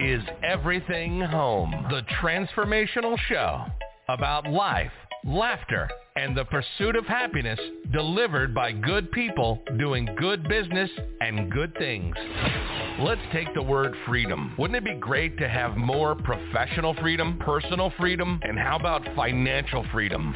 is Everything Home, the transformational show about life, laughter, and the pursuit of happiness delivered by good people doing good business and good things. Let's take the word freedom. Wouldn't it be great to have more professional freedom, personal freedom, and how about financial freedom?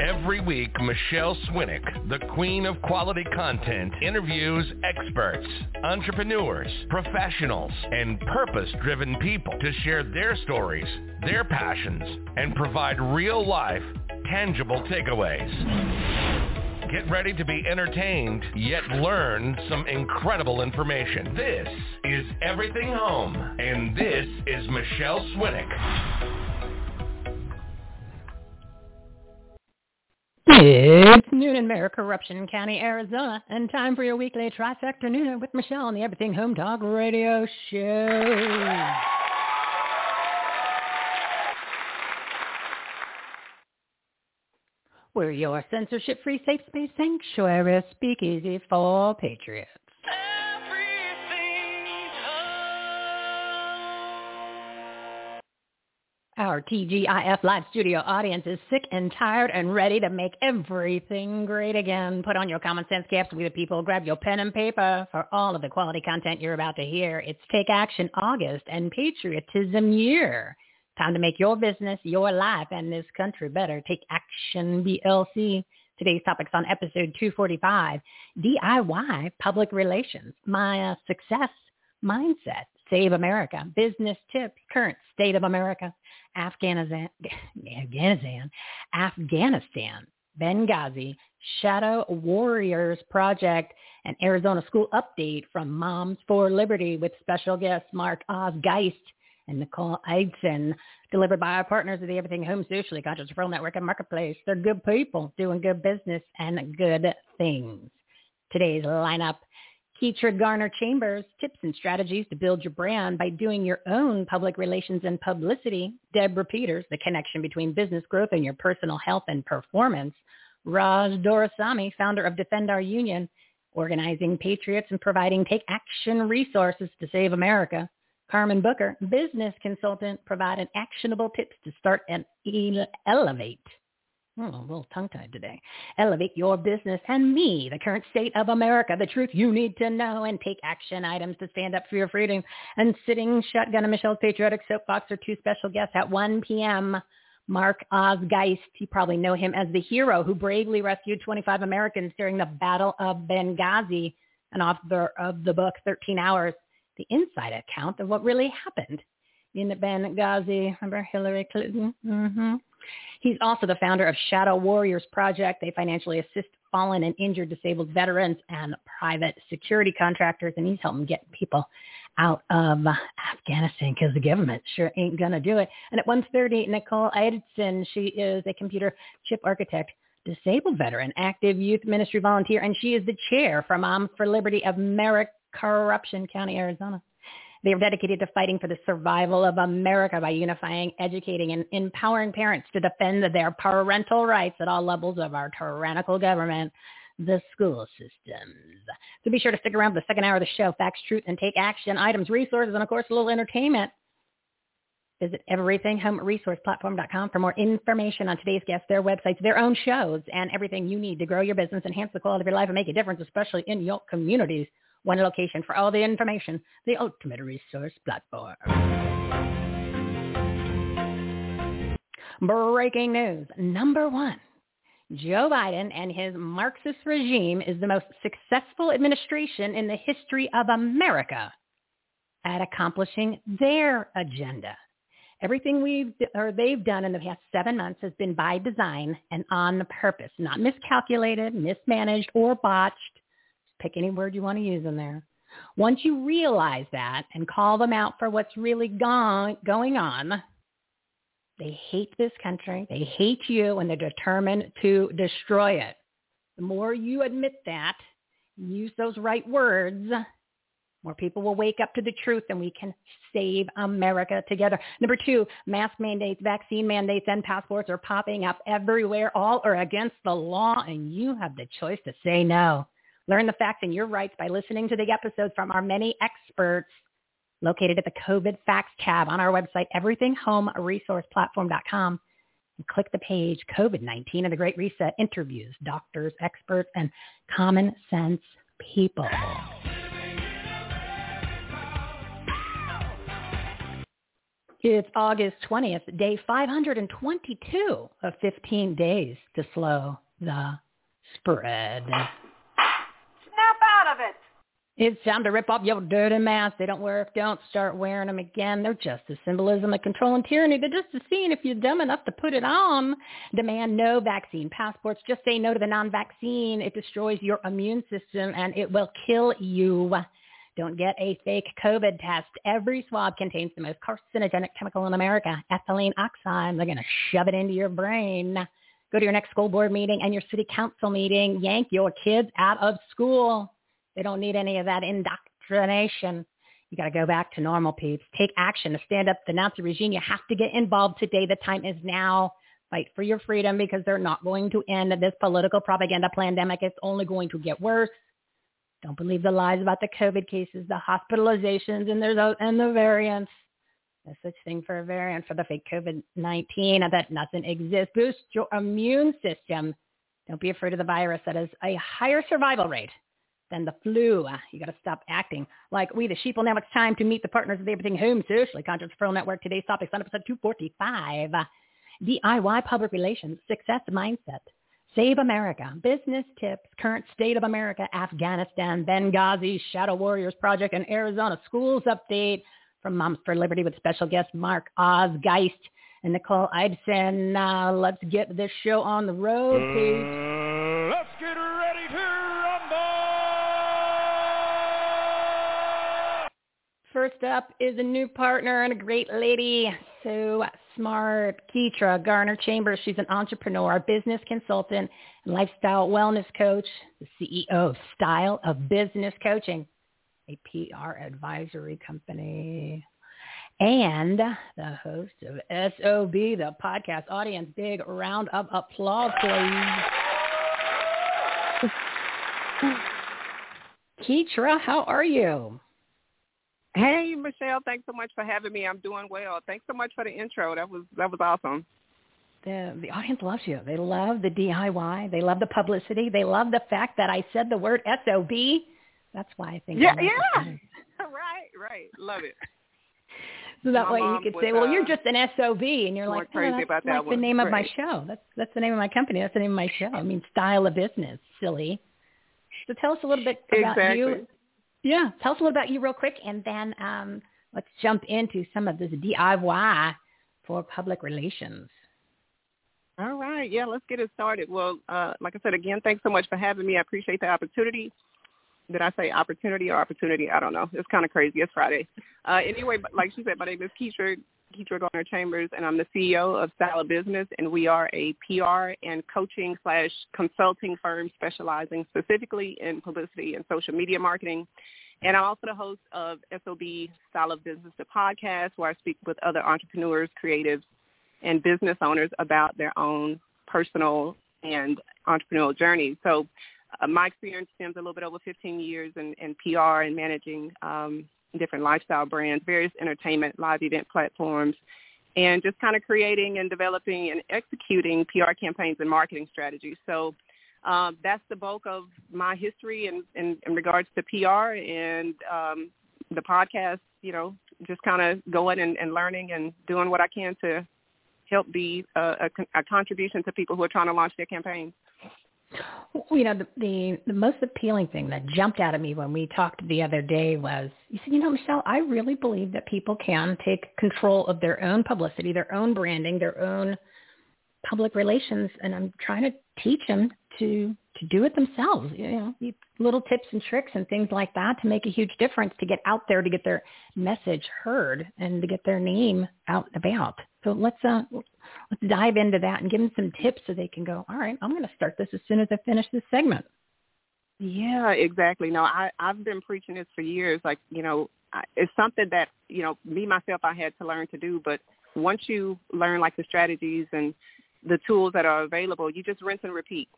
Every week, Michele Swinick, the queen of quality content, interviews experts, entrepreneurs, professionals, and purpose-driven people to share their stories, their passions, and provide real-life, tangible takeaways. Get ready to be entertained, yet learn some incredible information. This is Everything Home, and this is Michele Swinick. It's noon in Mayor Corruption County, Arizona, and time for your weekly trifecta nooner with Michele on the Everything Home Talk Radio Show. We're your censorship-free safe space sanctuary speakeasy for patriots. Our TGIF live studio audience is sick and tired and ready to make everything great again. Put on your common sense caps, we the people. Grab your pen and paper for all of the quality content you're about to hear. It's Take Action August and Patriotism Year. Time to make your business, your life, and this country better. Take action, BLC. Today's topics on episode 245, DIY public relations, my uh, success mindset, Save America, business tips, current state of America, Afghanistan, Afghanistan, Afghanistan, Benghazi, Shadow Warriors Project, and Arizona School Update from Moms for Liberty with special guest Mark Oz Geist and Nicole Eidson, delivered by our partners of the Everything Home Socially Conscious Referral Network and Marketplace. They're good people doing good business and good things. Today's lineup Keetria Garner Chambers, tips and strategies to build your brand by doing your own public relations and publicity. Deborah Peters, the connection between business growth and your personal health and performance. Raj Doraisamy, founder of Defend Our Union, organizing patriots and providing take action resources to save America. Karmen Booker, business consultant, providing actionable tips to start and elevate Oh, a little tongue-tied today. Elevate your business and me, the current state of America, the truth you need to know, and take action items to stand up for your freedom. And sitting shotgun and Michele's Patriotic Soapbox are two special guests at 1 p.m. Mark Oz Geist, you probably know him as the hero who bravely rescued 25 Americans during the Battle of Benghazi, and author of the book 13 Hours, the inside account of what really happened in Benghazi. Remember Hillary Clinton? Mm-hmm. He's also the founder of Shadow Warriors Project. They financially assist fallen and injured disabled veterans and private security contractors, and he's helping get people out of Afghanistan because the government sure ain't going to do it. And at 1.30, Nicole Eidson, she is a computer chip architect, disabled veteran, active youth ministry volunteer, and she is the chair for Moms for Liberty of Merrick Corruption County, Arizona. They are dedicated to fighting for the survival of America by unifying, educating, and empowering parents to defend their parental rights at all levels of our tyrannical government, the school systems. So be sure to stick around for the second hour of the show. Facts, truth, and take action, items, resources, and of course a little entertainment. Visit everythinghomeresourceplatform.com for more information on today's guests, their websites, their own shows, and everything you need to grow your business, enhance the quality of your life, and make a difference, especially in your communities. One location for all the information, the ultimate resource platform. Breaking news. Number one. Joe Biden and his Marxist regime is the most successful administration in the history of America at accomplishing their agenda. Everything we've or they've done in the past seven months has been by design and on purpose, not miscalculated, mismanaged, or botched. Pick any word you want to use in there. Once you realize that and call them out for what's really gone, going on, they hate this country. They hate you, and they're determined to destroy it. The more you admit that, use those right words, more people will wake up to the truth and we can save America together. Number two, mask mandates, vaccine mandates, and passports are popping up everywhere. All are against the law and you have the choice to say no. Learn the facts and your rights by listening to the episodes from our many experts located at the COVID Facts tab on our website, everythinghomeresourceplatform.com. And click the page COVID-19 and the Great Reset interviews, doctors, experts, and common sense people. It's August 20th, day 522 of 15 days to slow the spread. Snap out of it. It's time to rip off your dirty masks. They don't work. Don't start wearing them again. They're just a symbolism of control and tyranny. They're just a scene if you're dumb enough to put it on. Demand no vaccine passports. Just say no to the non-vaccine. It destroys your immune system and it will kill you. Don't get a fake COVID test. Every swab contains the most carcinogenic chemical in America, ethylene oxide. They're going to shove it into your brain. Go to your next school board meeting and your city council meeting. Yank your kids out of school. They don't need any of that indoctrination. You got to go back to normal, peeps. Take action to stand up the Nazi regime. You have to get involved today. The time is now. Fight for your freedom because they're not going to end this political propaganda pandemic. It's only going to get worse. Don't believe the lies about the COVID cases, the hospitalizations, and there's and the variants. No such thing for a variant for the fake COVID-19. That nothing exists. Boost your immune system. Don't be afraid of the virus. That is a higher survival rate than the flu. Uh, you got to stop acting like we the sheep. sheeple. Now it's time to meet the partners of the Everything Home Socially Conscious Referral Network. Today's topic, sign up episode 245. Uh, DIY Public Relations Success Mindset. Save America, business tips, current state of America, Afghanistan, Benghazi, Shadow Warriors Project, and Arizona schools update from Moms for Liberty with special guest Mark Oz Geist and Nicole Eidson. Uh, let's get this show on the road, please. Mm-hmm. First up is a new partner and a great lady, so smart, Keetria Garner Chambers. She's an entrepreneur, business consultant, and lifestyle wellness coach, the CEO of Style of Business Coaching, a PR advisory company, and the host of SOB, the podcast audience. Big round of applause, please. Keetria, how are you? Hey, Michele. Thanks so much for having me. I'm doing well. Thanks so much for the intro. That was that was awesome. The the audience loves you. They love the DIY. They love the publicity. They love the fact that I said the word SOB. That's why I think. Yeah, yeah. right, right. Love it. So that my way you could say, "Well, uh, you're just an SOB," and you're like, oh, that's about like that the name of my show. That's that's the name of my company. That's the name of my show. I mean, style of business, silly. So tell us a little bit about exactly. you yeah, tell us a little about you real quick, and then um, let's jump into some of this DIY for public relations. All right, yeah, let's get it started. Well, uh, like I said again, thanks so much for having me. I appreciate the opportunity. Did I say opportunity or opportunity? I don't know. It's kind of crazy. It's Friday. Uh, anyway, like she said, my name is Keetria Keetria Garner Chambers, and I'm the CEO of of Business, and we are a PR and coaching slash consulting firm specializing specifically in publicity and social media marketing. And I'm also the host of SOB Style of Business, the podcast, where I speak with other entrepreneurs, creatives, and business owners about their own personal and entrepreneurial journeys. So uh, my experience stems a little bit over 15 years in, in PR and managing um, different lifestyle brands, various entertainment, live event platforms, and just kind of creating and developing and executing PR campaigns and marketing strategies. So um, that's the bulk of my history in, in, in regards to PR and um, the podcast, you know, just kind of going and, and learning and doing what I can to help be a, a, a contribution to people who are trying to launch their campaigns. Well you know, the, the the most appealing thing that jumped out at me when we talked the other day was you said, you know, Michele, I really believe that people can take control of their own publicity, their own branding, their own public relations, and I'm trying to teach them to to do it themselves. You know, little tips and tricks and things like that to make a huge difference to get out there to get their message heard and to get their name out and about. So let's uh let's dive into that and give them some tips so they can go. All right, I'm going to start this as soon as I finish this segment. Yeah, exactly. No, I I've been preaching this for years. Like you know, I, it's something that you know me myself I had to learn to do. But once you learn like the strategies and the tools that are available, you just rinse and repeat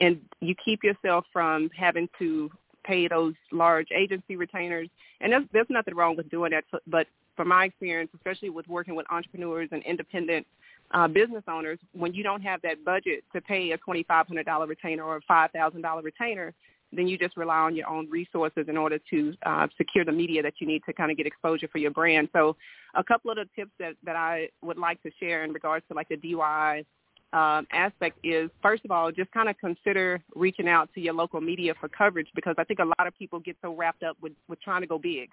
and you keep yourself from having to pay those large agency retainers. And there's, there's nothing wrong with doing that, but from my experience, especially with working with entrepreneurs and independent uh, business owners, when you don't have that budget to pay a $2,500 retainer or a $5,000 retainer, then you just rely on your own resources in order to uh, secure the media that you need to kind of get exposure for your brand. So a couple of the tips that, that I would like to share in regards to like the DIY um, aspect is, first of all, just kind of consider reaching out to your local media for coverage because I think a lot of people get so wrapped up with, with trying to go big.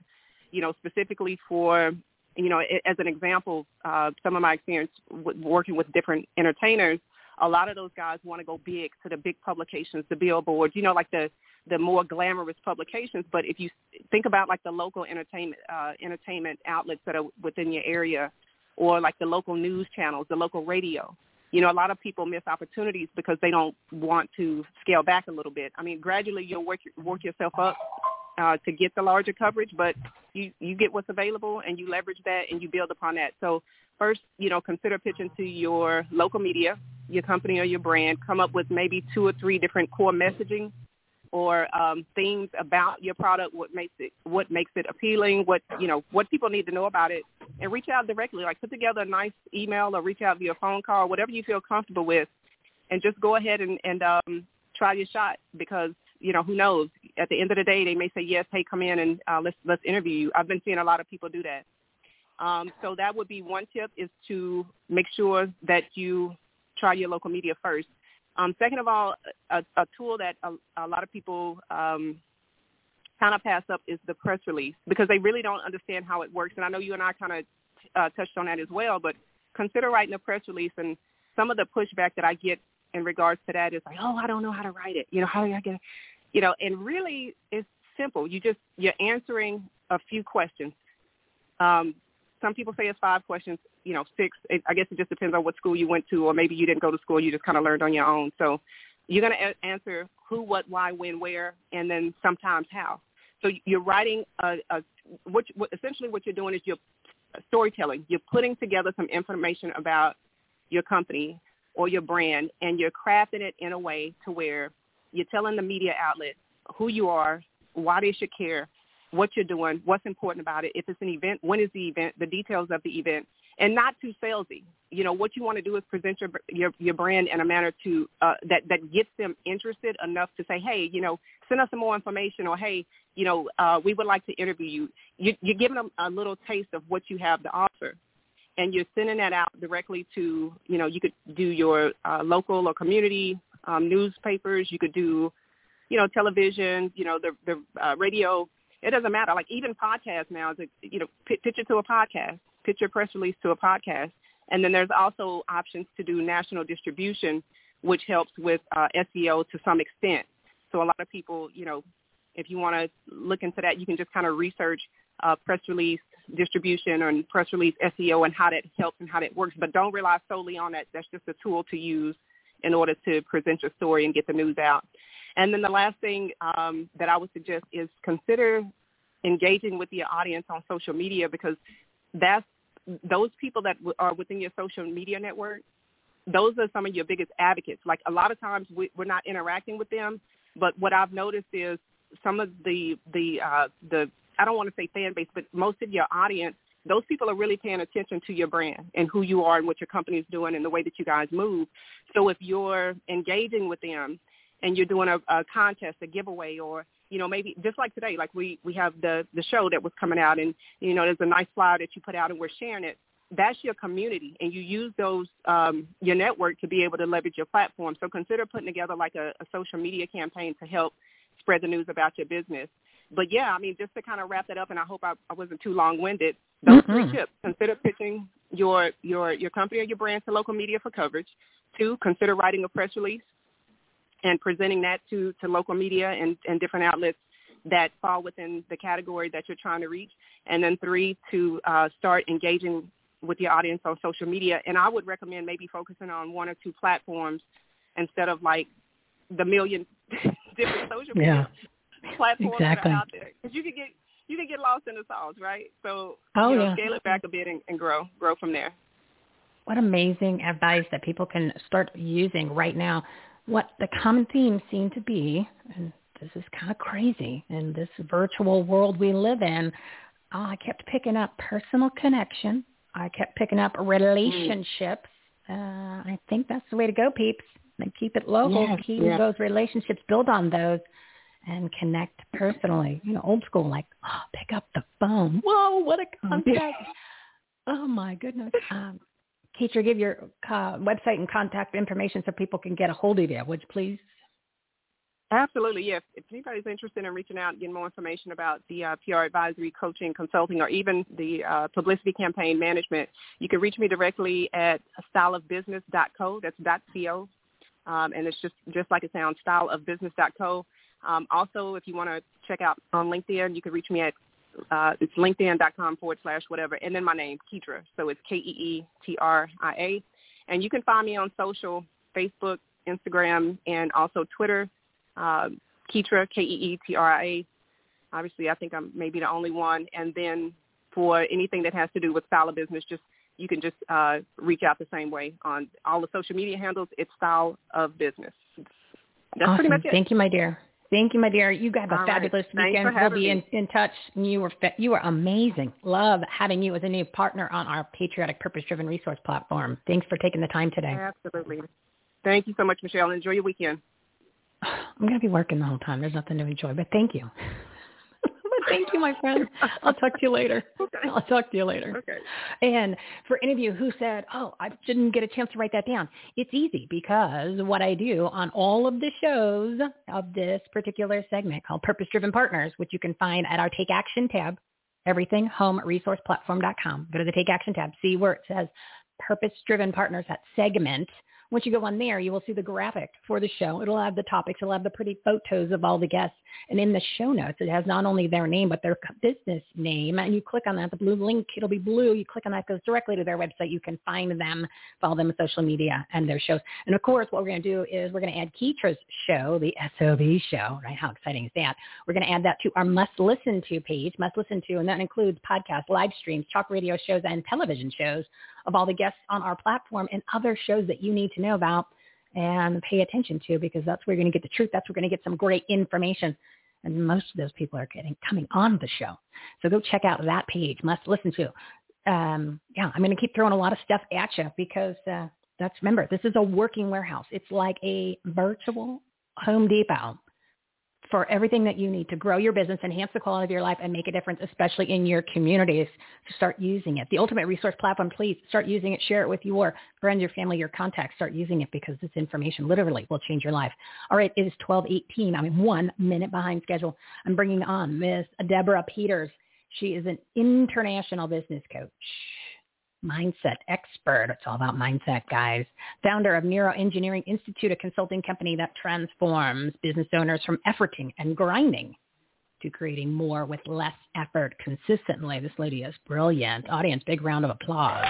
You know, specifically for, you know, as an example, uh, some of my experience working with different entertainers, a lot of those guys want to go big to the big publications, the billboards, you know, like the the more glamorous publications. But if you think about like the local entertainment uh, entertainment outlets that are within your area, or like the local news channels, the local radio, you know, a lot of people miss opportunities because they don't want to scale back a little bit. I mean, gradually you'll work work yourself up uh, to get the larger coverage, but you you get what's available and you leverage that and you build upon that. So first, you know, consider pitching to your local media, your company or your brand. Come up with maybe two or three different core messaging or um, things about your product, what makes it what makes it appealing, what you know, what people need to know about it, and reach out directly. Like put together a nice email or reach out via phone call, whatever you feel comfortable with, and just go ahead and, and um, try your shot because you know who knows. At the end of the day, they may say yes, hey, come in and uh, let's let's interview you. I've been seeing a lot of people do that. Um, so that would be one tip is to make sure that you try your local media first. Um, second of all, a, a tool that a, a lot of people um, kind of pass up is the press release because they really don't understand how it works. And I know you and I kind of uh, touched on that as well, but consider writing a press release. And some of the pushback that I get in regards to that is like, oh, I don't know how to write it. You know, how do I get? You know, and really it's simple. You just, you're answering a few questions. Um, some people say it's five questions, you know, six. It, I guess it just depends on what school you went to, or maybe you didn't go to school. You just kind of learned on your own. So you're going to a- answer who, what, why, when, where, and then sometimes how. So you're writing a, a what, what essentially what you're doing is you're storytelling. You're putting together some information about your company or your brand, and you're crafting it in a way to where you're telling the media outlet who you are, why they should care, what you're doing, what's important about it. If it's an event, when is the event, the details of the event, and not too salesy. You know, what you want to do is present your your, your brand in a manner to uh, that that gets them interested enough to say, hey, you know, send us some more information, or hey, you know, uh, we would like to interview you. you. You're giving them a little taste of what you have to offer, and you're sending that out directly to, you know, you could do your uh, local or community um, newspapers. You could do, you know, television. You know, the the uh, radio it doesn't matter. Like even podcasts now, is a, you know, pitch it to a podcast, pitch your press release to a podcast, and then there's also options to do national distribution, which helps with uh, SEO to some extent. So a lot of people, you know, if you want to look into that, you can just kind of research uh, press release distribution and press release SEO and how that helps and how that works. But don't rely solely on that. That's just a tool to use in order to present your story and get the news out. And then the last thing um, that I would suggest is consider engaging with your audience on social media because that's those people that are within your social media network. Those are some of your biggest advocates. Like a lot of times we, we're not interacting with them, but what I've noticed is some of the the uh, the I don't want to say fan base, but most of your audience those people are really paying attention to your brand and who you are and what your company is doing and the way that you guys move. So if you're engaging with them and you're doing a, a contest, a giveaway, or you know maybe just like today, like we we have the the show that was coming out, and you know there's a nice flyer that you put out, and we're sharing it. that's your community, and you use those um, your network to be able to leverage your platform. So consider putting together like a, a social media campaign to help spread the news about your business. But yeah, I mean, just to kind of wrap that up, and I hope I, I wasn't too long-winded. Those mm-hmm. three tips: consider pitching your your your company or your brand to local media for coverage. Two, consider writing a press release and presenting that to to local media and, and different outlets that fall within the category that you're trying to reach. And then three, to uh, start engaging with your audience on social media. And I would recommend maybe focusing on one or two platforms instead of like the million different social media yeah, platforms exactly. that are out there. Because you could get you can get lost in the sauce, right? So oh, you know, yeah. scale it back a bit and, and grow grow from there. What amazing advice that people can start using right now. What the common themes seem to be, and this is kind of crazy in this virtual world we live in. Oh, I kept picking up personal connection. I kept picking up relationships. Uh, I think that's the way to go, peeps. And keep it local. Yes, keep yes. those relationships. Build on those and connect personally. You know, old school, like oh, pick up the phone. Whoa, what a contact! oh my goodness. Um, Keetria, give your uh, website and contact information so people can get a hold of you. Would you please? Absolutely, yes. If anybody's interested in reaching out and getting more information about the uh, PR advisory, coaching, consulting, or even the uh, publicity campaign management, you can reach me directly at styleofbusiness.co. That's .co, um, and it's just just like it sounds, styleofbusiness.co. Um, also, if you want to check out on LinkedIn, you can reach me at uh, it's linkedin.com forward slash whatever, and then my name, Keetria. So it's K-E-E-T-R-I-A. And you can find me on social, Facebook, Instagram, and also Twitter uh, Keetria, K-E-E-T-R-I-A. Obviously, I think I'm maybe the only one. And then for anything that has to do with style of business, just you can just uh, reach out the same way on all the social media handles. It's style of business. That's awesome. pretty much it. Thank you, my dear. Thank you, my dear. You have a all fabulous right. weekend. We'll be in, in touch. You were you were amazing. Love having you as a new partner on our patriotic, purpose-driven resource platform. Thanks for taking the time today. Absolutely. Thank you so much, Michele. Enjoy your weekend. I'm going to be working the whole time. There's nothing to enjoy, but thank you. thank you, my friend. I'll talk to you later. Okay. I'll talk to you later. Okay. And for any of you who said, oh, I didn't get a chance to write that down, it's easy because what I do on all of the shows of this particular segment called Purpose Driven Partners, which you can find at our Take Action tab, everythinghomeresourceplatform.com. Go to the Take Action tab, see where it says Purpose Driven Partners, that segment once you go on there, you will see the graphic for the show. It'll have the topics. It'll have the pretty photos of all the guests. And in the show notes, it has not only their name, but their business name. And you click on that, the blue link, it'll be blue. You click on that, goes directly to their website. You can find them, follow them on social media and their shows. And of course, what we're going to do is we're going to add Keetria's show, the SOB show, right? How exciting is that? We're going to add that to our must listen to page, must listen to, and that includes podcasts, live streams, talk radio shows, and television shows of all the guests on our platform and other shows that you need to know about and pay attention to because that's where you're going to get the truth. That's where we're going to get some great information. And most of those people are getting coming on the show. So go check out that page. Must listen to. Um, yeah, I'm going to keep throwing a lot of stuff at you because uh, that's remember this is a working warehouse. It's like a virtual Home Depot for everything that you need to grow your business, enhance the quality of your life, and make a difference, especially in your communities. Start using it. The ultimate resource platform, please start using it. Share it with your friends, your family, your contacts. Start using it because this information literally will change your life. All right, it is 1218. I'm one minute behind schedule. I'm bringing on Miss Deborah Peters. She is an international business coach mindset expert. It's all about mindset, guys. Founder of Neuroengineering Institute, a consulting company that transforms business owners from efforting and grinding to creating more with less effort consistently. This lady is brilliant. Audience, big round of applause.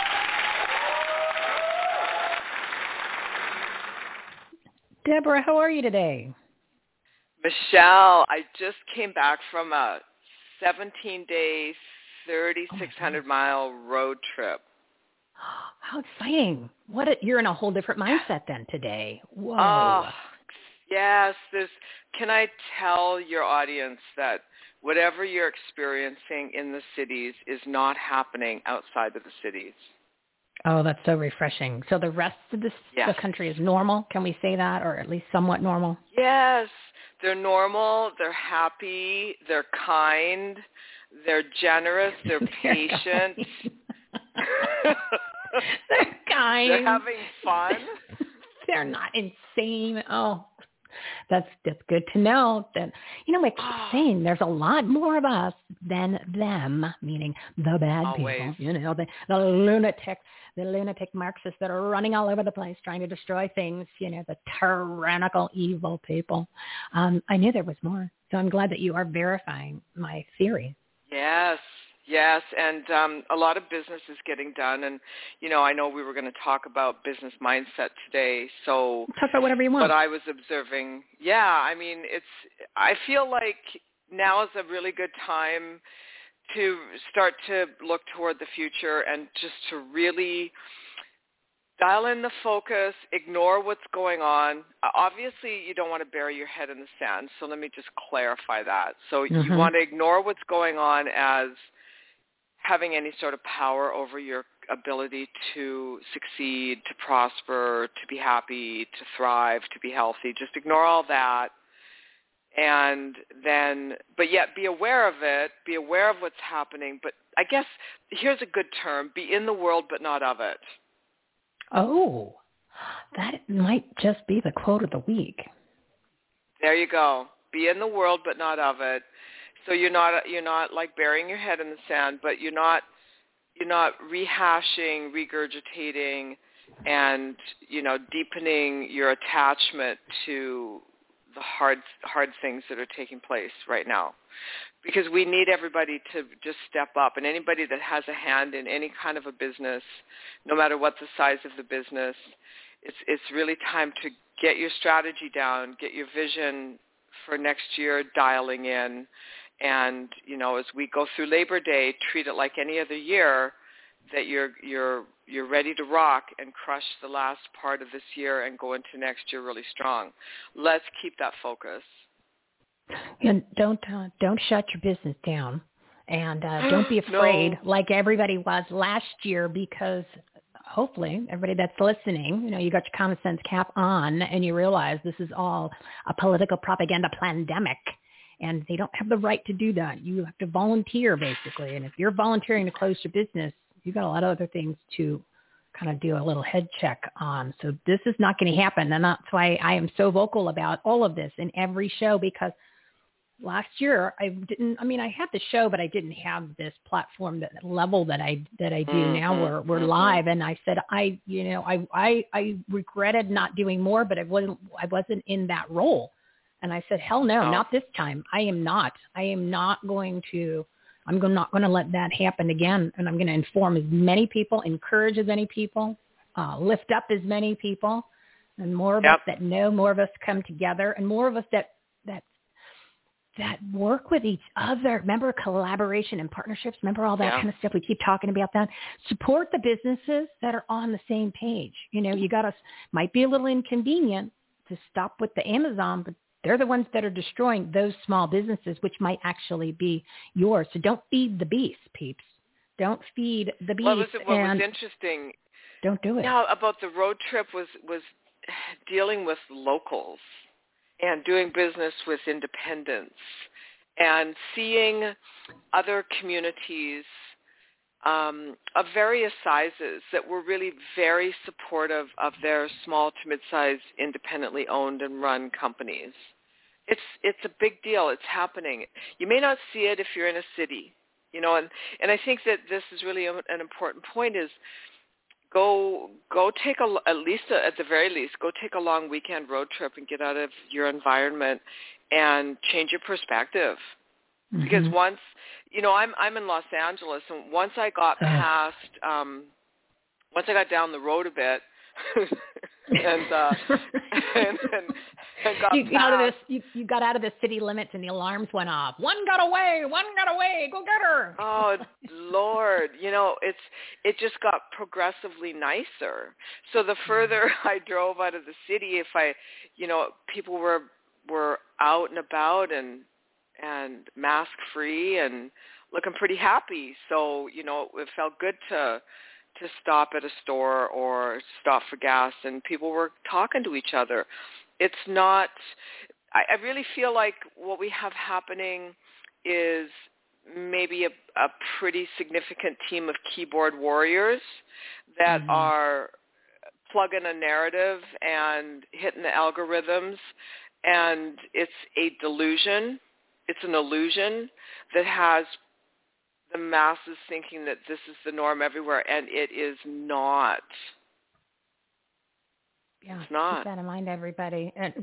Deborah, how are you today? Michele, I just came back from a 17 day, 3,600 mile road trip. How exciting! What a, you're in a whole different mindset then today. Whoa. Oh, yes. There's. Can I tell your audience that whatever you're experiencing in the cities is not happening outside of the cities? Oh, that's so refreshing. So the rest of the, yes. the country is normal. Can we say that, or at least somewhat normal? Yes, they're normal. They're happy. They're kind. They're generous. They're patient. They're kind. They're having fun. They're not insane. Oh, that's that's good to know. That you know, I keep saying there's a lot more of us than them, meaning the bad Always. people. You know, the the lunatic, the lunatic Marxists that are running all over the place trying to destroy things. You know, the tyrannical, evil people. Um, I knew there was more, so I'm glad that you are verifying my theory. Yes, yes, and um, a lot of business is getting done. And you know, I know we were going to talk about business mindset today, so Talk about whatever you want. but I was observing. Yeah, I mean, it's. I feel like now is a really good time to start to look toward the future and just to really dial in the focus, ignore what's going on. Obviously, you don't want to bury your head in the sand, so let me just clarify that. So you Mhm. want to ignore what's going on as having any sort of power over your ability to succeed, to prosper, to be happy, to thrive, to be healthy. Just ignore all that. And then, but yet be aware of it, be aware of what's happening. But I guess here's a good term, be in the world but not of it. Oh, that might just be the quote of the week. There you go. Be in the world but not of it. So you're not you're not like burying your head in the sand, but you're not you're not rehashing, regurgitating and, you know, deepening your attachment to the hard hard things that are taking place right now. Because we need everybody to just step up and anybody that has a hand in any kind of a business, no matter what the size of the business, it's it's really time to get your strategy down, get your vision for next year dialing in and you know as we go through labor day treat it like any other year that you're you're you're ready to rock and crush the last part of this year and go into next year really strong let's keep that focus And don't uh, don't shut your business down, and uh, don't be afraid No. like everybody was last year because hopefully everybody that's listening, you know, you got your common sense cap on and you realize this is all a political propaganda pandemic. And they don't have the right to do that. You have to volunteer basically. And if you're volunteering to close your business, you've got a lot of other things to kind of do a little head check on. So this is not going to happen. And that's why I am so vocal about all of this in every show because last year I didn't, I mean, I had the show, but I didn't have this platform that level that I, that I do now Mhm, where we're mhm. live. And I said, I, you know, I, I, I regretted not doing more, but I wasn't, I wasn't in that role. And I said, hell no, No. not this time. I am not, I am not going to, I'm not going to let that happen again. And I'm going to inform as many people, encourage as many people, uh, lift up as many people, and more of us that know, more of us come together, and more of us that that that work with each other. Remember collaboration and partnerships. Remember all that Yeah. kind of stuff. We keep talking about that. Support the businesses that are on the same page. You know, you got to might be a little inconvenient to stop with the Amazon, but they're the ones that are destroying those small businesses, which might actually be yours. So don't feed the beast, peeps. Don't feed the beast, what was it, what was interesting don't do it. yeah about the road trip was was dealing with locals and doing business with independents and seeing other communities um, of various sizes that were really very supportive of their small to mid-sized independently owned and run companies. It's it's a big deal. It's happening. You may not see it if you're in a city, you know, and and I think that this is really a, an important point is go go take a at least a, at the very least go take a long weekend road trip and get out of your environment and change your perspective because Mhm. once you know i'm i'm in los angeles and once i got Uh. past um once i got down the road a bit and uh and, and, you got out of this. You, you got out of the city limits, and the alarms went off. One got away. One got away. Go get her. oh lord you know it's it just got progressively nicer so the mm-hmm. further i drove out of the city if i you know people were were out and about and and mask free and looking pretty happy so you know it felt good to to stop at a store or stop for gas and people were talking to each other it's not I, I really feel like what we have happening is maybe a, a pretty significant team of keyboard warriors that Mhm. are plugging a narrative and hitting the algorithms and it's a delusion it's an illusion that has the masses thinking that this is the norm everywhere and it is not Yeah, It's not. keep that in mind, everybody. And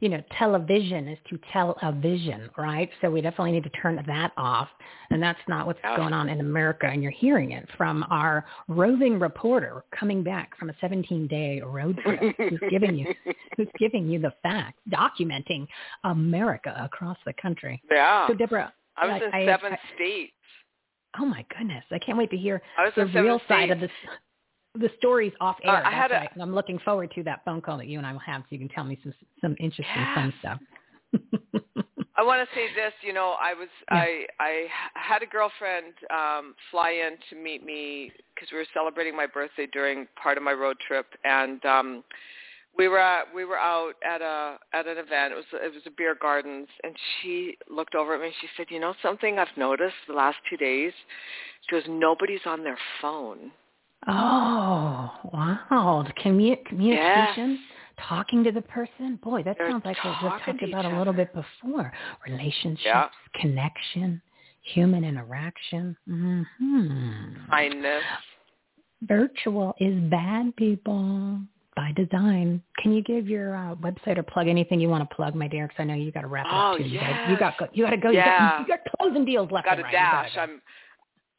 you know, television is to tell a vision, right? So we definitely need to turn that off, and that's not what's Yeah. going on in America. And you're hearing it from our roving reporter coming back from a 17-day road trip, who's giving you who's giving you the facts, documenting America across the country. yeah So, Deborah, i was I- in I- seven I- states oh my goodness, I can't wait to hear the real side of this the stories off Uh, air. I had a- right. And I'm looking forward to that phone call that you and I will have so you can tell me some some interesting fun stuff. I want to say this. You know, I was Yeah. I had a girlfriend um, fly in to meet me because we were celebrating my birthday during part of my road trip, and um, we were at, we were out at a at an event. It was it was a beer gardens, and she looked over at me. and She said, "You know something I've noticed the last two days." She goes, "Nobody's on their phone." Oh, wow. Commu- communication, talking to the person. Boy, that They're sounds like what we talked about a little bit before. Relationships, Yeah. connection, human interaction. hmm Kindness. Virtual is bad, people. By design. Can you give your uh, website or plug anything you want to plug, my dear? Because I know you got to wrap it Oh, up too. You yes. got you got go, you got to go. Yeah. You, got, you got closing deals left got and a right. Dash. go. I'm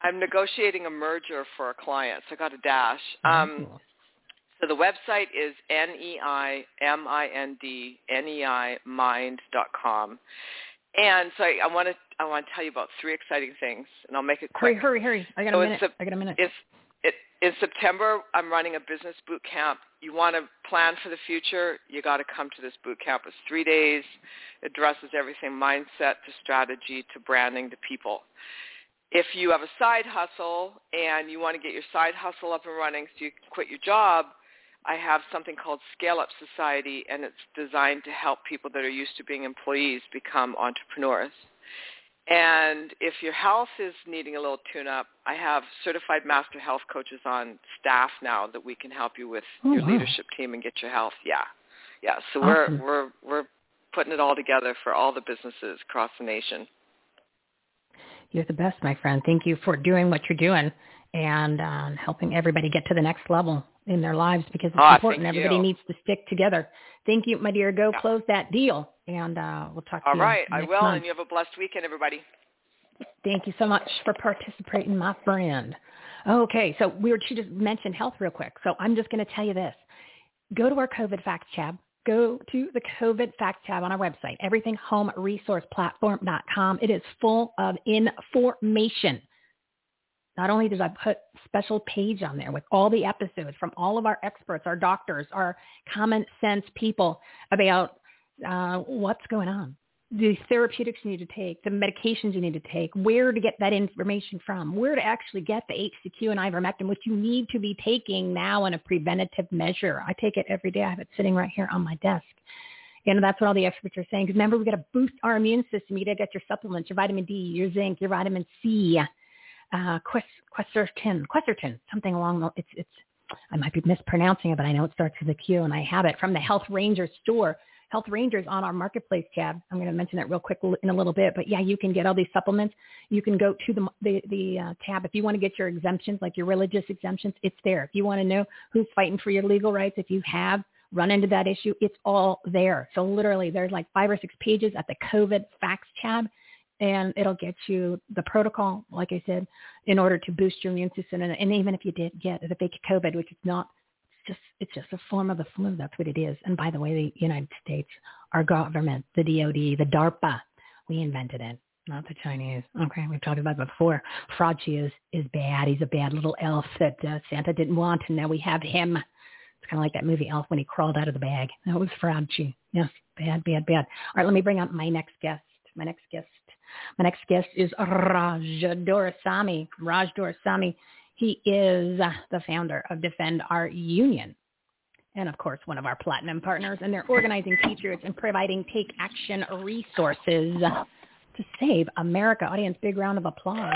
I'm negotiating a merger for a client, so I got a dash. Um, Ooh. so the website is n e i m i n d n e i mind dot com, and so I, I want to I want to tell you about three exciting things, and I'll make it quick. hurry, hurry! hurry! I got So a minute. I got a minute. It's it, in September. I'm running a business boot camp. You want to plan for the future? You got to come to this boot camp. It's three days. It addresses everything mindset to strategy to branding to people. If you have a side hustle and you want to get your side hustle up and running so you can quit your job, I have something called Scale Up Society, and it's designed to help people that are used to being employees become entrepreneurs. And if your health is needing a little tune-up, I have certified master health coaches on staff now that we can help you with Oh, your wow. leadership team and get your health. Yeah, yeah. So Awesome. we're we're we're putting it all together for all the businesses across the nation. You're the best, my friend. Thank you for doing what you're doing and uh, helping everybody get to the next level in their lives because it's Ah, important. Everybody you. needs to stick together. Thank you, my dear. Go Yeah. close that deal, and uh, we'll talk to All you right, I will, month. and you have a blessed weekend, everybody. Thank you so much for participating, my friend. Okay, so we were, she just mentioned health real quick. So I'm just going to tell you this. Go to our COVID Facts tab. Go to the COVID Facts tab on our website, everythinghomeresourceplatform.com. It is full of information. Not only did I put special page on there with all the episodes from all of our experts, our doctors, our common sense people about uh, what's going on, the therapeutics you need to take, the medications you need to take, where to get that information from, where to actually get the HCQ and ivermectin, which you need to be taking now in a preventative measure. I take it every day. I have it sitting right here on my desk. And that's what all the experts are saying. Because remember, we've got to boost our immune system. You got to get your supplements, your vitamin D, your zinc, your vitamin C, uh, quest, quercetin, quercetin, something along the, it's, it's, I might be mispronouncing it, but I know it starts with a Q and I have it from the Health Ranger store. Health Rangers on our marketplace tab. I'm going to mention that real quick in a little bit, but yeah, you can get all these supplements. You can go to the the, the uh, tab if you want to get your exemptions, like your religious exemptions. It's there. If you want to know who's fighting for your legal rights, if you have run into that issue, it's all there. So literally, there's like five or six pages at the COVID facts tab, and it'll get you the protocol, like I said, in order to boost your immune system. And, and even if you did get the fake COVID, which is not just it's just a form of the flu. That's what it is. And by the way, the United States, our government, the DoD, the DARPA, we invented it, not the Chinese. Okay, we've talked about it before. Fauci is is bad. He's a bad little elf that uh, Santa didn't want, and now we have him. It's kind of like that movie Elf when he crawled out of the bag. That was Fauci. Yes, bad, bad, bad. All right, let me bring out my next guest. My next guest. My next guest is Raj Doraisamy. Raj Doraisamy. He is the founder of Defend Our Union and, of course, one of our platinum partners. And they're organizing teachers and providing take action resources to save America. Audience, big round of applause.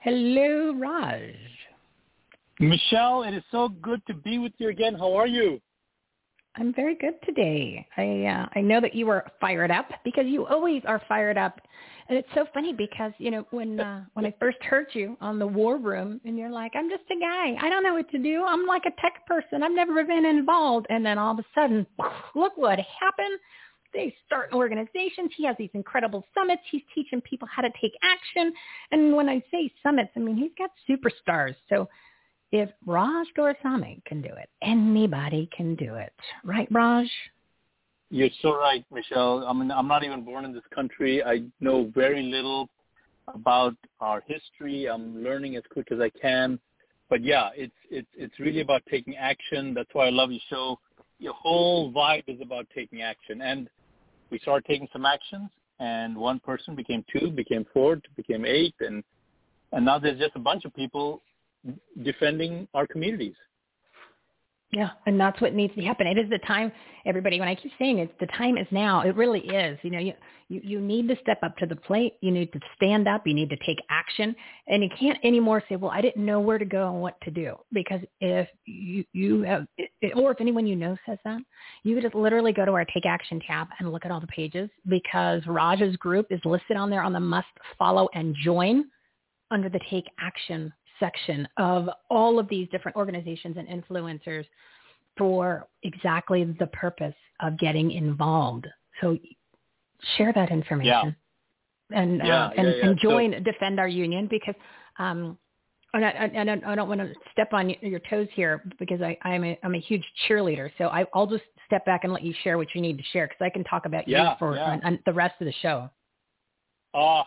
Hello, Raj. Michele, it is so good to be with you again. How are you? I'm very good today. I uh, I know that you were fired up because you always are fired up, and it's so funny because you know when uh, when I first heard you on the War Room, and you're like, I'm just a guy. I don't know what to do. I'm like a tech person. I've never been involved, and then all of a sudden, look what happened. They start organizations. He has these incredible summits. He's teaching people how to take action. And when I say summits, I mean he's got superstars. So if Raj Doraisamy can do it, anybody can do it. Right, Raj? You're so right, Michele. I mean, I'm not even born in this country. I know very little about our history. I'm learning as quick as I can. But yeah, it's it's it's really about taking action. That's why I love your show. Your whole vibe is about taking action. And we started taking some actions and one person became two, became four, became eight and and now there's just a bunch of people defending our communities. Yeah, and that's what needs to happen. It is the time, everybody. When I keep saying it, the time is now. It really is. You know, you, you you need to step up to the plate. You need to stand up. You need to take action, and you can't anymore say, "Well, I didn't know where to go and what to do." Because if you you have, or if anyone you know says that, you could just literally go to our Take Action tab and look at all the pages because Raj's group is listed on there on the must follow and join under the Take Action section of all of these different organizations and influencers for exactly the purpose of getting involved. So share that information yeah. and yeah, uh, and, yeah, and join so, defend our union because um and I, and I don't want to step on your toes here because I, I'm a I'm a huge cheerleader. So I, I'll just step back and let you share what you need to share because I can talk about you for the rest of the show. Oh,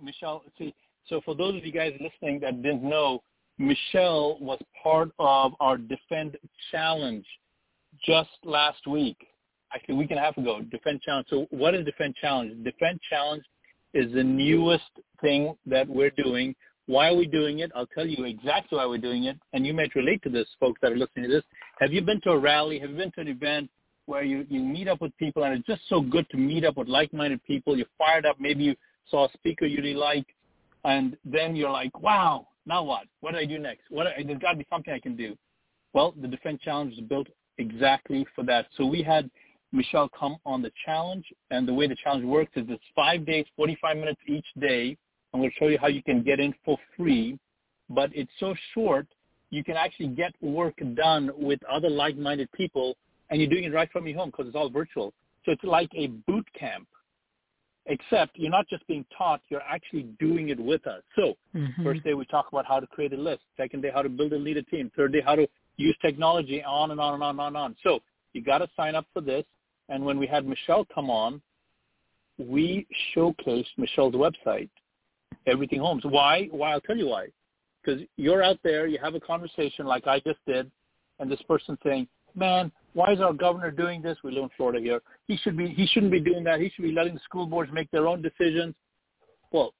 Michele, see, so for those of you guys listening that didn't know, Michele was part of our Defend Challenge just last week, actually a week and a half ago, Defend Challenge. So what is Defend Challenge? Defend Challenge is the newest thing that we're doing. Why are we doing it? I'll tell you exactly why we're doing it, and you might relate to this, folks that are listening to this. Have you been to a rally? Have you been to an event where you, you meet up with people, and it's just so good to meet up with like-minded people? You're fired up. Maybe you saw a speaker you really like and then you're like, wow, now what? What do I do next? What there's got to be something I can do. Well, the Defend Challenge is built exactly for that. So we had Michele come on the challenge, and the way the challenge works is it's five days, 45 minutes each day. I'm going to show you how you can get in for free, but it's so short, you can actually get work done with other like-minded people, and you're doing it right from your home because it's all virtual. So it's like a boot camp except you're not just being taught, you're actually doing it with us. So mm-hmm. first day we talk about how to create a list. Second day, how to build and lead a team. Third day, how to use technology, on and on and on and on and on. So you got to sign up for this. And when we had Michele come on, we showcased Michele's website, Everything Homes. Why? Why? I'll tell you why. Because you're out there, you have a conversation like I just did, and this person saying, man, why is our governor doing this? We live in Florida here. He should be. He shouldn't be doing that. He should be letting the school boards make their own decisions. Well,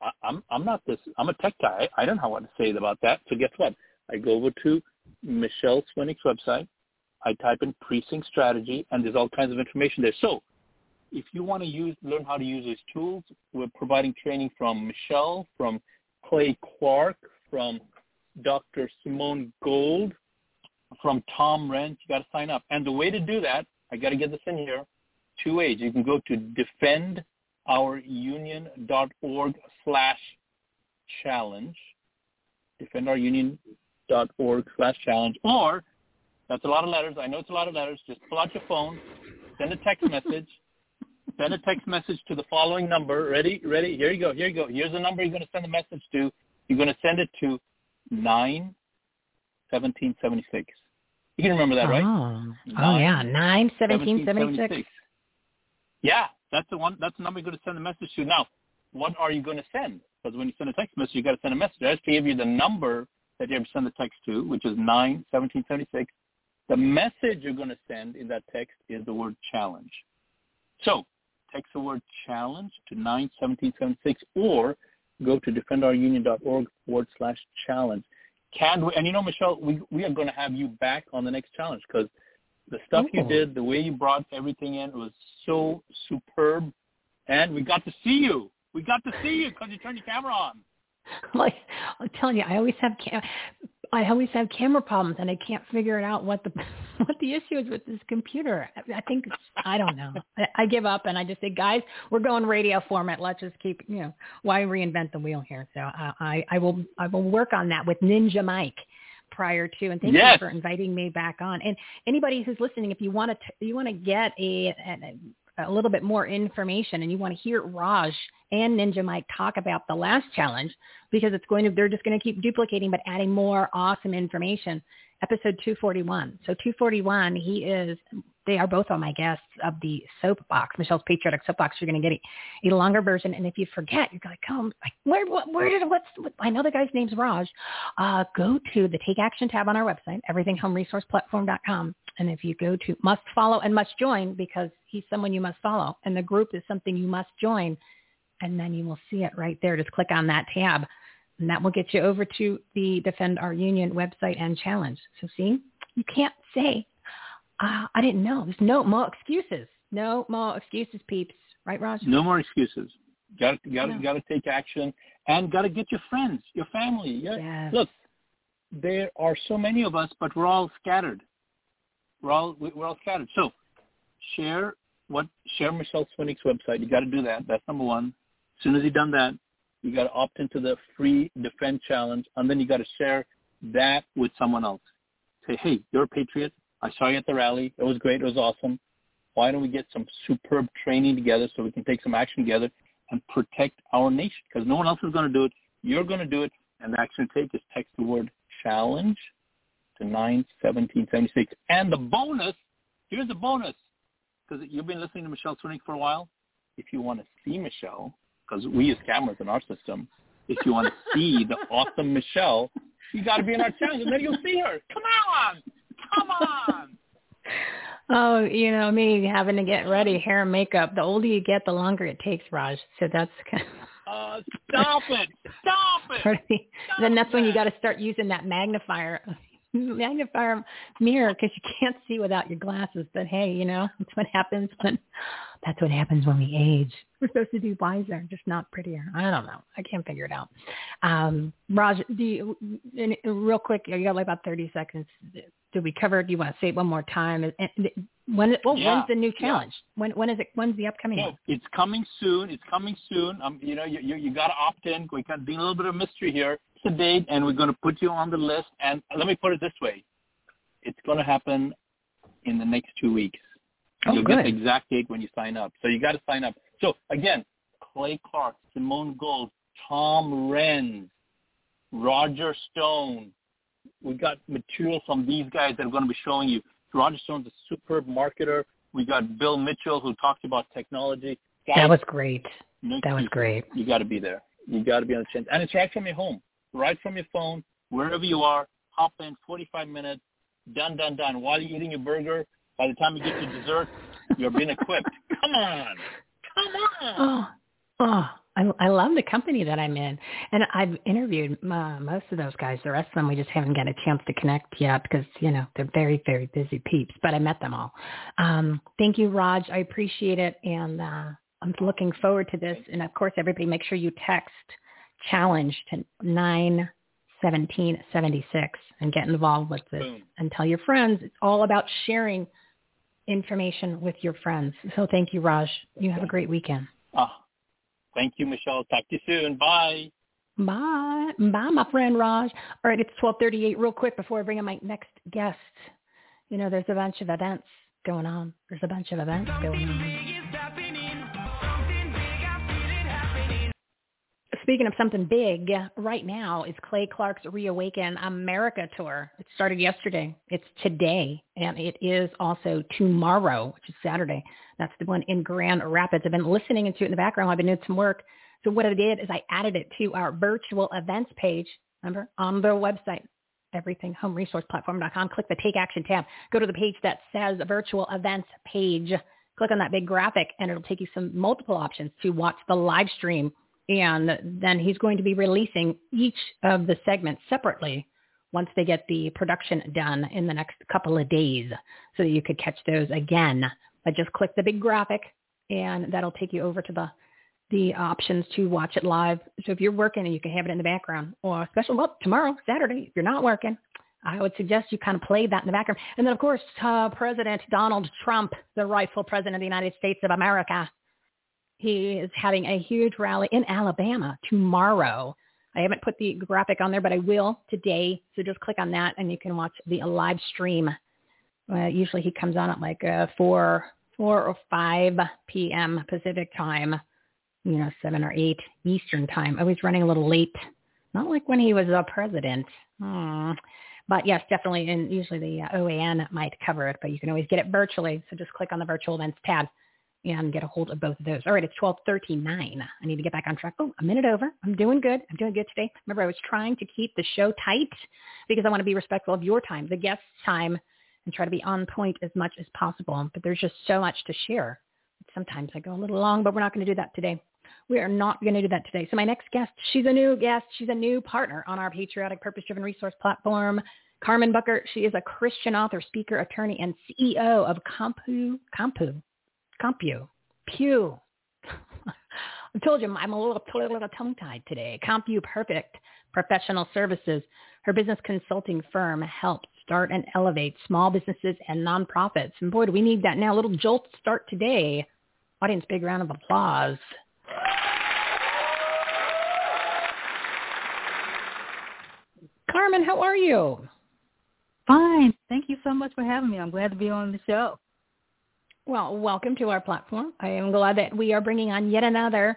I, I'm I'm not this. I'm a tech guy. I don't know what to say about that. So guess what? I go over to Michele Swinick's website. I type in precinct strategy, and there's all kinds of information there. So if you want to use learn how to use these tools, we're providing training from Michele, from Clay Clark, from Dr. Simone Gold, from Tom Renz. You got to sign up. And the way to do that, I got to get this in here, two ways. You can go to defendourunion.org slash challenge, defendourunion.org slash challenge, or that's a lot of letters. I know it's a lot of letters. Just pull out your phone, send a text message, send a text message to the following number. Ready? Ready? Here you go. Here you go. Here's the number you're going to send the message to. You're going to send it to 91776. You can remember that, right? Oh, oh yeah, nine seventeen seventy six. Yeah, that's the one. That's the number you're going to send the message to. Now, what are you going to send? Because when you send a text message, you got to send a message. I just gave you the number that you have to send the text to, which is nine seventeen seventy six. The message you're going to send in that text is the word challenge. So text the word challenge to nine seventeen seventy six, or go to defendourunion.org forward slash challenge can we, and you know, Michele, we, we are going to have you back on the next challenge because The stuff you Oh. did, the way you brought everything in was so superb. And we got to see you. We got to see you because you turned your camera on. like I'm telling you, I always have cam- I always have camera problems, and I can't figure it out what the what the issue is with this computer. I, think I don't know. I, I give up, and I just say, guys, we're going radio format. Let's just keep you know why reinvent the wheel here. So uh, I I will I will work on that with Ninja Mike prior to and thank Yes. you for inviting me back on and anybody who's listening if you want to you want to get a, a a little bit more information and you want to hear Raj and Ninja Mike talk about the last challenge because it's going to they're just going to keep duplicating but adding more awesome information. Episode 241. So 241, he is they are both on my guests of the soapbox, Michele's patriotic soapbox. You're going to get a, a longer version, and if you forget, you're like, "Come, like, where, what, where did what's? What, I know the guy's name's Raj. Uh, go to the Take Action tab on our website, everythinghomeresourceplatform.com, and if you go to Must Follow and Must Join, because he's someone you must follow, and the group is something you must join, and then you will see it right there. Just click on that tab, and that will get you over to the Defend Our Union website and challenge. So see, you can't say uh, I didn't know. There's no more excuses. No more excuses, peeps. Right, Raj? No more excuses. Got to got No. to got to take action and got to get your friends, your family. Yeah. Yes. Look, there are so many of us, but we're all scattered. We're all we're all scattered. So share what share Michele Swinick's website. You got to do that. That's number one. As soon as you've done that, you got to opt into the free Defend Challenge, and then you got to share that with someone else. Say, hey, you're a patriot. I saw you at the rally. It was great. It was awesome. Why don't we get some superb training together so we can take some action together and protect our nation? Because no one else is going to do it. You're going to do it. And the action to take is text the word challenge to 91776. And the bonus, here's the bonus, because you've been listening to Michele Swinick for a while. If you want to see Michele, because we use cameras in our system, if you want to see the awesome Michele, you got to be in our challenge, and then you'll see her. Come on, come on. Oh, you know me having to get ready, hair and makeup. The older you get, the longer it takes, Raj. So that's kind of Uh, stop it! Stop it! pretty. Then that's when you got to start using that magnifier magnifier mirror because you can't see without your glasses. But hey, you know that's what happens when that's what happens when we age. We're supposed to be wiser, just not prettier. I don't know. I can't figure it out. Um, Raj, do you, and real quick? You got like about thirty seconds. Did we cover? it? Do you want to say it one more time? And- and When? Well, Yeah, when's the new yeah. challenge? When? When is it? When's the upcoming No, one? it's coming soon. It's coming soon. Um, you know, you you, you got to opt in. We got doing a little bit of mystery here. It's a date, and we're going to put you on the list. And let me put it this way: it's going to happen in the next two weeks. Oh, You'll good. get the exact date when you sign up. So you got to sign up. So again, Clay Clark, Simone Gold, Tom Renz, Roger Stone. We got material from these guys that are going to be showing you. Roger Stone's a superb marketer. We got Bill Mitchell who talked about technology. That was great. That was you- great. You got to be there. You got to be on the chance, and it's right from your home, right from your phone, wherever you are. Hop in, 45 minutes, done, done, done. While you're eating your burger, by the time you get to dessert, you're being equipped. Come on, come on. Oh, oh, I, I love the company that I'm in, and I've interviewed uh, most of those guys. The rest of them, we just haven't got a chance to connect yet because you know they're very, very busy peeps. But I met them all. Um, thank you, Raj. I appreciate it, and uh, I'm looking forward to this. And of course, everybody, make sure you text challenge to nine seventeen seventy six and get involved with this Boom. and tell your friends. It's all about sharing information with your friends. So thank you, Raj. You have a great weekend. Ah, thank you, Michele. Talk to you soon. Bye. Bye. Bye, my friend Raj. All right, it's 1238. Real quick before I bring in my next guest. You know, there's a bunch of events going on. There's a bunch of events going on. Speaking of something big, right now is Clay Clark's Reawaken America Tour. It started yesterday. It's today, and it is also tomorrow, which is Saturday. That's the one in Grand Rapids. I've been listening into it in the background. I've been doing some work. So what I did is I added it to our virtual events page, remember, on the website, everythinghomeresourceplatform.com. Click the Take Action tab. Go to the page that says Virtual Events page. Click on that big graphic, and it'll take you some multiple options to watch the live stream. And then he's going to be releasing each of the segments separately once they get the production done in the next couple of days so that you could catch those again. But just click the big graphic and that'll take you over to the the options to watch it live. So if you're working and you can have it in the background or especially well tomorrow, Saturday, if you're not working, I would suggest you kind of play that in the background. And then of course, uh, President Donald Trump, the rightful president of the United States of America, he is having a huge rally in Alabama tomorrow. I haven't put the graphic on there, but I will today. So just click on that and you can watch the live stream. Uh, usually he comes on at like uh, 4, 4 or 5 p.m. Pacific time, you know, 7 or 8 Eastern time. Always running a little late. Not like when he was a president. Hmm. But yes, definitely. And usually the uh, OAN might cover it, but you can always get it virtually. So just click on the virtual events tab and get a hold of both of those. All right, it's 12:39. I need to get back on track. Oh, a minute over. I'm doing good. I'm doing good today. Remember, I was trying to keep the show tight because I want to be respectful of your time, the guest's time, and try to be on point as much as possible. But there's just so much to share. Sometimes I go a little long, but we're not going to do that today. We are not going to do that today. So my next guest, she's a new guest. She's a new partner on our patriotic purpose-driven resource platform. Karmen Booker, she is a Christian author, speaker, attorney, and CEO of Compu, Compu, Compu, Pew. I told you I'm a little, a little tongue-tied today. Compu Perfect Professional Services. Her business consulting firm helps start and elevate small businesses and nonprofits. And boy, do we need that now. A little jolt start today. Audience, big round of applause. Karmen, how are you? Fine. Thank you so much for having me. I'm glad to be on the show. Well, welcome to our platform. I am glad that we are bringing on yet another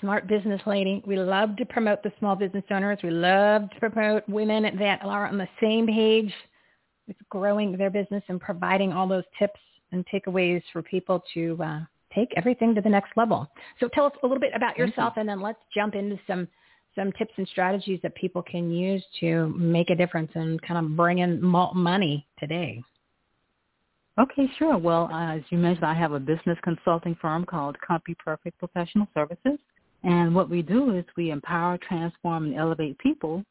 smart business lady. We love to promote the small business owners. We love to promote women that are on the same page with growing their business and providing all those tips and takeaways for people to uh, take everything to the next level. So tell us a little bit about yourself, and then let's jump into some some tips and strategies that people can use to make a difference and kind of bring in money today. Okay, sure. Well, uh, as you mentioned, I have a business consulting firm called Compu Perfect Professional Services. And what we do is we empower, transform, and elevate people.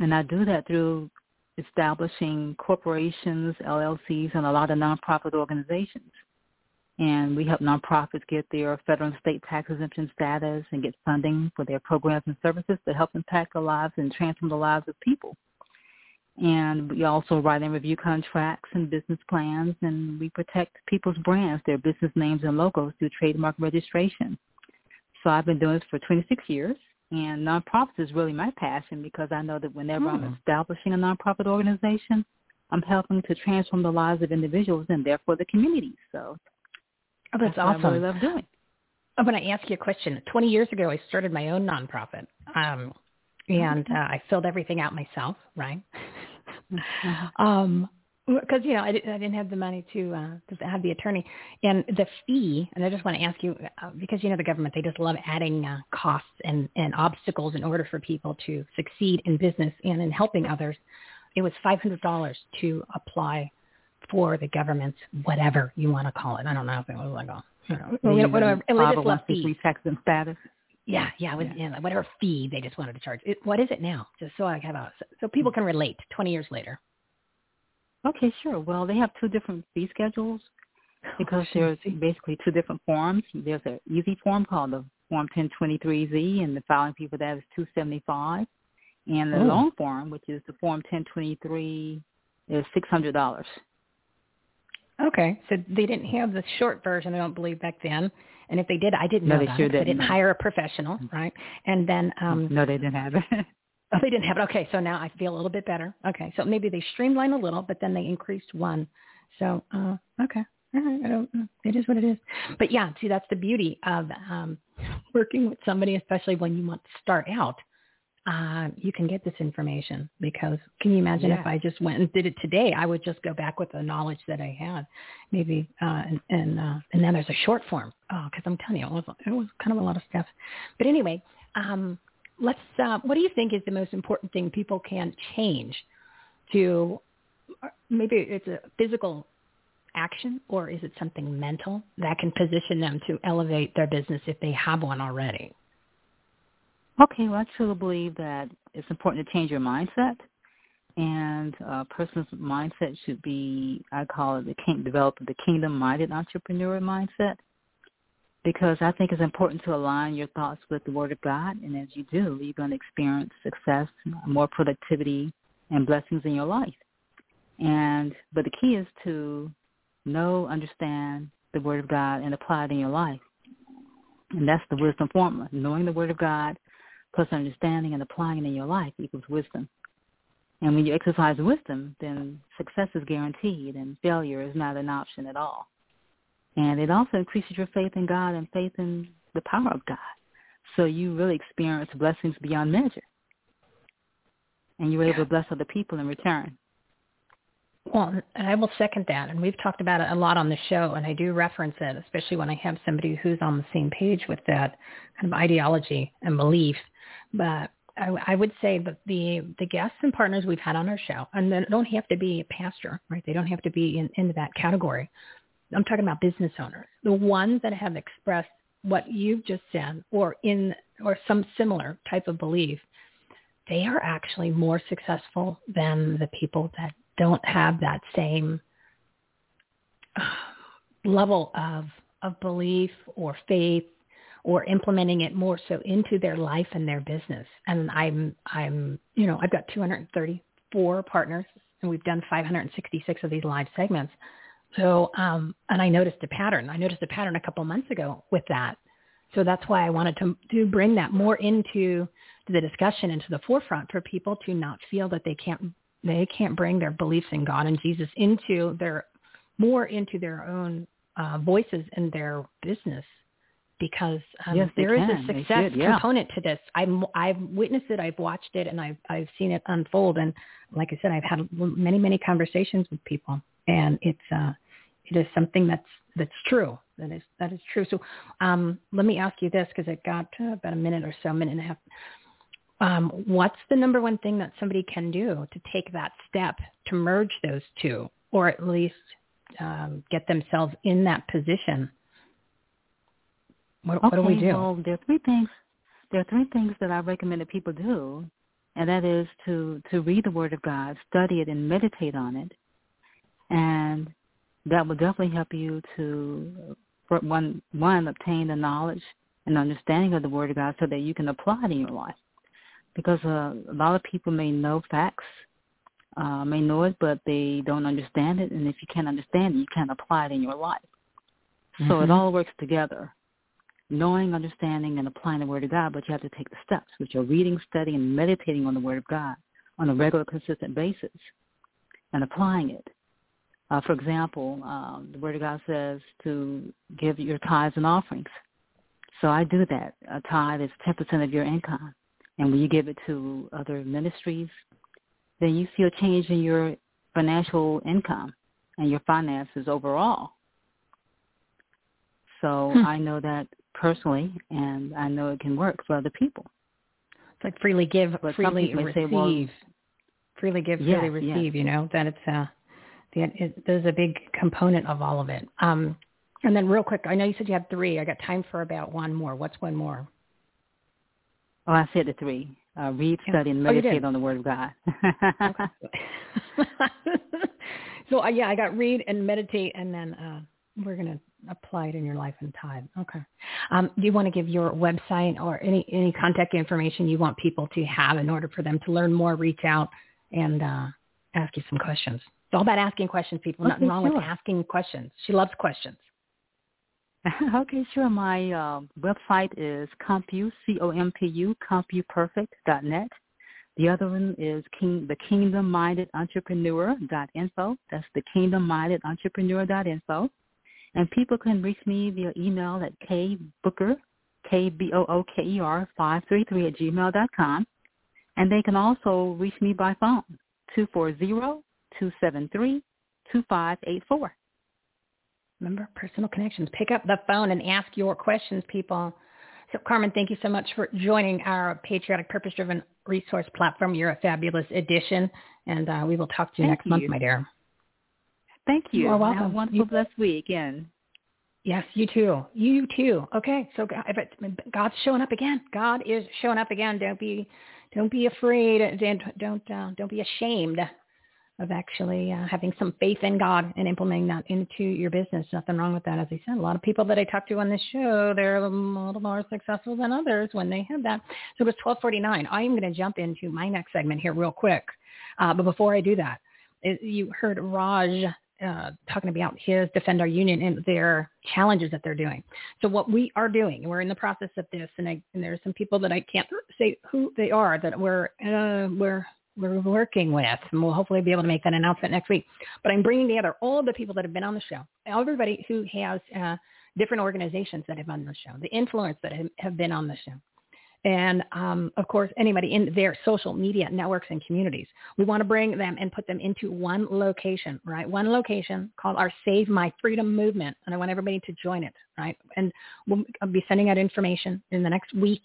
And I do that through establishing corporations, LLCs, and a lot of nonprofit organizations and we help nonprofits get their federal and state tax exemption status and get funding for their programs and services that help impact the lives and transform the lives of people. And we also write and review contracts and business plans, and we protect people's brands, their business names and logos through trademark registration. So I've been doing this for 26 years, and nonprofits is really my passion because I know that whenever I'm hmm. establishing a nonprofit organization, I'm helping to transform the lives of individuals and therefore the communities. So Oh, that's, that's awesome. I really love doing. I'm going to ask you a question. 20 years ago, I started my own nonprofit, um, and uh, I filled everything out myself, right? Mm-hmm. um, because you know I didn't, I didn't have the money to uh, to have the attorney and the fee. And I just want to ask you uh, because you know the government they just love adding uh, costs and and obstacles in order for people to succeed in business and in helping others. It was five hundred dollars to apply for the government's whatever you want to call it. I don't know if it was like a you know whatever illegitimate fee. tax and status. Yeah, yeah, was, yeah. whatever fee they just wanted to charge. It, what is it now? Just so I have a so people hmm. can relate. Twenty years later. Okay, sure. Well, they have two different fee schedules oh, because oh, there's basically two different forms. There's an easy form called the Form 1023Z, and the filing fee for that is 275 and the oh. long form, which is the Form 1023, is $600. Okay, so they didn't have the short version, I don't believe, back then. And if they did, I didn't no, know they that. Sure didn't. They didn't hire a professional, right? And then um no, they didn't have it. oh, they didn't have it. Okay, so now I feel a little bit better. Okay, so maybe they streamlined a little, but then they increased one. So uh okay, all right, I don't. It is what it is. But yeah, see, that's the beauty of um working with somebody, especially when you want to start out uh, you can get this information because can you imagine yeah. if I just went and did it today, I would just go back with the knowledge that I had, maybe, uh, and and, uh, and then there's a short form. Oh, because I'm telling you, it was it was kind of a lot of stuff. But anyway, um, let's. Uh, what do you think is the most important thing people can change to? Uh, maybe it's a physical action, or is it something mental that can position them to elevate their business if they have one already? Okay, well, I truly believe that it's important to change your mindset and a person's mindset should be, I call it the king, develop the kingdom-minded entrepreneur mindset because I think it's important to align your thoughts with the Word of God, and as you do, you're going to experience success, more productivity, and blessings in your life. And but the key is to know, understand the Word of God, and apply it in your life. And that's the wisdom formula: knowing the Word of God, plus understanding and applying it in your life equals wisdom. And when you exercise wisdom, then success is guaranteed, and failure is not an option at all. And it also increases your faith in God and faith in the power of God. So you really experience blessings beyond measure. And you're able to bless other people in return. Well, I will second that. And we've talked about it a lot on the show, and I do reference it, especially when I have somebody who's on the same page with that kind of ideology and belief. But I, I would say that the the guests and partners we've had on our show, and they don't have to be a pastor, right? They don't have to be in, into that category. I'm talking about business owners, the ones that have expressed what you've just said or in or some similar type of belief, they are actually more successful than the people that don't have that same level of of belief or faith or implementing it more so into their life and their business. And I'm I'm you know, I've got 234 partners and we've done 566 of these live segments. So, um, and I noticed a pattern. I noticed a pattern a couple months ago with that. So that's why I wanted to to bring that more into the discussion into the forefront for people to not feel that they can't they can't bring their beliefs in God and Jesus into their more into their own uh, voices in their business because um, yes, there is a success should, yeah. component to this. I'm, I've witnessed it, I've watched it, and I've, I've seen it unfold. And like I said, I've had many, many conversations with people, and it's uh, it is something that's that's true. That is that is true. So um, let me ask you this because it got uh, about a minute or so, minute and a half. Um, what's the number one thing that somebody can do to take that step to merge those two, or at least um, get themselves in that position? What, okay, what do we do? Well, there are three things. There are three things that I recommend that people do, and that is to to read the Word of God, study it, and meditate on it, and that will definitely help you to one one obtain the knowledge and understanding of the Word of God, so that you can apply it in your life. Because uh, a lot of people may know facts, uh, may know it, but they don't understand it, and if you can't understand it, you can't apply it in your life. Mm-hmm. So it all works together knowing, understanding, and applying the Word of God, but you have to take the steps, which are reading, studying, and meditating on the Word of God on a regular, consistent basis and applying it. Uh, for example, um, the Word of God says to give your tithes and offerings. So I do that. A tithe is 10% of your income. And when you give it to other ministries, then you see a change in your financial income and your finances overall. So hmm. I know that personally, and I know it can work for other people. It's like freely give, but freely receive. Say, well, freely give, yes, freely receive. Yes. You know that it's uh, the, it, there's a big component of all of it. Um, and then real quick, I know you said you had three. I got time for about one more. What's one more? Oh, I said the three. Uh, read, study, and oh, meditate on the Word of God. so uh, yeah, I got read and meditate, and then uh, we're gonna apply it in your life and time. Okay. Um, do you want to give your website or any any contact information you want people to have in order for them to learn more, reach out, and uh, ask you some questions? It's all about asking questions, people. Okay, Nothing wrong sure. with asking questions. She loves questions. okay, sure. My uh, website is compu, C-O-M-P-U, compuperfect.net. The other one is King, the Kingdom Minded Entrepreneur.info. That's the Kingdom Minded Entrepreneur.info. And people can reach me via email at kbooker, K-B-O-O-K-E-R, 533 at gmail dot com. And they can also reach me by phone, 240-273-2584. Remember, personal connections. Pick up the phone and ask your questions, people. So, Karmen, thank you so much for joining our Patriotic Purpose Driven Resource Platform. You're a fabulous addition, and uh, we will talk to you Thank next you. month, my dear. Thank you. You. Have a wonderful, You- blessed weekend. Yes, you too. You too. Okay, so God- God's showing up again. God is showing up again. Don't be, don't be afraid. Don't don't uh, don't be ashamed of actually uh, having some faith in God and implementing that into your business. Nothing wrong with that. As I said, a lot of people that I talk to on this show, they're a little more successful than others when they have that. So it was 1249. I'm going to jump into my next segment here real quick. Uh, but before I do that, it, you heard Raj uh, talking about his Defend Our Union and their challenges that they're doing. So what we are doing, we're in the process of this, and, I, and some people that I can't say who they are that we're uh, we're we're working with, and we'll hopefully be able to make that announcement next week. But I'm bringing together all the people that have been on the show, everybody who has uh, different organizations that have been on the show, the influence that have been on the show, and um, of course anybody in their social media networks and communities. We want to bring them and put them into one location, right? One location called our Save My Freedom Movement, and I want everybody to join it, right? And we'll I'll be sending out information in the next week.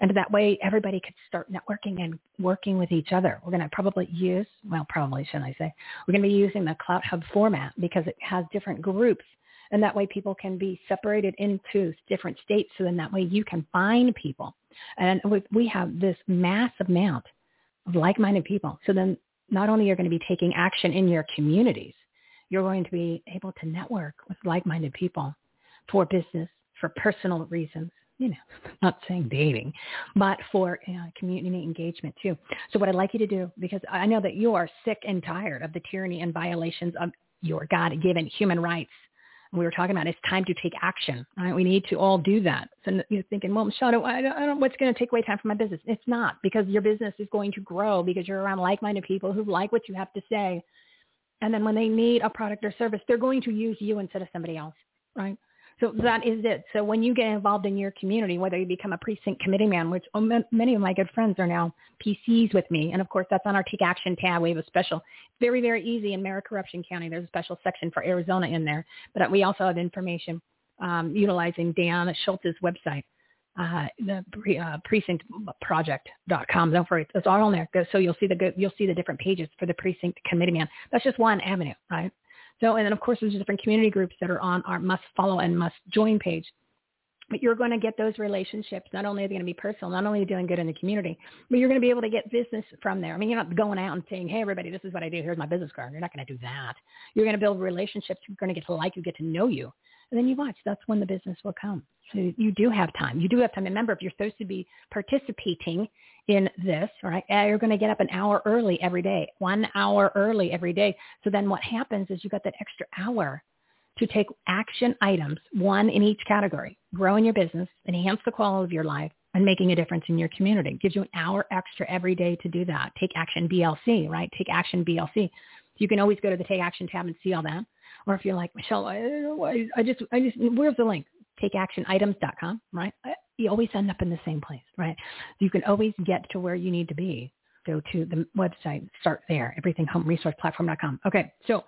And that way everybody could start networking and working with each other. We're going to probably use, well, probably shouldn't I say, we're going to be using the CloutHub format because it has different groups and that way people can be separated into different states so then that way you can find people and we have this massive amount of like-minded people. So then not only are you going to be taking action in your communities, you're going to be able to network with like-minded people for business, for personal reasons, you know, not saying dating, but for uh, community engagement too. So what I'd like you to do, because I know that you are sick and tired of the tyranny and violations of your God-given human rights we were talking about it's time to take action. Right? We need to all do that. So you're thinking, well, Michele, I don't, know what's going to take away time from my business. It's not because your business is going to grow because you're around like-minded people who like what you have to say. And then when they need a product or service, they're going to use you instead of somebody else, right? So that is it. So when you get involved in your community, whether you become a precinct committee man, which many of my good friends are now PCs with me, and of course that's on our Take Action tab. We have a special, very, very easy in Maricorruption County. There's a special section for Arizona in there. But we also have information um, utilizing Dan Schultz's website, uh, the pre, uh, precinctproject.com. Don't worry, it's all on there. So you'll see the you'll see the different pages for the precinct committee man. That's just one avenue, right? So, and then of course there's different community groups that are on our must follow and must join page. But you're going to get those relationships. Not only are they going to be personal, not only are you doing good in the community, but you're going to be able to get business from there. I mean, you're not going out and saying, hey, everybody, this is what I do. Here's my business card. You're not going to do that. You're going to build relationships. You're going to get to like you, get to know you. And then you watch. That's when the business will come. So you do have time. You do have time. Remember, if you're supposed to be participating in this, right, uh, you're going to get up an hour early every day, one hour early every day. So then what happens is you got that extra hour to take action items, one in each category, growing your business, enhance the quality of your life, and making a difference in your community. It gives you an hour extra every day to do that. Take action BLC, right? Take action BLC. You can always go to the Take Action tab and see all that. Or if you're like, Michele, I, I just, I just, where's the link? takeactionitems.com, right? You always end up in the same place, right? You can always get to where you need to be. Go to the website, start there, everythinghomeresourceplatform.com. Okay, so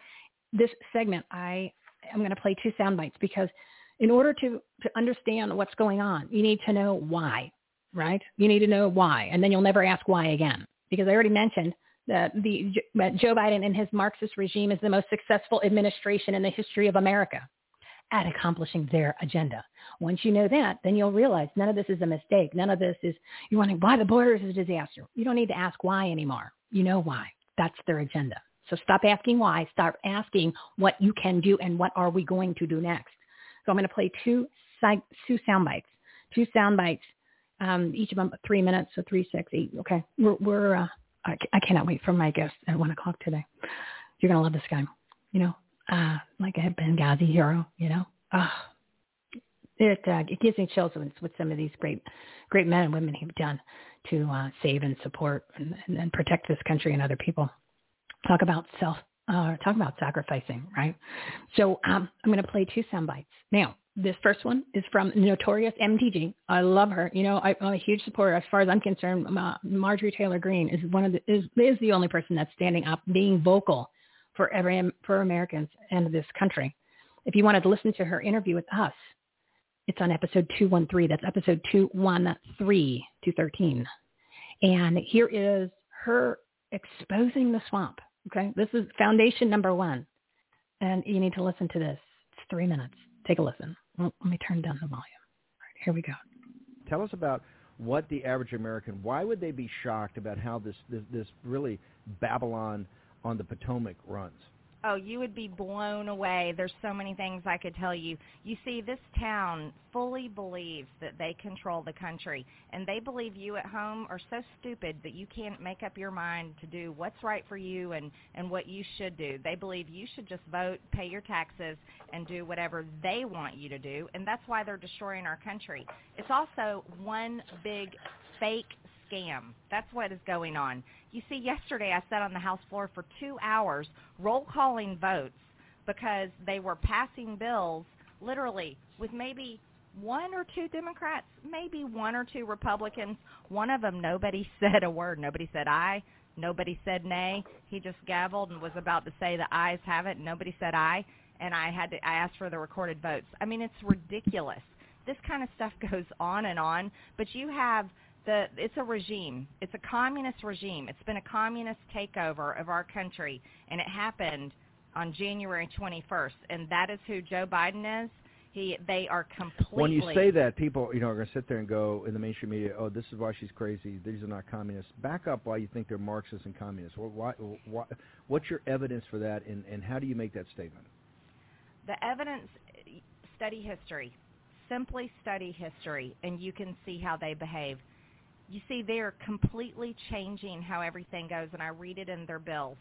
this segment, I am going to play two sound bites because in order to, to understand what's going on, you need to know why, right? You need to know why, and then you'll never ask why again. Because I already mentioned that the that Joe Biden and his Marxist regime is the most successful administration in the history of America at accomplishing their agenda. Once you know that, then you'll realize none of this is a mistake. None of this is, you're wondering why the border is a disaster. You don't need to ask why anymore. You know why. That's their agenda. So stop asking why. Start asking what you can do and what are we going to do next. So I'm going to play two, two sound bites, two sound bites, um, each of them three minutes, so three, six, eight. Okay. We're, we're uh, I, I cannot wait for my guest at one o'clock today. You're going to love this guy. You know, uh, like a Benghazi hero, you know. Uh, it uh, it gives me chills with, with some of these great great men and women have done to uh, save and support and, and, and protect this country and other people. Talk about self. Uh, talk about sacrificing, right? So um, I'm going to play two sound bites. Now, this first one is from Notorious MTG. I love her. You know, I, am a huge supporter. As far as I'm concerned, uh, Marjorie Taylor Greene is one of the is is the only person that's standing up, being vocal for every for Americans and this country. If you wanted to listen to her interview with us, it's on episode 213. That's episode 213, 213. And here is her exposing the swamp. Okay. This is foundation number one. And you need to listen to this. It's three minutes. Take a listen. Let me turn down the volume. Right, here we go. Tell us about what the average American, why would they be shocked about how this this, this really Babylon on the Potomac runs? Oh, you would be blown away. There's so many things I could tell you. You see, this town fully believes that they control the country, and they believe you at home are so stupid that you can't make up your mind to do what's right for you and and what you should do. They believe you should just vote, pay your taxes, and do whatever they want you to do, and that's why they're destroying our country. It's also one big fake scam. That's what is going on. You see, yesterday I sat on the House floor for two hours roll calling votes because they were passing bills literally with maybe one or two Democrats, maybe one or two Republicans. One of them, nobody said a word. Nobody said aye. Nobody said nay. He just gavelled and was about to say the ayes have it. Nobody said aye. And I had to. I asked for the recorded votes. I mean, it's ridiculous. This kind of stuff goes on and on. But you have the it's a regime. It's a communist regime. It's been a communist takeover of our country, and it happened on January 21st. And that is who Joe Biden is. He, they are completely. When you say that, people, you know, are going to sit there and go in the mainstream media, "Oh, this is why she's crazy. These are not communists." Back up why you think they're Marxists and communists. Why, why, what's your evidence for that, and, and how do you make that statement? The evidence, study history. Simply study history, and you can see how they behave you see they're completely changing how everything goes and I read it in their bills.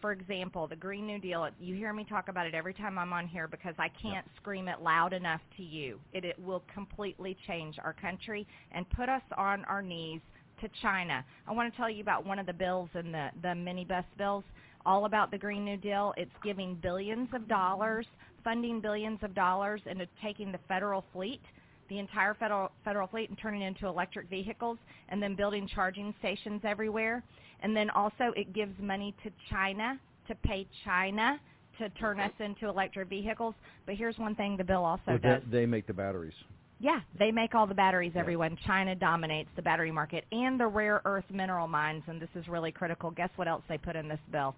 For example, the Green New Deal, you hear me talk about it every time I'm on here because I can't scream it loud enough to you. It, it will completely change our country and put us on our knees to China. I want to tell you about one of the bills in the, the minibus bills, all about the Green New Deal. It's giving billions of dollars, funding billions of dollars into taking the federal fleet – the entire federal federal fleet and turning it into electric vehicles and then building charging stations everywhere. And then also it gives money to China to pay China to turn us into electric vehicles. But here's one thing the bill also well, does. They make the batteries. Yeah, they make all the batteries, everyone. China dominates the battery market and the rare earth mineral mines, and this is really critical. Guess what else they put in this bill?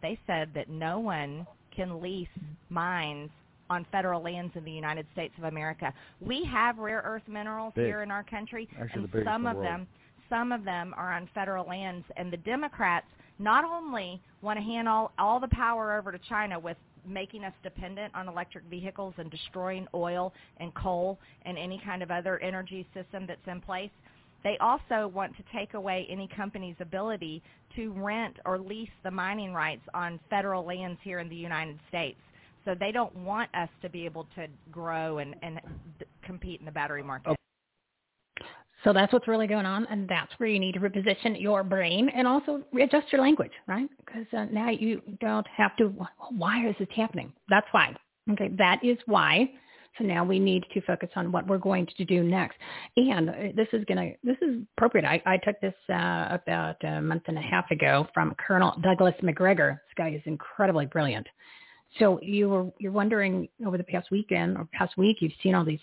They said that no one can lease mines on federal lands in the United States of America. We have rare earth minerals Big. here in our country, Actually, and some in of the them some of them are on federal lands and the Democrats not only want to hand all, all the power over to China with making us dependent on electric vehicles and destroying oil and coal and any kind of other energy system that's in place. They also want to take away any company's ability to rent or lease the mining rights on federal lands here in the United States. So they don't want us to be able to grow and, and compete in the battery market. So that's what's really going on, and that's where you need to reposition your brain and also readjust your language, right? Because uh, now you don't have to. Why is this happening? That's why. Okay, that is why. So now we need to focus on what we're going to do next. And uh, this is going to, this is appropriate. I, I took this uh, about a month and a half ago from Colonel Douglas Macgregor. This guy is incredibly brilliant. So you were you're wondering over the past weekend or past week, you've seen all these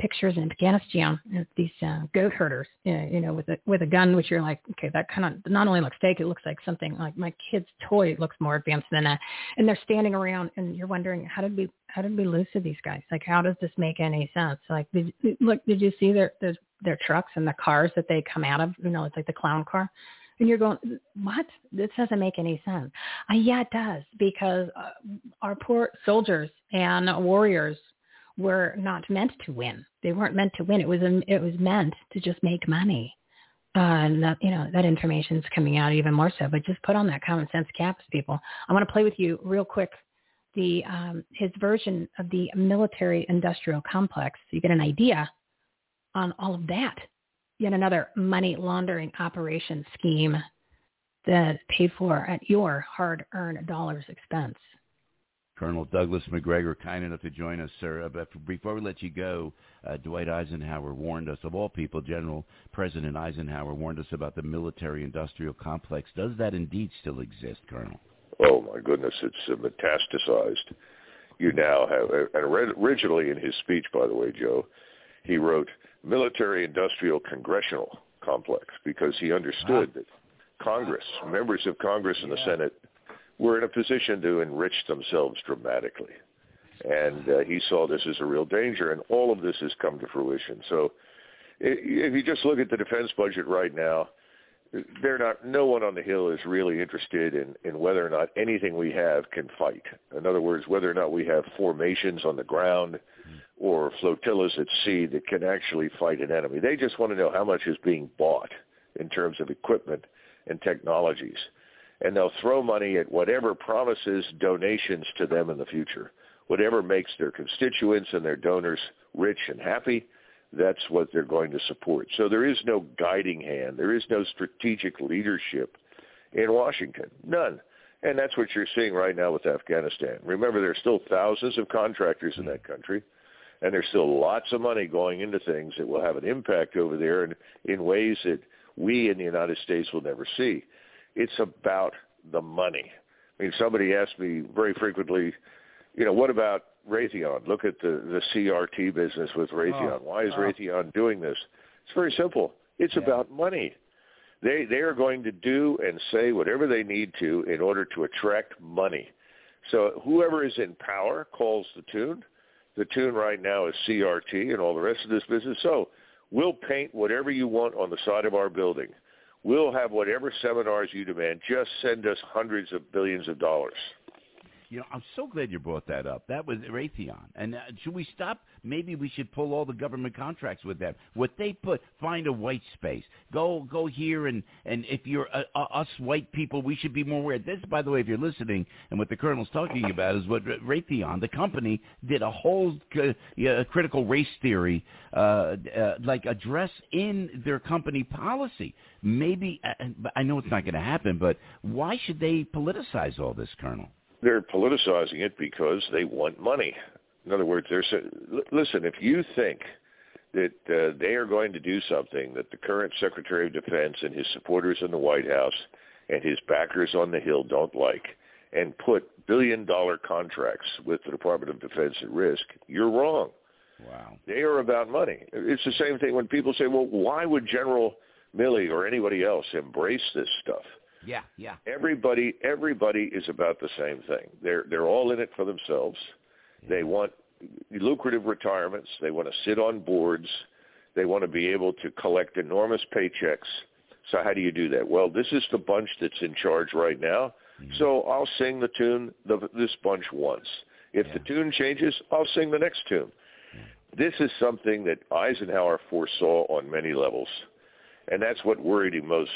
pictures in Afghanistan of these uh, goat herders, you know, with a with a gun, which you're like, okay, that kind of not only looks fake, it looks like something like my kid's toy looks more advanced than that. And they're standing around, and you're wondering how did we how did we lose to these guys? Like, how does this make any sense? Like, did, look, did you see their their their trucks and the cars that they come out of? You know, it's like the clown car and you're going, what? This doesn't make any sense. Uh, yeah, it does because uh, our poor soldiers and warriors were not meant to win. They weren't meant to win. It was it was meant to just make money. Uh, and that, you know that information is coming out even more so. But just put on that common sense caps, people. I want to play with you real quick the um, his version of the military industrial complex, you get an idea on all of that yet another money laundering operation scheme that paid for at your hard-earned dollars expense. Colonel Douglas Macgregor, kind enough to join us, sir. Uh, but before we let you go, uh, Dwight Eisenhower warned us, of all people, General President Eisenhower warned us about the military-industrial complex. Does that indeed still exist, Colonel? Oh, my goodness, it's uh, metastasized. You now have, and originally in his speech, by the way, Joe, he wrote, military industrial congressional complex because he understood wow. that Congress, members of Congress and the Senate, were in a position to enrich themselves dramatically. And uh, he saw this as a real danger, and all of this has come to fruition. So if you just look at the defense budget right now, they're not. No one on the Hill is really interested in in whether or not anything we have can fight. In other words, whether or not we have formations on the ground mm-hmm. or flotillas at sea that can actually fight an enemy. They just want to know how much is being bought in terms of equipment and technologies. And they'll throw money at whatever promises donations to them in the future. Whatever makes their constituents and their donors rich and happy, that's what they're going to support. So there is no guiding hand. There is no strategic leadership in Washington. None. And that's what you're seeing right now with Afghanistan. Remember, there are still thousands of contractors in that country, and there's still lots of money going into things that will have an impact over there in, in ways that we in the United States will never see. It's about the money. I mean, somebody asks me very frequently, you know, what about Raytheon? Look at the the CRT business with Raytheon. Oh, Why is oh. Raytheon doing this? It's very simple. It's about money. They they are going to do and say whatever they need to in order to attract money. So whoever is in power calls the tune. The tune right now is CRT and all the rest of this business. So we'll paint whatever you want on the side of our building. We'll have whatever seminars you demand. Just send us hundreds of billions of dollars. You know, I'm so glad you brought that up. That was Raytheon. And uh, should we stop? Maybe we should pull all the government contracts with them. What they put, find a white space. Go, go here, and and if you're uh, uh, us white people, we should be more aware. This, by the way, if you're listening, and what the colonel's talking about is what Raytheon, the company, did a whole uh, critical race theory, uh, uh, like address in their company policy. Maybe uh, I know it's not going to happen, but why should they politicize all this, Colonel? They're politicizing it because they want money. In other words, they're listen. If you think that uh, they are going to do something that the current Secretary of Defense and his supporters in the White House and his backers on the Hill don't like, and put billion-dollar contracts with the Department of Defense at risk, you're wrong. Wow. They are about money. It's the same thing when people say, "Well, why would General Milley or anybody else embrace this stuff?" Yeah, yeah. Everybody, everybody is about the same thing. They're they're all in it for themselves. They want lucrative retirements. They want to sit on boards. They want to be able to collect enormous paychecks. So how do you do that? Well, this is the bunch that's in charge right now. Mm-hmm. So I'll sing the tune the, this bunch once. If the tune changes, I'll sing the next tune. This is something that Eisenhower foresaw on many levels, and that's what worried him most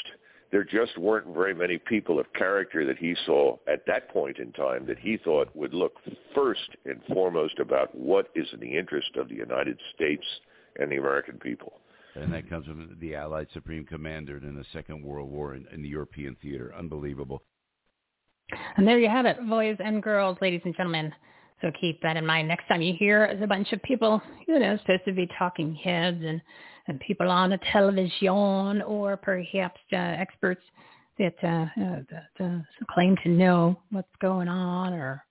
there just weren't very many people of character that he saw at that point in time that he thought would look first and foremost about what is in the interest of the United States and the American people. And that comes from the Allied Supreme Commander in the Second World War in, in the European theater. Unbelievable. And there you have it, boys and girls, ladies and gentlemen. So keep that in mind next time you hear a bunch of people, you know, supposed to be talking heads and and people on the television or perhaps uh, experts that, uh, uh, that uh, claim to know what's going on or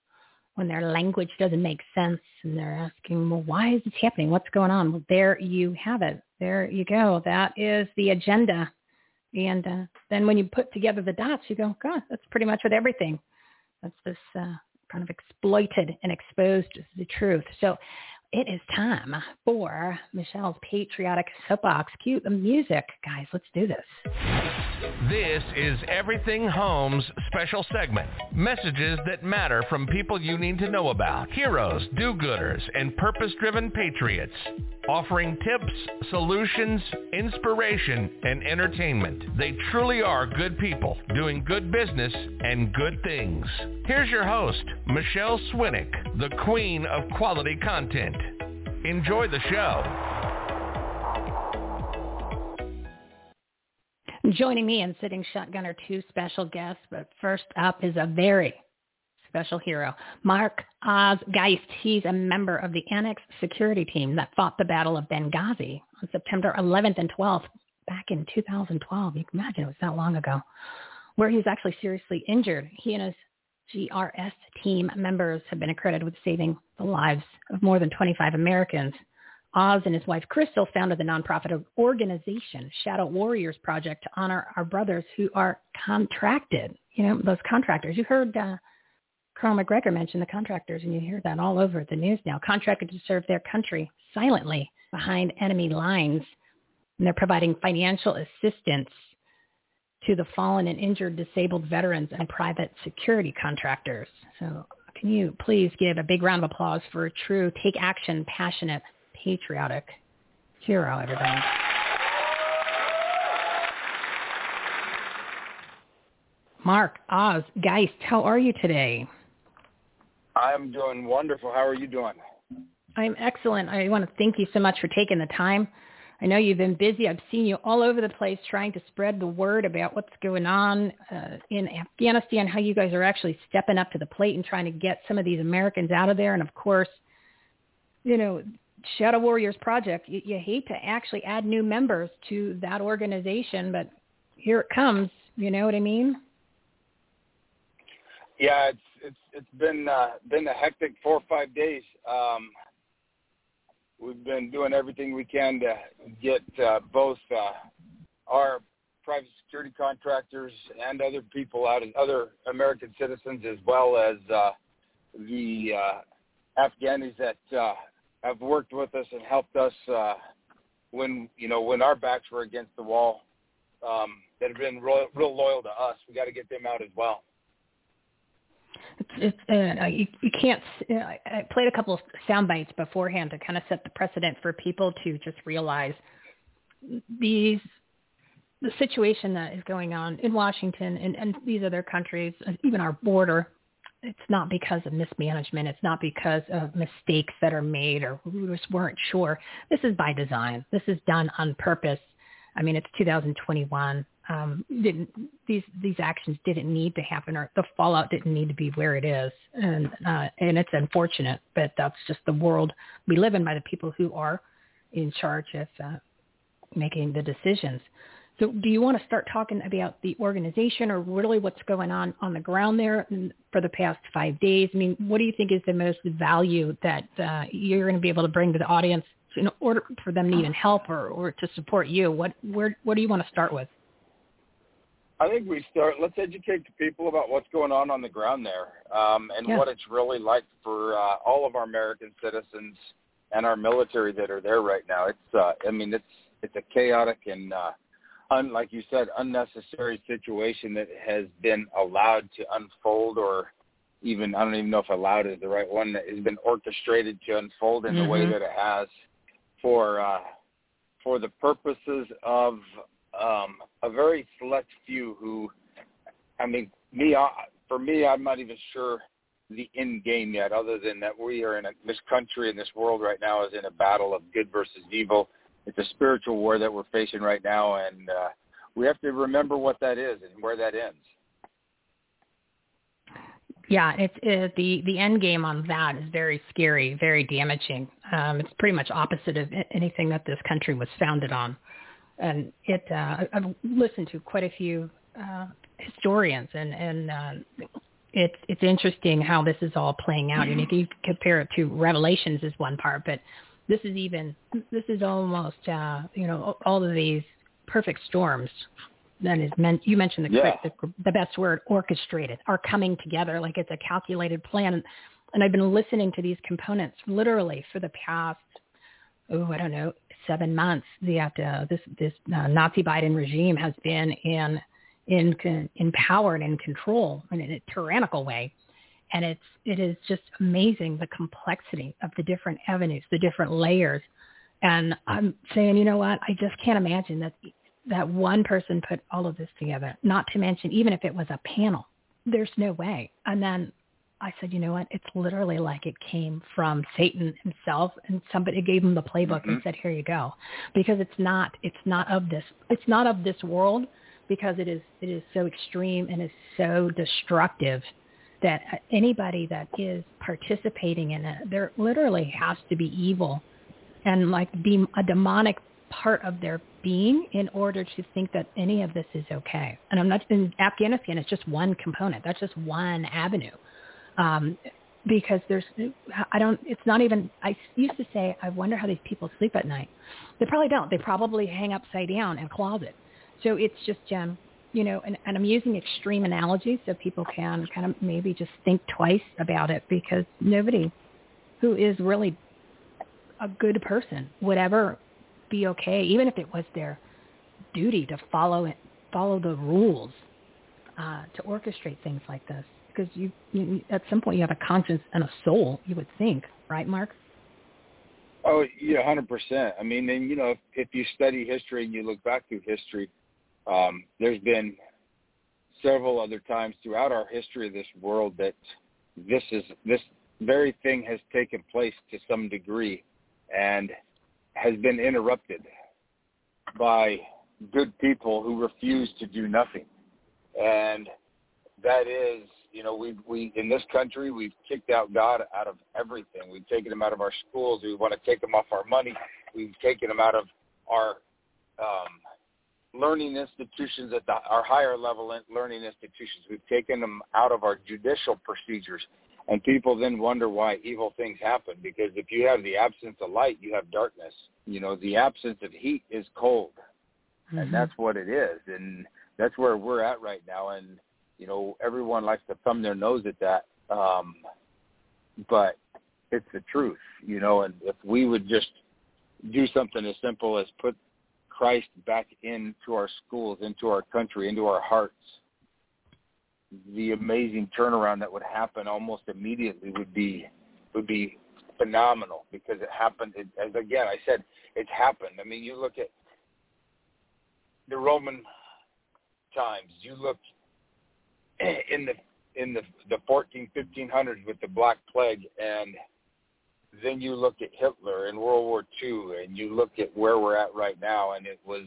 when their language doesn't make sense and they're asking, well, why is this happening? What's going on? Well, there you have it. There you go. That is the agenda. And uh, then when you put together the dots, you go, God, that's pretty much with everything. That's this uh, kind of exploited and exposed the truth. So it is time for Michele's patriotic soapbox. Cue the music, guys. Let's do this. This is Everything Homes special segment. Messages that matter from people you need to know about. Heroes, do-gooders, and purpose-driven patriots. Offering tips, solutions, inspiration, and entertainment. They truly are good people doing good business and good things. Here's your host, Michele Swinick, the queen of quality content. Enjoy the show. Joining me and sitting shotgun are two special guests, but first up is a very special hero, Mark Oz Geist. He's a member of the Annex security team that fought the Battle of Benghazi on September 11th and 12th back in 2012. You can imagine it was that long ago, where he was actually seriously injured. He and his GRS team members have been accredited with saving the lives of more than 25 Americans. Oz and his wife Crystal founded the nonprofit organization Shadow Warriors Project to honor our brothers who are contracted. You know, those contractors. You heard uh, Colonel Macgregor mention the contractors, and you hear that all over the news now. Contracted to serve their country silently behind enemy lines. And they're providing financial assistance to the fallen and injured disabled veterans and private security contractors. So can you please give a big round of applause for a true take action, passionate, patriotic hero, everybody. Mark, Oz, Geist, how are you today? I'm doing wonderful. How are you doing? I'm excellent. I want to thank you so much for taking the time. I know you've been busy. I've seen you all over the place trying to spread the word about what's going on uh, in Afghanistan, how you guys are actually stepping up to the plate and trying to get some of these Americans out of there. And of course, you know, Shadow Warriors Project, you, you hate to actually add new members to that organization, but here it comes. You know what I mean? Yeah, it's it's it's been uh, been a hectic four or five days. Um, we've been doing everything we can to get uh, both uh, our private security contractors and other people out, other American citizens, as well as uh, the uh, Afghanis that uh, have worked with us and helped us uh, when you know when our backs were against the wall. Um, that have been real, real loyal to us. We got to get them out as well it's, it's uh, you, you can't. Uh, I played a couple of sound bites beforehand to kind of set the precedent for people to just realize these the situation that is going on in Washington and, and these other countries, even our border. It's not because of mismanagement. It's not because of mistakes that are made or we just weren't sure. This is by design. This is done on purpose. I mean, it's 2021 um, didn't these these actions didn't need to happen or the fallout didn't need to be where it is. And uh, and it's unfortunate but that's just the world we live in by the people who are in charge of uh, making the decisions. So do you want to start talking about the organization or really what's going on on the ground there for the past five days? I mean what do you think is the most value that uh, you're going to be able to bring to the audience in order for them to even help or, or to support you? What where what do you want to start with I think we start. Let's educate the people about what's going on on the ground there, um, and yeah. what it's really like for uh, all of our American citizens and our military that are there right now. It's, uh, I mean, it's it's a chaotic and, uh, un, like you said, unnecessary situation that has been allowed to unfold, or even I don't even know if allowed is the right one. That has been orchestrated to unfold in mm-hmm. the way mm-hmm. that it has for uh, for the purposes of um, a very select few who, I mean, me uh, for me, I'm not even sure the end game yet, other than that we are in a, this country and this world right now is in a battle of good versus evil. It's a spiritual war that we're facing right now, and uh, we have to remember what that is and where that ends. Yeah, it's it, the the end game on that is very scary, very damaging. Um, it's pretty much opposite of anything that this country was founded on and it uh, I've listened to quite a few uh, historians, and and uh, it's it's interesting how this is all playing out. And if you compare it to Revelations, is one part, but this is even this is almost uh, you know all of these perfect storms. Then is meant you mentioned the, yeah. the the best word orchestrated are coming together like it's a calculated plan. And I've been listening to these components literally for the past oh I don't know seven months, the uh, this this uh, Nazi Biden regime has been in in in power and in control in a tyrannical way, and it's it is just amazing the complexity of the different avenues, the different layers, and I'm saying, you know what, I just can't imagine that that one person put all of this together. Not to mention, even if it was a panel, there's no way. And then I said, you know what? It's literally like it came from Satan himself, and somebody gave him the playbook mm-hmm. and said, "Here you go," because it's not it's not of this it's not of this world because it is it is so extreme and is so destructive that anybody that is participating in it, there literally has to be evil and like be a demonic part of their being in order to think that any of this is okay. And I'm not in Afghanistan. It's just one component. That's just one avenue um, because there's I don't it's not even I used to say I wonder how these people sleep at night. They probably don't. They probably hang upside down in a closet. So it's just um you know and, and I'm using extreme analogies so people can kind of maybe just think twice about it because nobody who is really a good person would ever be okay, even if it was their duty to follow it, follow the rules uh, to orchestrate things like this. Because you, you, at some point, you have a conscience and a soul. You would think, right, Mark? Oh yeah, hundred percent. I mean, and you know, if, if you study history and you look back through history, um, there's been several other times throughout our history of this world that this is this very thing has taken place to some degree and has been interrupted by good people who refuse to do nothing. And that is, you know, we we in this country we've kicked out God out of everything. We've taken him out of our schools. We want to take him off our money. We've taken him out of our um, learning institutions at the, our higher level learning institutions. We've taken them out of our judicial procedures. And people then wonder why evil things happen because if you have the absence of light, you have darkness. You know, the absence of heat is cold. Mm-hmm. And that's what it is. And that's where we're at right now. And, you know, everyone likes to thumb their nose at that. Um, but it's the truth, you know, and if we would just do something as simple as put Christ back into our schools, into our country, into our hearts, the amazing turnaround that would happen almost immediately would be would be phenomenal because it happened. It, as again, I said, it's happened. I mean, you look at the Roman times. You look in the in the the 14 1500s with the Black Plague, and then you look at Hitler and World War II, and you look at where we're at right now, and it was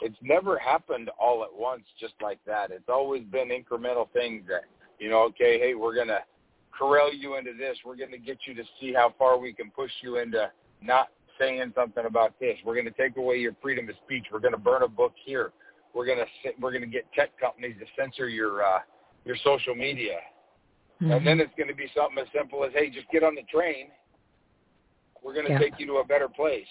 it's never happened all at once just like that. It's always been incremental things that, you know, okay, hey, we're to corral you into this. We're to get you to see how far we can push you into not saying something about this. We're to take away your freedom of speech. We're to burn a book here. We're to we're to get tech companies to censor your uh, your social media. Mm-hmm. And then it's going to be something as simple as, hey, just get on the train. We're going to yeah. take you to a better place.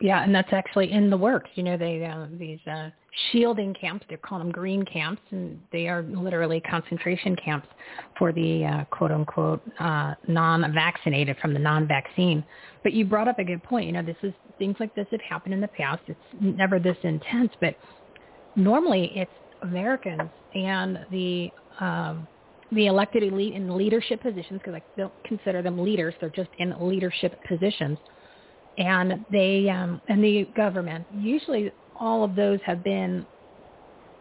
Yeah, and that's actually in the works. You know, they uh, these uh, shielding camps. They're calling them green camps, and they are literally concentration camps for the uh, quote unquote uh, non-vaccinated from the non-vaccine. But you brought up a good point. You know, this is things like this have happened in the past. It's never this intense, but normally it's Americans and the um, the elected elite in leadership positions because I don't consider them leaders. They're just in leadership positions and they um, and the government. Usually, all of those have been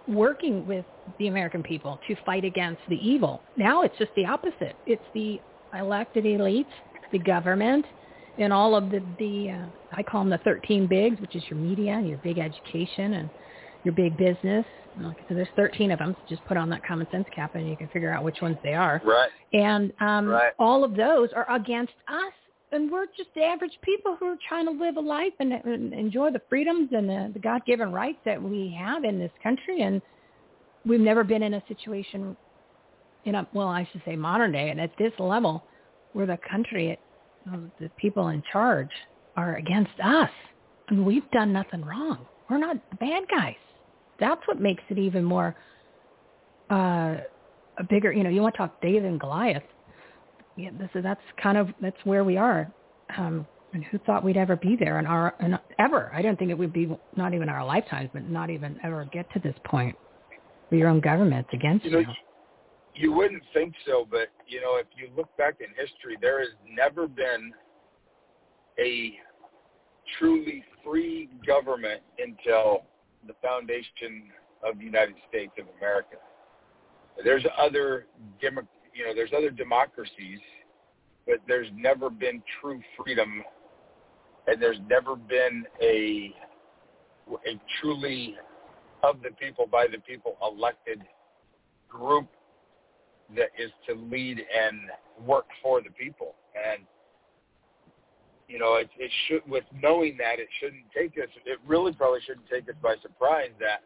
working with the American people to fight against the evil. Now it's just the opposite. It's the elected elites, the government, and all of the the uh, I call them the 13 bigs, which is your media and your big education and your big business. So there's 13 of them. So just put on that common sense cap and you can figure out which ones they are. Right. And um, right. all of those are against us and we're just average people who are trying to live a life and, and enjoy the freedoms and the, the God-given rights that we have in this country. And we've never been in a situation, in a well, I should say modern day, and at this level, where the country, the people in charge, are against us, and we've done nothing wrong. We're not bad guys. That's what makes it even more uh, a bigger. You know, you want to talk David and Goliath yeah, this is that's kind of that's where we are. Um, and who thought we'd ever be there in our in, ever? I don't think it would be not even our lifetimes, but not even ever get to this point where your own government's against you. Know, you. You wouldn't think so, but you know, if you look back in history, there has never been a truly free government until the foundation of the United States of America. There's other demo, you know, there's other democracies, but there's never been true freedom, and there's never been a a truly of the people by the people elected group that is to lead and work for the people. And you know, it, it should with knowing that it shouldn't take us. It really probably shouldn't take us by surprise that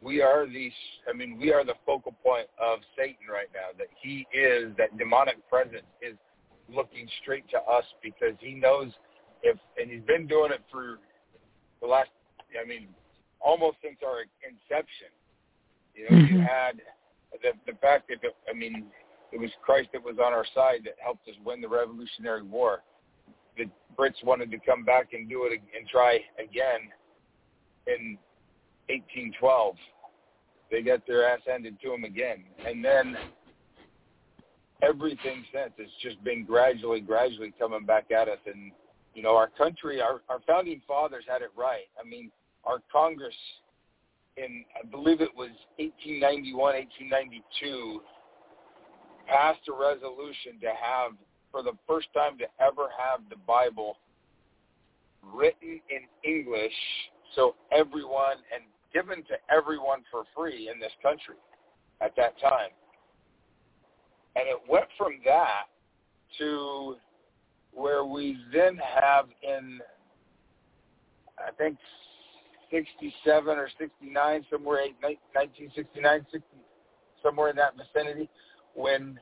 we are the I mean we are the focal point of Satan right now that he is that demonic presence is looking straight to us because he knows if and he's been doing it for the last I mean almost since our inception you know mm-hmm. you had the the fact that I mean it was Christ that was on our side that helped us win the Revolutionary War Brits wanted to come back and do it and try again in 1812. They got their ass handed to them again, and then everything since it's just been gradually, gradually coming back at us. And you know, our country, our our founding fathers had it right. I mean, our Congress in I believe it was 1891, 1892 passed a resolution to have for the first time to ever have the Bible written in English so everyone and given to everyone for free in this country at that time. And it went from that to where we then have in, I think, 67 or 69, somewhere 1969, 60, somewhere in that vicinity, when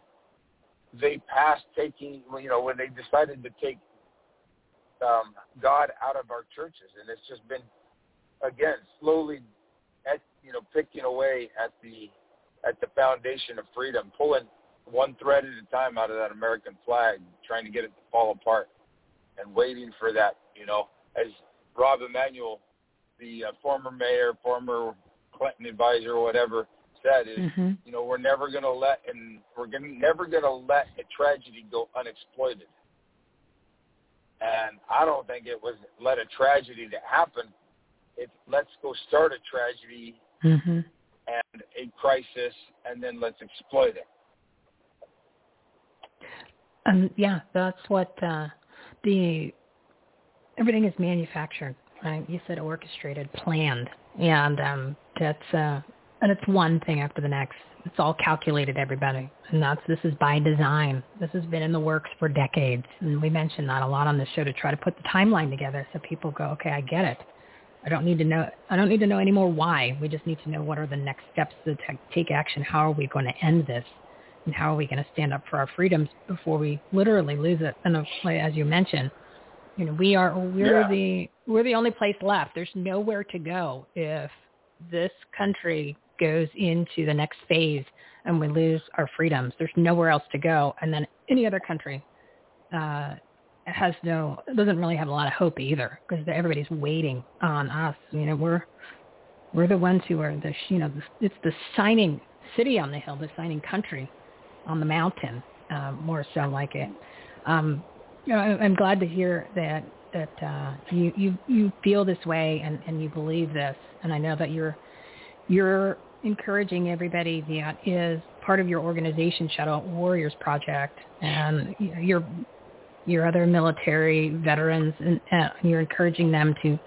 they passed taking, you know, when they decided to take um, God out of our churches, and it's just been, again, slowly, at, you know, picking away at the at the foundation of freedom, pulling one thread at a time out of that American flag, trying to get it to fall apart, and waiting for that, you know, as Rahm Emanuel, the uh, former mayor, former Clinton advisor, or whatever, said is, mm-hmm. you know, we're never going to let and we're gonna, never going to let a tragedy go unexploited. And I don't think it was let a tragedy to happen. It's let's go start a tragedy mm-hmm. and a crisis, and then let's exploit it. Um, yeah, that's what uh, the everything is manufactured. Right? You said orchestrated, planned, and um, that's uh, and it's one thing after the next. It's all calculated, everybody, and that's this is by design. This has been in the works for decades, and we mentioned that a lot on the show to try to put the timeline together so people go, okay, I get it. I don't need to know. I don't need to know anymore why. We just need to know what are the next steps to take action. How are we going to end this? And how are we going to stand up for our freedoms before we literally lose it? And as you mentioned, you know, we are we're yeah. the we're the only place left. There's nowhere to go if this country goes into the next phase and we lose our freedoms. There's nowhere else to go. And then any other country uh, has no, doesn't really have a lot of hope either because everybody's waiting on us. You know, we're, we're the ones who are the, you know, the, it's the signing city on the hill, the signing country on the mountain, uh, more so like it. Um, you know, I'm glad to hear that that uh, you you you feel this way and and you believe this, and I know that you're you're encouraging everybody that is part of your organization, Shadow Warriors Project, and your your other military veterans, and, you're encouraging them to.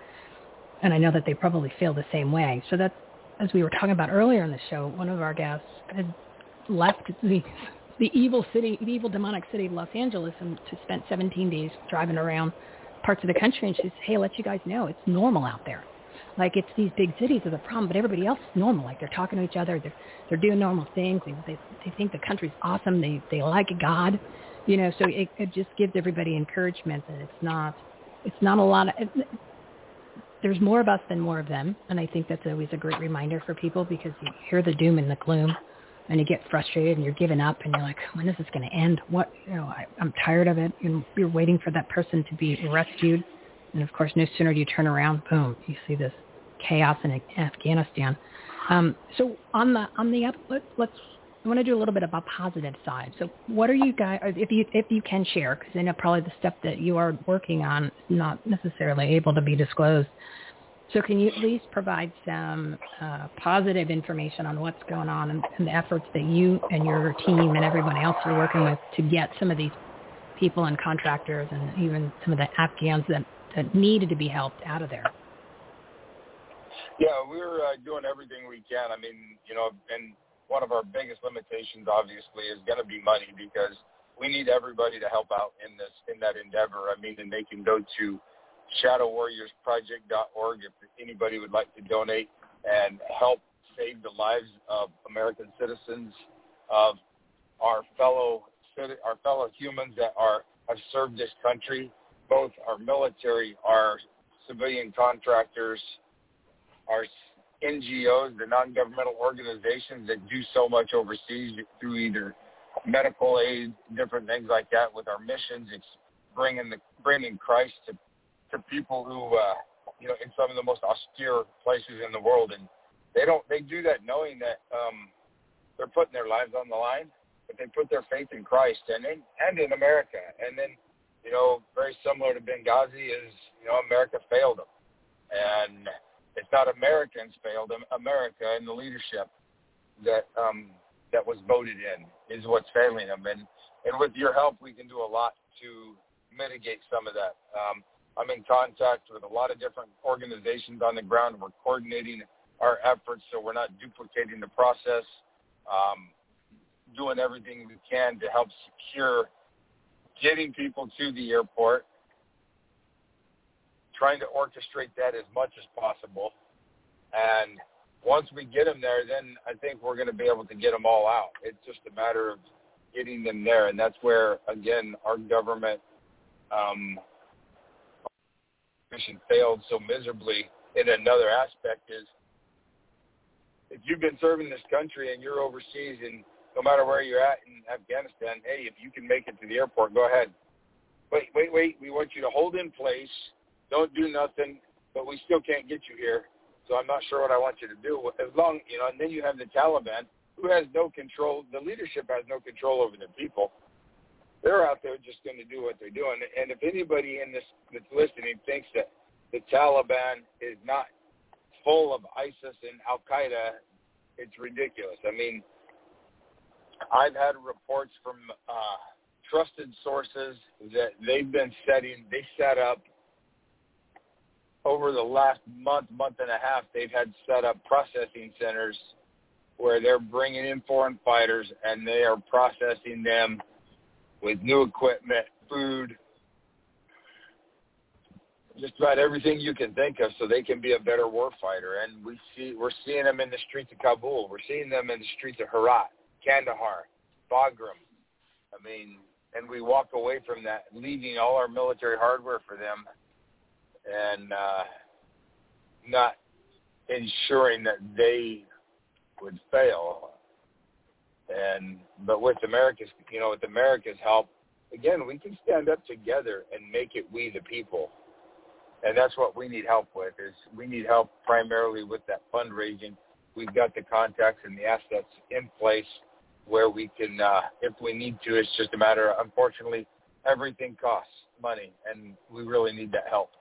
And I know that they probably feel the same way. So that's as we were talking about earlier in the show. One of our guests had left the the evil city, the evil demonic city of Los Angeles, and to spent 17 days driving around parts of the country. And she says, "Hey, let you guys know it's normal out there." Like it's these big cities are the problem, but everybody else is normal. Like they're talking to each other, they're they're doing normal things. They they, they think the country's awesome. They they like God, you know. So it, it just gives everybody encouragement that it's not it's not a lot of. It, there's more of us than more of them, and I think that's always a great reminder for people because you hear the doom and the gloom, and you get frustrated and you're giving up, and you're like, oh, when is this going to end? What you know, I, I'm tired of it. And you're waiting for that person to be rescued, and of course, no sooner do you turn around, boom, you see this chaos in Afghanistan. Um, so on the on the up, let, let's I want to do a little bit about positive side. So what are you guys, if you if you can share, because I know probably the stuff that you are working on not necessarily able to be disclosed. So can you at least provide some uh, positive information on what's going on and, and the efforts that you and your team and everyone else are working with to get some of these people and contractors and even some of the Afghans that, that needed to be helped out of there? Yeah, we're uh, doing everything we can. I mean, you know, and one of our biggest limitations, obviously, is going to be money because we need everybody to help out in this in that endeavor. I mean, and they can go to shadowwarriorsproject.org if anybody would like to donate and help save the lives of American citizens, of our fellow our fellow humans that are have served this country, both our military, our civilian contractors, our NGOs, the non-governmental organizations that do so much overseas through either medical aid, different things like that with our missions, It's bringing the bringing Christ to to people who uh, you know in some of the most austere places in the world, and they don't they do that knowing that um, they're putting their lives on the line, but they put their faith in Christ and in and in America, and then you know very similar to Benghazi is you know America failed them, and it's not Americans failed America and the leadership that um, that was voted in is what's failing them, and and with your help we can do a lot to mitigate some of that. Um, I'm in contact with a lot of different organizations on the ground. We're coordinating our efforts so we're not duplicating the process, um, doing everything we can to help secure getting people to the airport, trying to orchestrate that as much as possible. And once we get them there, then I think we're going to be able to get them all out. It's just a matter of getting them there, and that's where, again, our government um, mission failed so miserably in another aspect is if you've been serving this country and you're overseas and no matter where you're at in Afghanistan, hey, if you can make it to the airport, go ahead. Wait, wait, wait. We want you to hold in place. Don't do nothing, but we still can't get you here. So I'm not sure what I want you to do. As long, you know, and then you have the Taliban who has no control. The leadership has no control over the people. They're out there just going to do what they're doing. And if anybody in this that's listening thinks that the Taliban is not full of ISIS and Al Qaeda, it's ridiculous. I mean, I've had reports from uh, trusted sources that they've been setting, they set up over the last month, month and a half, they've had set up processing centers where they're bringing in foreign fighters and they are processing them with new equipment, food, just about everything you can think of so they can be a better warfighter. And we see we're seeing them in the streets of Kabul. We're seeing them in the streets of Herat, Kandahar, Bagram. I mean, and we walk away from that leaving all our military hardware for them and uh, not ensuring that they would fail. And but with America's, you know, with America's help, again, we can stand up together and make it we the people and that's what we need help with. Is we need help primarily with that fundraising. We've got the contacts and the assets in place where we can, uh, if we need to. It's just a matter. Of, unfortunately, everything costs money, and we really need that help.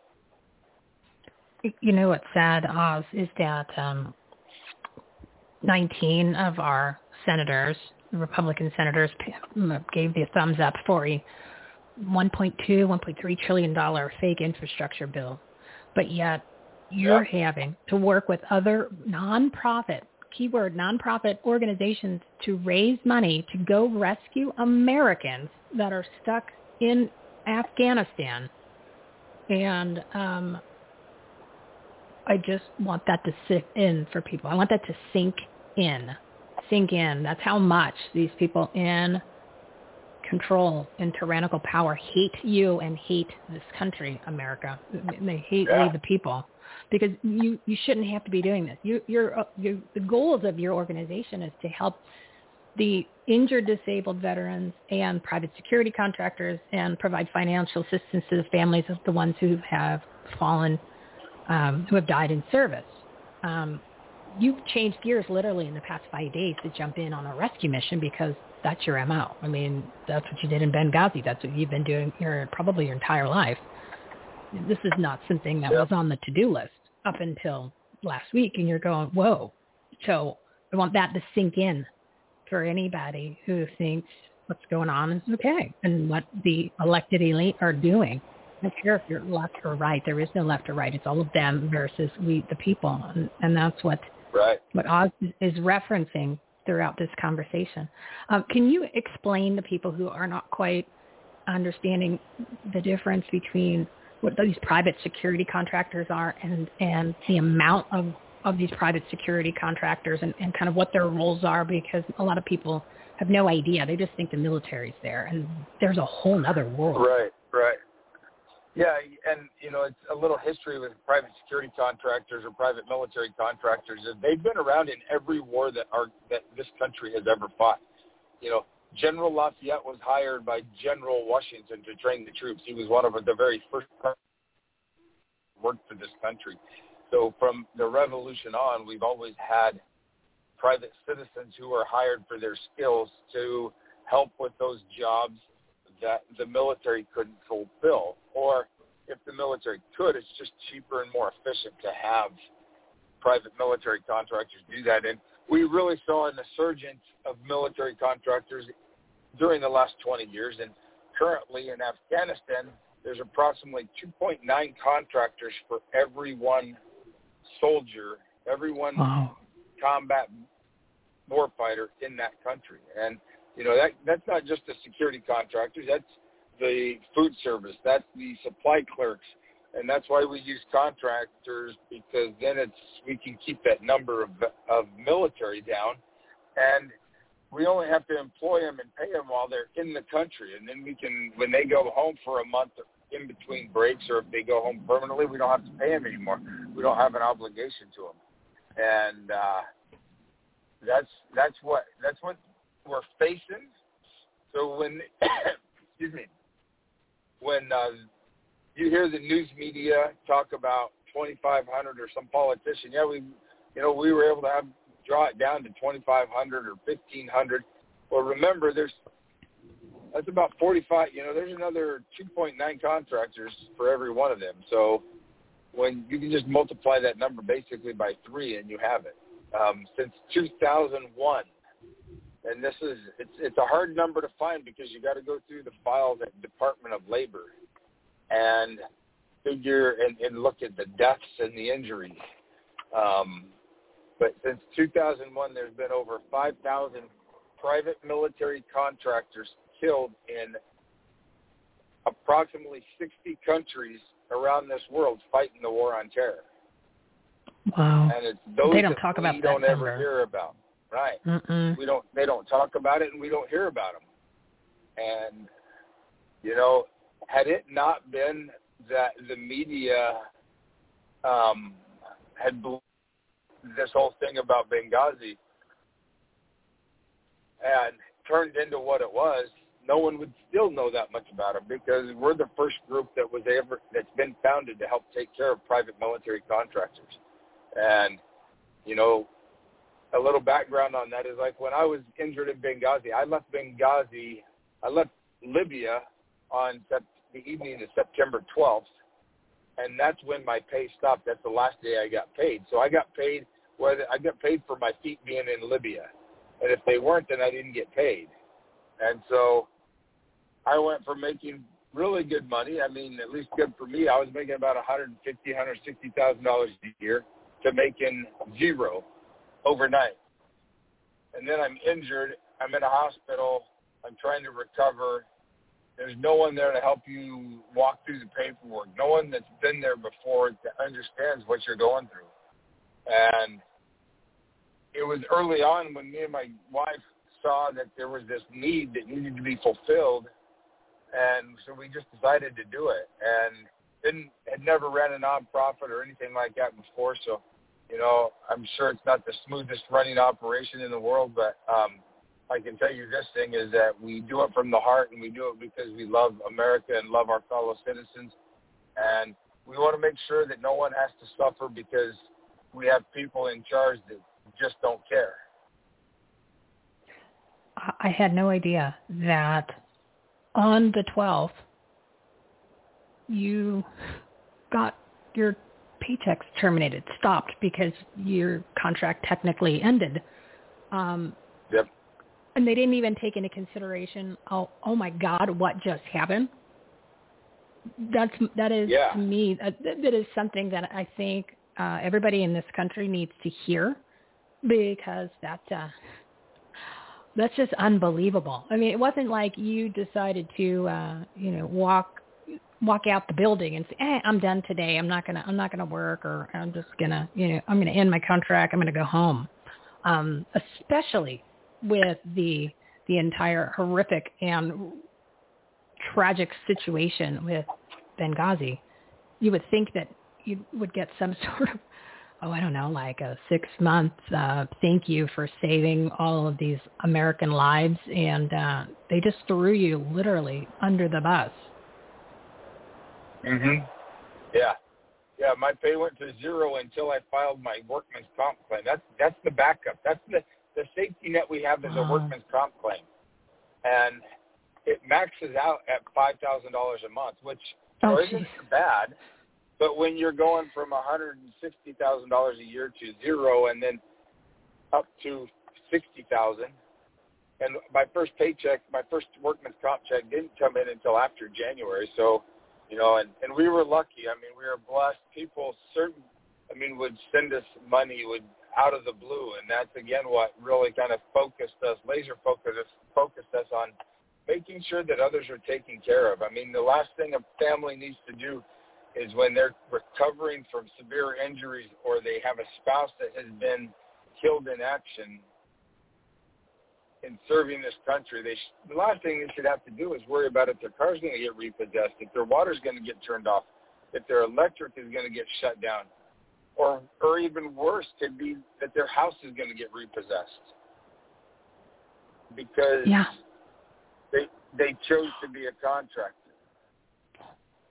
You know what's sad, Oz, is that um, 19 of our senators, Republican senators, gave the thumbs up for a 1.2, 1.3 trillion dollar fake infrastructure bill, but yet you're yeah. having to work with other nonprofit, keyword nonprofit organizations to raise money to go rescue Americans that are stuck in Afghanistan. And um, I just want that to sit in for people. I want that to sink in, sink in. That's how much these people in control and tyrannical power hate you and hate this country, America. They hate yeah. the people because you you shouldn't have to be doing this. You you're, uh, you're the goals of your organization is to help the injured disabled veterans and private security contractors and provide financial assistance to the families of the ones who have fallen um, who have died in service. Um, you've changed gears literally in the past five days to jump in on a rescue mission because that's your MO. I mean, that's what you did in Benghazi. That's what you've been doing your probably your entire life. This is not something that was on the to-do list up until last week, and you're going, whoa. So I want that to sink in for anybody who thinks what's going on is okay and what the elected elite are doing. Care if you're left or right. There is no left or right. It's all of them versus we, the people, and, and that's what right. what Oz is referencing throughout this conversation. Um, can you explain to people who are not quite understanding the difference between what these private security contractors are and, and the amount of, of these private security contractors and, and kind of what their roles are because a lot of people have no idea. They just think the military's there and there's a whole other world. Right, right. Yeah, and you know, it's a little history with private security contractors or private military contractors. They've been around in every war that our that this country has ever fought. You know, General Lafayette was hired by General Washington to train the troops. He was one of the very first worked for this country. So from the revolution on, we've always had private citizens who are hired for their skills to help with those jobs that the military couldn't fulfill. Or if the military could, it's just cheaper and more efficient to have private military contractors do that. And we really saw an insurgence of military contractors during the last 20 years. And currently in Afghanistan, there's approximately 2.9 contractors for every one soldier, every one wow. combat warfighter in that country. And you know that that's not just the security contractors. That's the food service. That's the supply clerks, and that's why we use contractors because then it's we can keep that number of of military down, and we only have to employ them and pay them while they're in the country, and then we can when they go home for a month in between breaks or if they go home permanently, we don't have to pay them anymore. We don't have an obligation to them, and uh, that's that's what that's what we're facing. So when excuse me, when uh, you hear the news media talk about 2,500 or some politician, yeah, we you know we were able to have draw it down to 2,500 or 1,500. Well, remember, there's that's about 45. You know, there's another 2.9 contractors for every one of them. So when you can just multiply that number basically by three, and you have it. Um, since 2001, and this is it's it's a hard number to find because you got to go through the files at Department of Labor and figure and, and look at the deaths and the injuries. Um, but since 2001, there's been over 5,000 private military contractors killed in approximately 60 countries around this world fighting the war on terror. Wow. And it's those they don't that talk we about don't that ever number. hear about. Right. Mm-mm. We don't. They don't talk about it, and we don't hear about them. And you know, had it not been that the media um, had believed this whole thing about Benghazi and turned into what it was, no one would still know that much about them because we're the first group that was ever that's been founded to help take care of private military contractors. And you know, a little background on that is like when I was injured in Benghazi, I left Benghazi, I left Libya on sep- the evening of September 12th, and that's when my pay stopped. That's the last day I got paid. So I got paid whether I got paid for my feet being in Libya, and if they weren't, then I didn't get paid. And so I went from making really good money. I mean, at least good for me. I was making about 150, 160 thousand dollars a year to making zero overnight. And then I'm injured. I'm in a hospital. I'm trying to recover. There's no one there to help you walk through the paperwork. No one that's been there before that understands what you're going through. And it was early on when me and my wife saw that there was this need that needed to be fulfilled. And so we just decided to do it. And didn't had never ran a nonprofit or anything like that before, so you know, I'm sure it's not the smoothest running operation in the world, but um, I can tell you this thing is that we do it from the heart and we do it because we love America and love our fellow citizens. And we want to make sure that no one has to suffer because we have people in charge that just don't care. I had no idea that on the 12th you got your paychecks terminated, stopped because your contract technically ended. Um, yep. And they didn't even take into consideration, oh, oh my God, what just happened? That's that is Yeah. to me uh, that, that is something that I think uh, everybody in this country needs to hear because that uh, that's just unbelievable. I mean, it wasn't like you decided to uh, you know walk walk out the building and say, "Hey, I'm done today. I'm not gonna I'm not gonna work, or I'm just gonna you know I'm gonna end my contract. I'm gonna go home." Um, especially with the the entire horrific and tragic situation with Benghazi, you would think that you would get some sort of oh, I don't know, like a six month uh, thank you for saving all of these American lives, and uh, they just threw you literally under the bus. Mhm. Yeah. Yeah, my pay went to zero until I filed my workman's comp claim. That's that's the backup. That's the the safety net we have is a workman's comp claim, and it maxes out at five thousand dollars a month, which oh, isn't geez. bad. But when you're going from hundred and sixty thousand dollars a year to zero, and then up to sixty thousand, and my first paycheck, my first workman's comp check didn't come in until after January, so you know, and and we were lucky. I mean, we were blessed. People certain, I mean, would send us money would out of the blue, and that's again what really kind of focused us, laser focused us, focused us on making sure that others are taken care of. I mean, the last thing a family needs to do is when they're recovering from severe injuries or they have a spouse that has been killed in action in serving this country, they sh- the last thing they should have to do is worry about if their car's going to get repossessed, if their water's going to get turned off, if their electric is going to get shut down, or or even worse, could be that their house is going to get repossessed because Yeah. they they chose to be a contractor.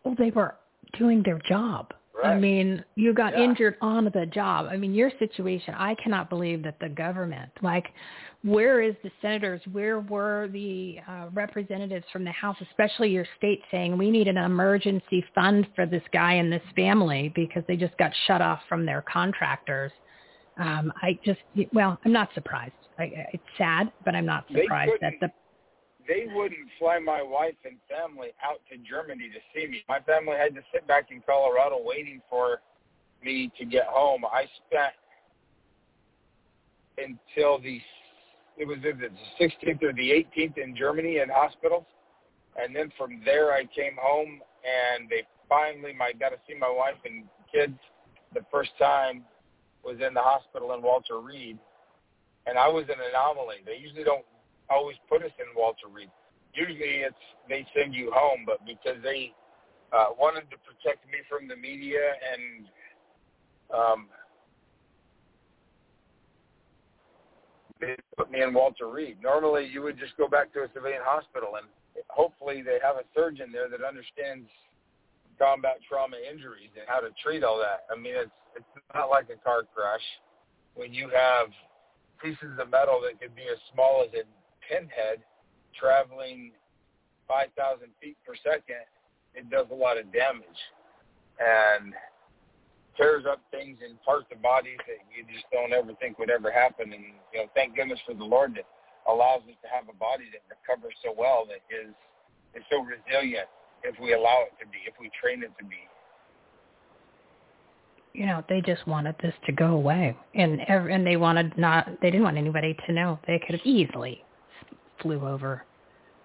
Well, they were doing their job. I mean, you got Yeah. injured on the job. I mean, your situation, I cannot believe that the government, like, where is the senators? Where were the uh, representatives from the House, especially your state, saying we need an emergency fund for this guy and this family because they just got shut off from their contractors? Um, I just, well, I'm not surprised. I, it's sad, but I'm not surprised that the they wouldn't fly my wife and family out to Germany to see me. My family had to sit back in Colorado waiting for me to get home. I spent until the it was the 16th or the 18th in Germany in hospitals, and then from there I came home and they finally my got to see my wife and kids the first time was in the hospital in Walter Reed, and I was an anomaly. They usually don't always put us in Walter Reed. Usually it's they send you home, but because they uh, wanted to protect me from the media and um, they put me in Walter Reed. Normally you would just go back to a civilian hospital and hopefully they have a surgeon there that understands combat trauma injuries and how to treat all that. I mean it's it's not like a car crash when you have pieces of metal that could be as small as a pinhead traveling 5,000 feet per second, it does a lot of damage and tears up things in parts of bodies that you just don't ever think would ever happen. And, you know, thank goodness for the Lord that allows us to have a body that recovers so well that is, is so resilient if we allow it to be, if we train it to be. you know, they just wanted this to go away, and and they wanted not, they didn't want anybody to know. They could have easily flew over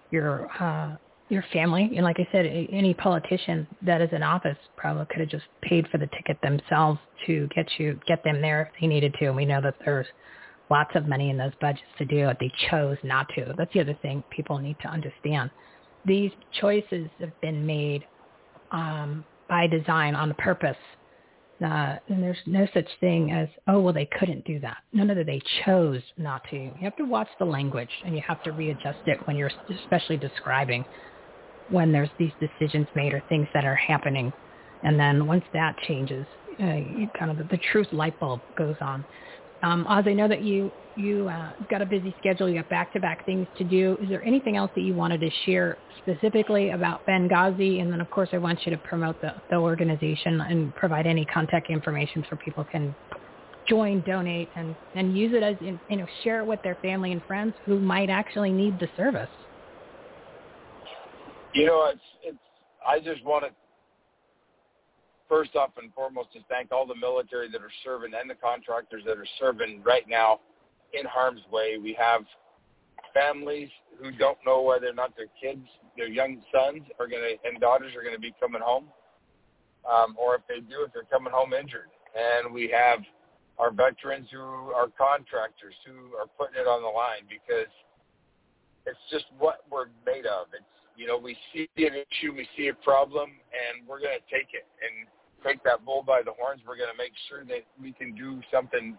your uh, your family, and like I said, any politician that is in office probably could have just paid for the ticket themselves to get you get them there if they needed to. And we know that there's lots of money in those budgets to do it. They chose not to. That's the other thing people need to understand. These choices have been made um, by design on purpose and there's no such thing as, oh, well, they couldn't do that. No, no. They chose not to. You have to watch the language, and you have to readjust it when you're especially describing when there's these decisions made or things that are happening. And then once that changes, uh, kind of the, the truth light bulb goes on. Um, Oz, I know that you you uh, got a busy schedule. You got back-to-back things to do. Is there anything else that you wanted to share specifically about Benghazi? And then, of course, I want you to promote the, the organization and provide any contact information so people can join, donate, and, and use it as you know share it with their family and friends who might actually need the service. You know, it's it's. I just want to first off and foremost just thank all the military that are serving and the contractors that are serving right now in harm's way. We have families who don't know whether or not their kids, their young sons, are going to and daughters are going to be coming home, um, or if they do, if they're coming home injured. And we have our veterans who are contractors who are putting it on the line because it's just what we're made of. It's you know we see an issue, we see a problem, and we're going to take it. And take that bull by the horns. We're going to make sure that we can do something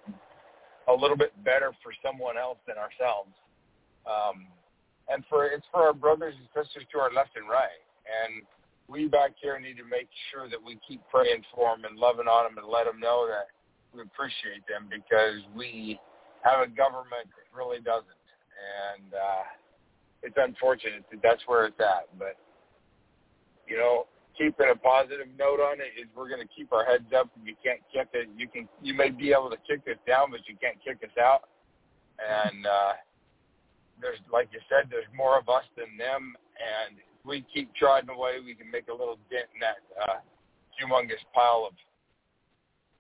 a little bit better for someone else than ourselves. Um, and for it's for our brothers and sisters to our left and right. And we back here need to make sure that we keep praying for them and loving on them and let them know that we appreciate them because we have a government that really doesn't. And uh, it's unfortunate that that's where it's at. But, you know, keeping a positive note on it is we're going to keep our heads up. You can't kick it. You can. You may be able to kick us down, but you can't kick us out. And uh, there's, like you said, there's more of us than them, and we keep trotting away, we can make a little dent in that uh, humongous pile of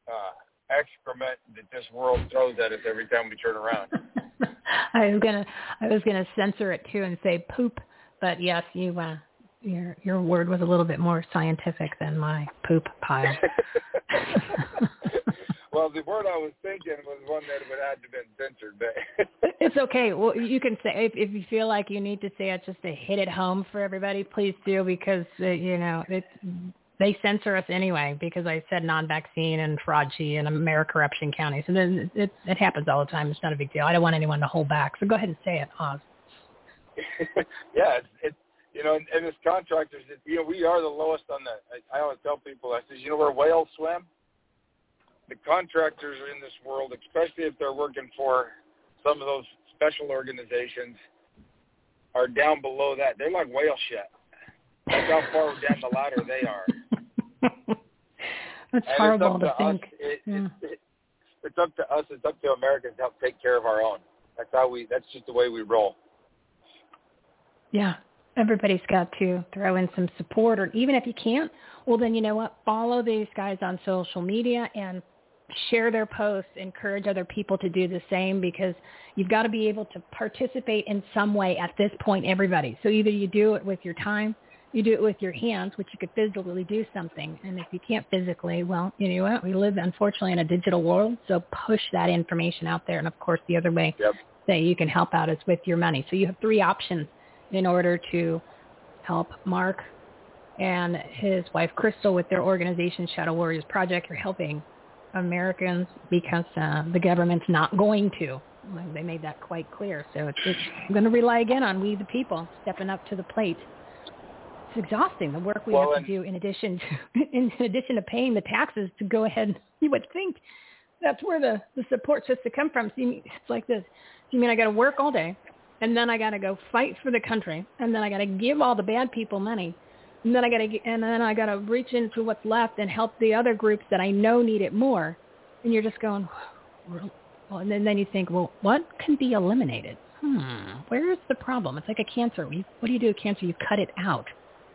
uh, excrement that this world throws at us every time we turn around. I was gonna, I was gonna censor it too and say poop, but yes, you, uh, your your word was a little bit more scientific than my poop pile. well, the word I was thinking was one that would have to been censored, but it's okay. Well, you can say if if you feel like you need to say it just to hit it home for everybody, please do because uh, you know it. they censor us anyway because I said non-vaccine and fraudgy and America Corruption County. So then it it happens all the time. It's not a big deal. I don't want anyone to hold back. So go ahead and say it, Oz. yeah, it's, it's you know, and, and as contractors, you know, we are the lowest on the. I, I always tell people, I says, you know, where whales swim. The contractors in this world, especially if they're working for some of those special organizations, are down below that. They're like whale shit. That's how far down the ladder they are. That's and horrible to, to think. Us, it, yeah. it, it, it's up to us. It's up to Americans to help take care of our own. That's how we. That's just the way we roll. Yeah, everybody's got to throw in some support, or even if you can't, well then you know what? Follow these guys on social media and share their posts. Encourage other people to do the same because you've got to be able to participate in some way at this point. Everybody. So either you do it with your time you do it with your hands, which you could physically do something. And if you can't physically, well, you know what? We live, unfortunately, in a digital world. So push that information out there. And, of course, the other way yep. that you can help out is with your money. So you have three options in order to help Mark and his wife, Crystal, with their organization, Shadow Warriors Project. You're helping Americans because uh, the government's not going to. They made that quite clear. So it's just going to rely again on we, the people, stepping up to the plate it's exhausting the work we well, have to do in addition to in addition to paying the taxes to go ahead you would think that's where the the support's supposed to come from so you, it's like this Do you mean i got to work all day and then i got to go fight for the country and then i got to give all the bad people money and then i got to and then i got to reach into what's left and help the other groups that i know need it more and you're just going well and then, then you think well what can be eliminated hmm where is the problem it's like a cancer what do you do with cancer you cut it out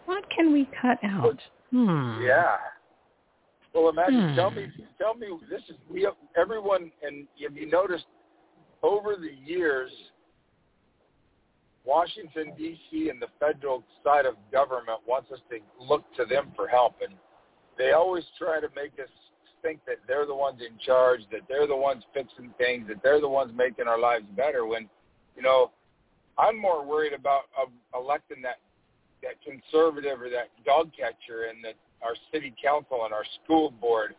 what can we cut out? Hmm. Yeah. Well, imagine. Hmm. Tell me. Tell me. This is we have, everyone, and have you noticed over the years, Washington D.C. and the federal side of government wants us to look to them for help, and they always try to make us think that they're the ones in charge, that they're the ones fixing things, that they're the ones making our lives better. When, you know, I'm more worried about uh, electing that that conservative or that dog catcher and that our city council and our school board,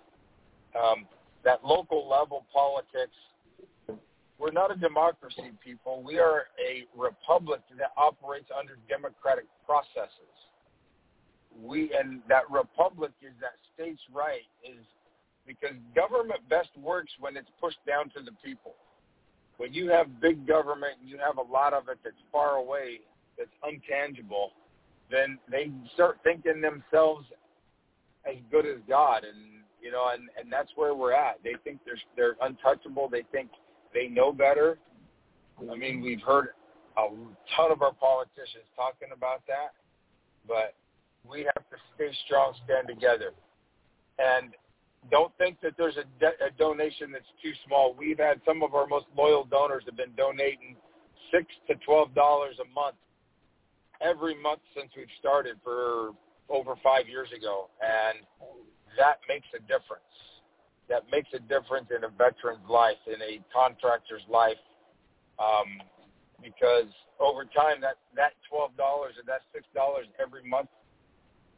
um, that local level politics. We're not a democracy, people. We are a republic that operates under democratic processes. We and that republic is that states' right is because government best works when it's pushed down to the people. When you have big government and you have a lot of it that's far away, that's untangible, then they start thinking themselves as good as God, and you know, and and that's where we're at. They think they're they're untouchable. They think they know better. I mean, we've heard a ton of our politicians talking about that, but we have to stay strong, stand together, and don't think that there's a, de- a donation that's too small. We've had some of our most loyal donors have been donating six to twelve dollars a month every month since we've started for over five years ago, and that makes a difference. That makes a difference in a veteran's life, in a contractor's life, um, because over time that that twelve dollars or that six dollars every month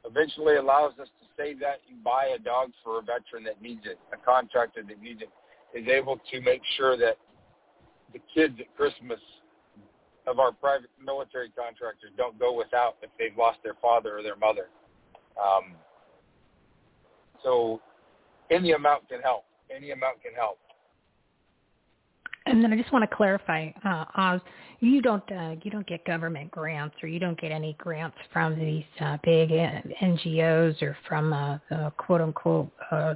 eventually allows us to save that and buy a dog for a veteran that needs it, a contractor that needs it, is able to make sure that the kids at Christmas of our private military contractors don't go without if they've lost their father or their mother. Um, so any amount can help. Any amount can help. And then I just want to clarify, uh, Oz, you don't uh, you don't get government grants or you don't get any grants from these uh, big NGOs or from uh, uh, quote unquote uh,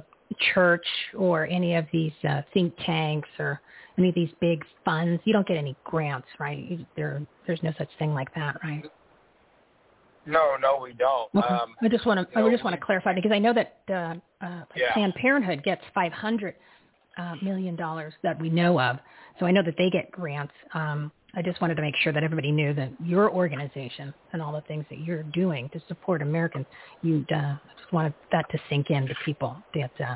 church or any of these uh, think tanks or any of these big funds. You don't get any grants, right? There, there's no such thing like that, right? No, no, we don't. Okay. Um, I just want to. no, I just want to clarify because I know that uh, uh, Yeah. Planned Parenthood gets five hundred uh, million dollars that we know of, so I know that they get grants. Um, I just wanted to make sure that everybody knew that your organization and all the things that you're doing to support Americans, you uh, just wanted that to sink in to people that uh,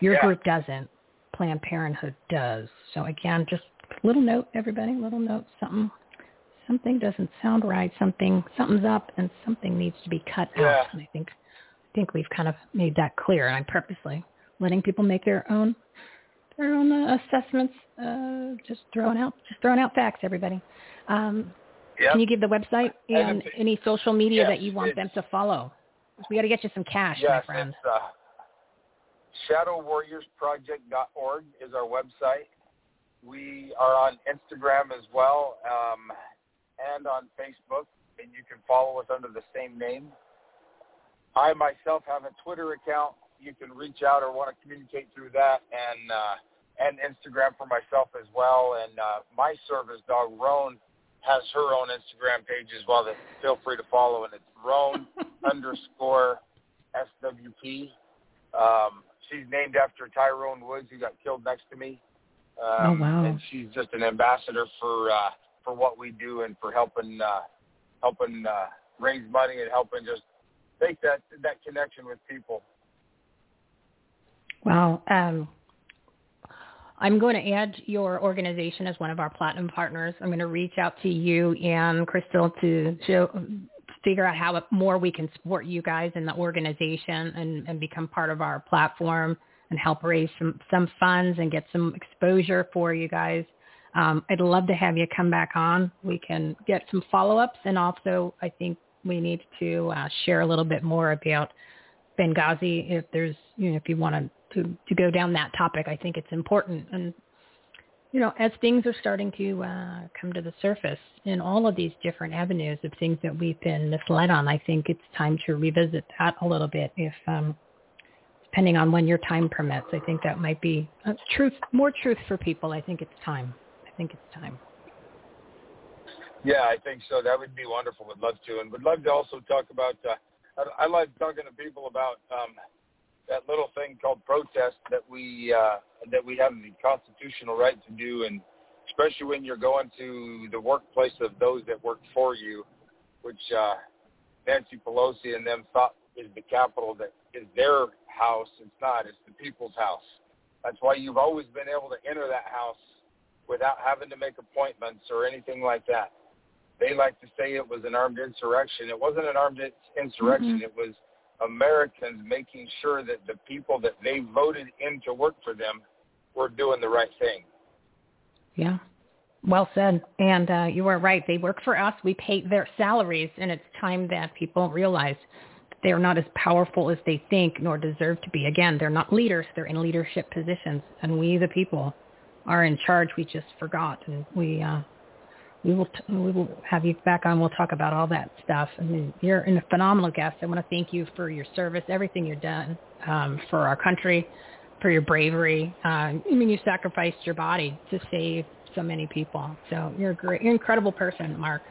your Yeah. group doesn't, Planned Parenthood does. So again, just little note, everybody, little note, something something doesn't sound right, something something's up, and something needs to be cut Yeah. out. And I think I think we've kind of made that clear, and I'm purposely letting people make their own their own uh, assessments. Uh, just throwing out just throwing out facts, everybody. Um, Yep. Can you give the website And any social media yes, that you want them to follow? We got to get you some cash, my yes, friend. it's uh, shadowwarriorsproject.org is our website. We are on Instagram as well um, and on Facebook, and you can follow us under the same name. I myself have a Twitter account. You can reach out or want to communicate through that, and uh, and Instagram for myself as well. And uh, my service dog Rone has her own Instagram page as well that feel free to follow, and it's Rone underscore SWP. Um, she's named after Tyrone Woods, who got killed next to me. Um, Oh, wow. And she's just an ambassador for uh, for what we do and for helping uh, helping uh, raise money and helping just make that that connection with people. Well, um, I'm going to add your organization as one of our platinum partners. I'm going to reach out to you and Crystal to show, figure out how more we can support you guys in the organization and, and become part of our platform and help raise some, some funds and get some exposure for you guys. Um, I'd love to have you come back on. We can get some follow-ups and also I think we need to uh, share a little bit more about Benghazi if there's you know if you want to to go down that topic. I think it's important. And you know as things are starting to uh, come to the surface in all of these different avenues of things that we've been misled on I think it's time to revisit that a little bit if um depending on when your time permits. I think that might be uh, truth more truth for people. I think it's time think it's time Yeah, I think so. That would be wonderful. Would love to, and would love to also talk about. Uh, I, I like talking to people about um, that little thing called protest that we uh, that we have the constitutional right to do, and especially when you're going to the workplace of those that work for you, which uh, Nancy Pelosi and them thought is the Capitol that is their house. It's not. It's the people's house. That's why you've always been able to enter that house without having to make appointments or anything like that. They like to say it was an armed insurrection. It wasn't an armed insurrection. Mhm. It was Americans making sure that the people that they voted in to work for them were doing the right thing. Yeah. Well said. And uh, you are right. They work for us. We pay their salaries, and it's time that people realize that they are not as powerful as they think nor deserve to be. Again, they're not leaders. They're in leadership positions, and we, the people, are in charge. We just forgot, and we uh, we will t- we will have you back on. We'll talk about all that stuff. I mean, you're a phenomenal guest. I want to thank you for your service, everything you've done um, for our country, for your bravery. Uh, I mean, you sacrificed your body to save so many people. So you're a great, you're an incredible person, Mark.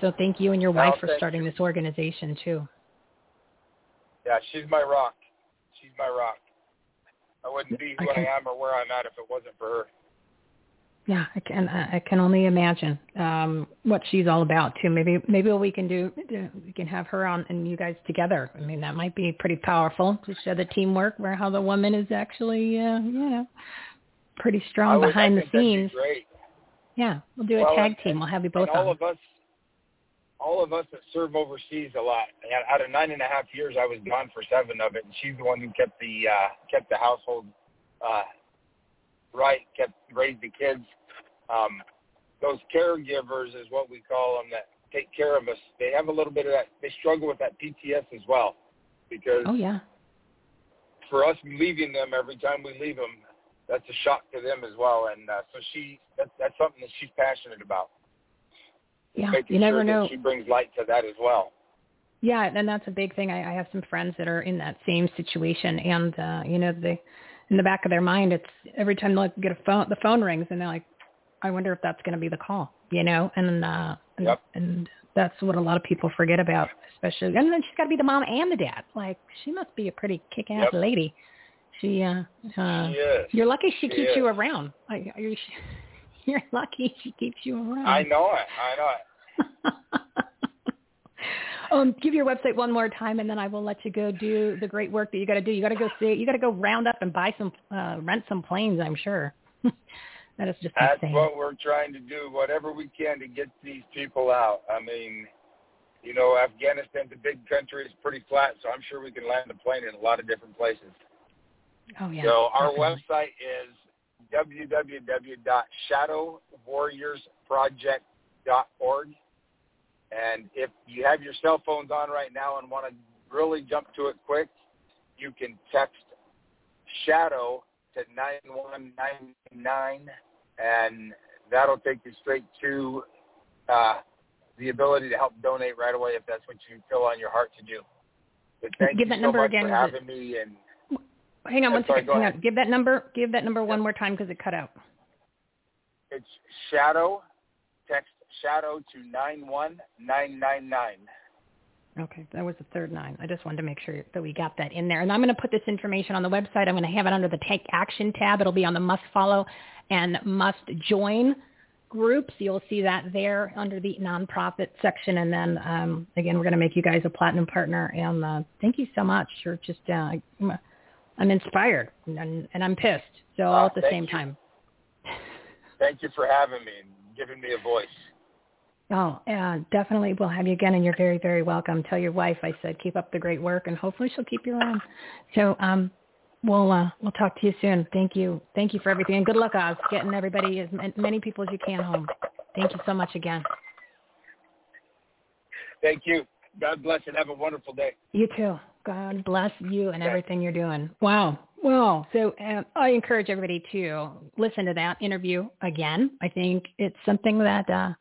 So thank you and your wife for starting this organization too. Yeah, she's my rock. She's my rock. I wouldn't be who I, can- am or where I'm at if it wasn't for her. Yeah, I can I I can only imagine um, what she's all about too. Maybe maybe what we can do we can have her on and you guys together. I mean that might be pretty powerful to show the teamwork where how the woman is actually uh, you know pretty I strong would- I behind the be scenes. Great. Yeah, we'll do a Well, tag and- team. We'll have you both and all on. of us, all of us that serve overseas a lot. And out of nine and a half years, I was gone for seven of it, and she's the one who kept the uh, kept the household uh, right, kept raised the kids. Um, those caregivers is what we call them that take care of us. They have a little bit of that. They struggle with that PTS as well, because oh yeah, for us leaving them every time we leave them, that's a shock to them as well. And uh, so she that, that's something that she's passionate about. Yeah, Making you never sure know. She brings light to that as well. Yeah, and that's a big thing. I, I have some friends that are in that same situation, and uh, you know, they in the back of their mind, it's every time they get a phone, the phone rings, and they're like, I wonder if that's going to be the call, you know, and uh, and, yep. and that's what a lot of people forget about, especially. And then she's got to be the mom and the dad. Like she must be a pretty kick-ass Yep. lady. She, uh, uh, She is. you're lucky she, She keeps is. you around. Like you're, you're lucky she keeps you around. I know it. I know it. Um, give your website one more time, and then I will let you go do the great work that you got to do. You got to go see. You got to go round up and buy some, uh, rent some planes. I'm sure. that is just That's insane. what we're trying to do, whatever we can to get these people out. I mean, you know, Afghanistan's a big country. It's pretty flat, so I'm sure we can land a plane in a lot of different places. oh yeah. so our definitely. website is www.shadowwarriorsproject.org. And if you have your cell phones on right now and want to really jump to it quick, you can text shadow to 9199 and that'll take you straight to uh, the ability to help donate right away if that's what you feel on your heart to do. But thank Give you that so number much again, for having me and Hang on one sorry, second. Hang on. Give that number. Give that number one more time because it cut out. It's shadow. Text shadow to nine one nine nine nine. Okay, that was the third nine. I just wanted to make sure that we got that in there. And I'm going to put this information on the website. I'm going to have it under the Take Action tab. It'll be on the Must Follow and Must Join groups. You'll see that there under the nonprofit section. And then um, again, we're going to make you guys a platinum partner. And uh, thank you so much. You're just uh, I'm- inspired and, and I'm pissed. So all Oh, at the same you. time. Thank you for having me and giving me a voice. Oh, uh, definitely. We'll have you again, and you're very, very welcome. Tell your wife I said keep up the great work, and hopefully she'll keep you around. So, um, we'll uh, we'll talk to you soon. Thank you, thank you for everything, and good luck, Oz, getting everybody as many people as you can home. Thank you so much again. Thank you. God bless and have a wonderful day. You too. God bless you and everything you're doing. Wow. Well, so uh, I encourage everybody to listen to that interview again. I think it's something that uh,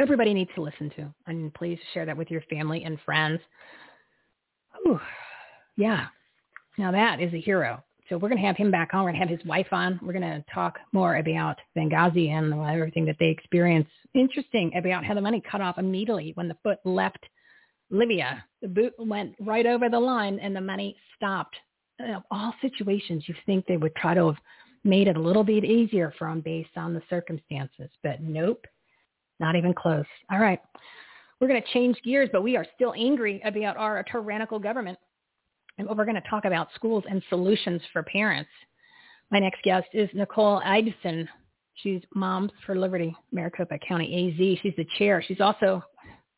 everybody needs to listen to, and please share that with your family and friends. Ooh, yeah. Now that is a hero. So we're going to have him back on. We're going to have his wife on. We're going to talk more about Benghazi and everything that they experience. Interesting about how the money cut off immediately when the foot left Libya. The boot went right over the line and the money stopped. Uh, all situations you think they would try to have made it a little bit easier for them based on the circumstances, but nope, not even close. All right. We're going to change gears, but we are still angry about our tyrannical government. And we're going to talk about schools and solutions for parents. My next guest is Nicole Eidson. She's Moms for Liberty, Maricopa County AZ. She's the chair. She's also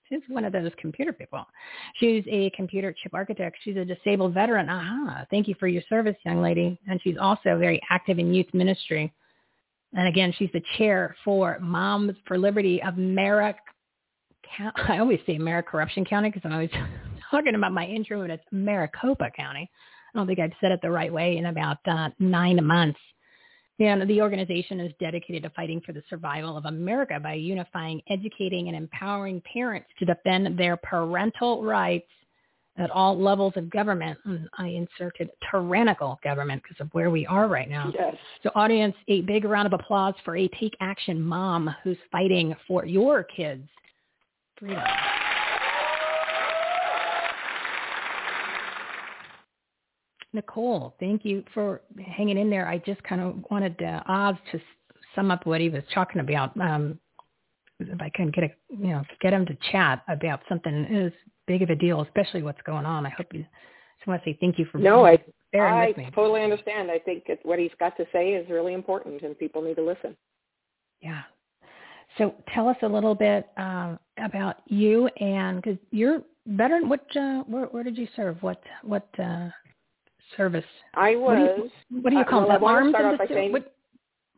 she's one of those computer people. She's a computer chip architect. She's a disabled veteran. Aha. Thank you for your service, young lady. And she's also very active in youth ministry. And again, she's the chair for Moms for Liberty of Merrick. I always say Merrick Corruption County because I'm always talking about my intro and it's Maricopa County. I don't think I've said it the right way in about uh, nine months. And the organization is dedicated to fighting for the survival of America by unifying, educating, and empowering parents to defend their parental rights at all levels of government. And I inserted tyrannical government because of where we are right now. Yes. So audience, a big round of applause for a Take Action mom who's fighting for your kids' freedom. Nicole, thank you for hanging in there. I just kind of wanted uh, Oz to sum up what he was talking about. Um, if I can get a, you know, get him to chat about something as big of a deal, especially what's going on. I hope you just want to say thank you for No, I bearing I with me. totally understand. I think what he's got to say is really important, and people need to listen. Yeah. So tell us a little bit uh, about you and because you're veteran. What uh, where, where did you serve? What what uh, service? I What do was. you, what do you uh, call well, it? I want to Arms and the- saying what,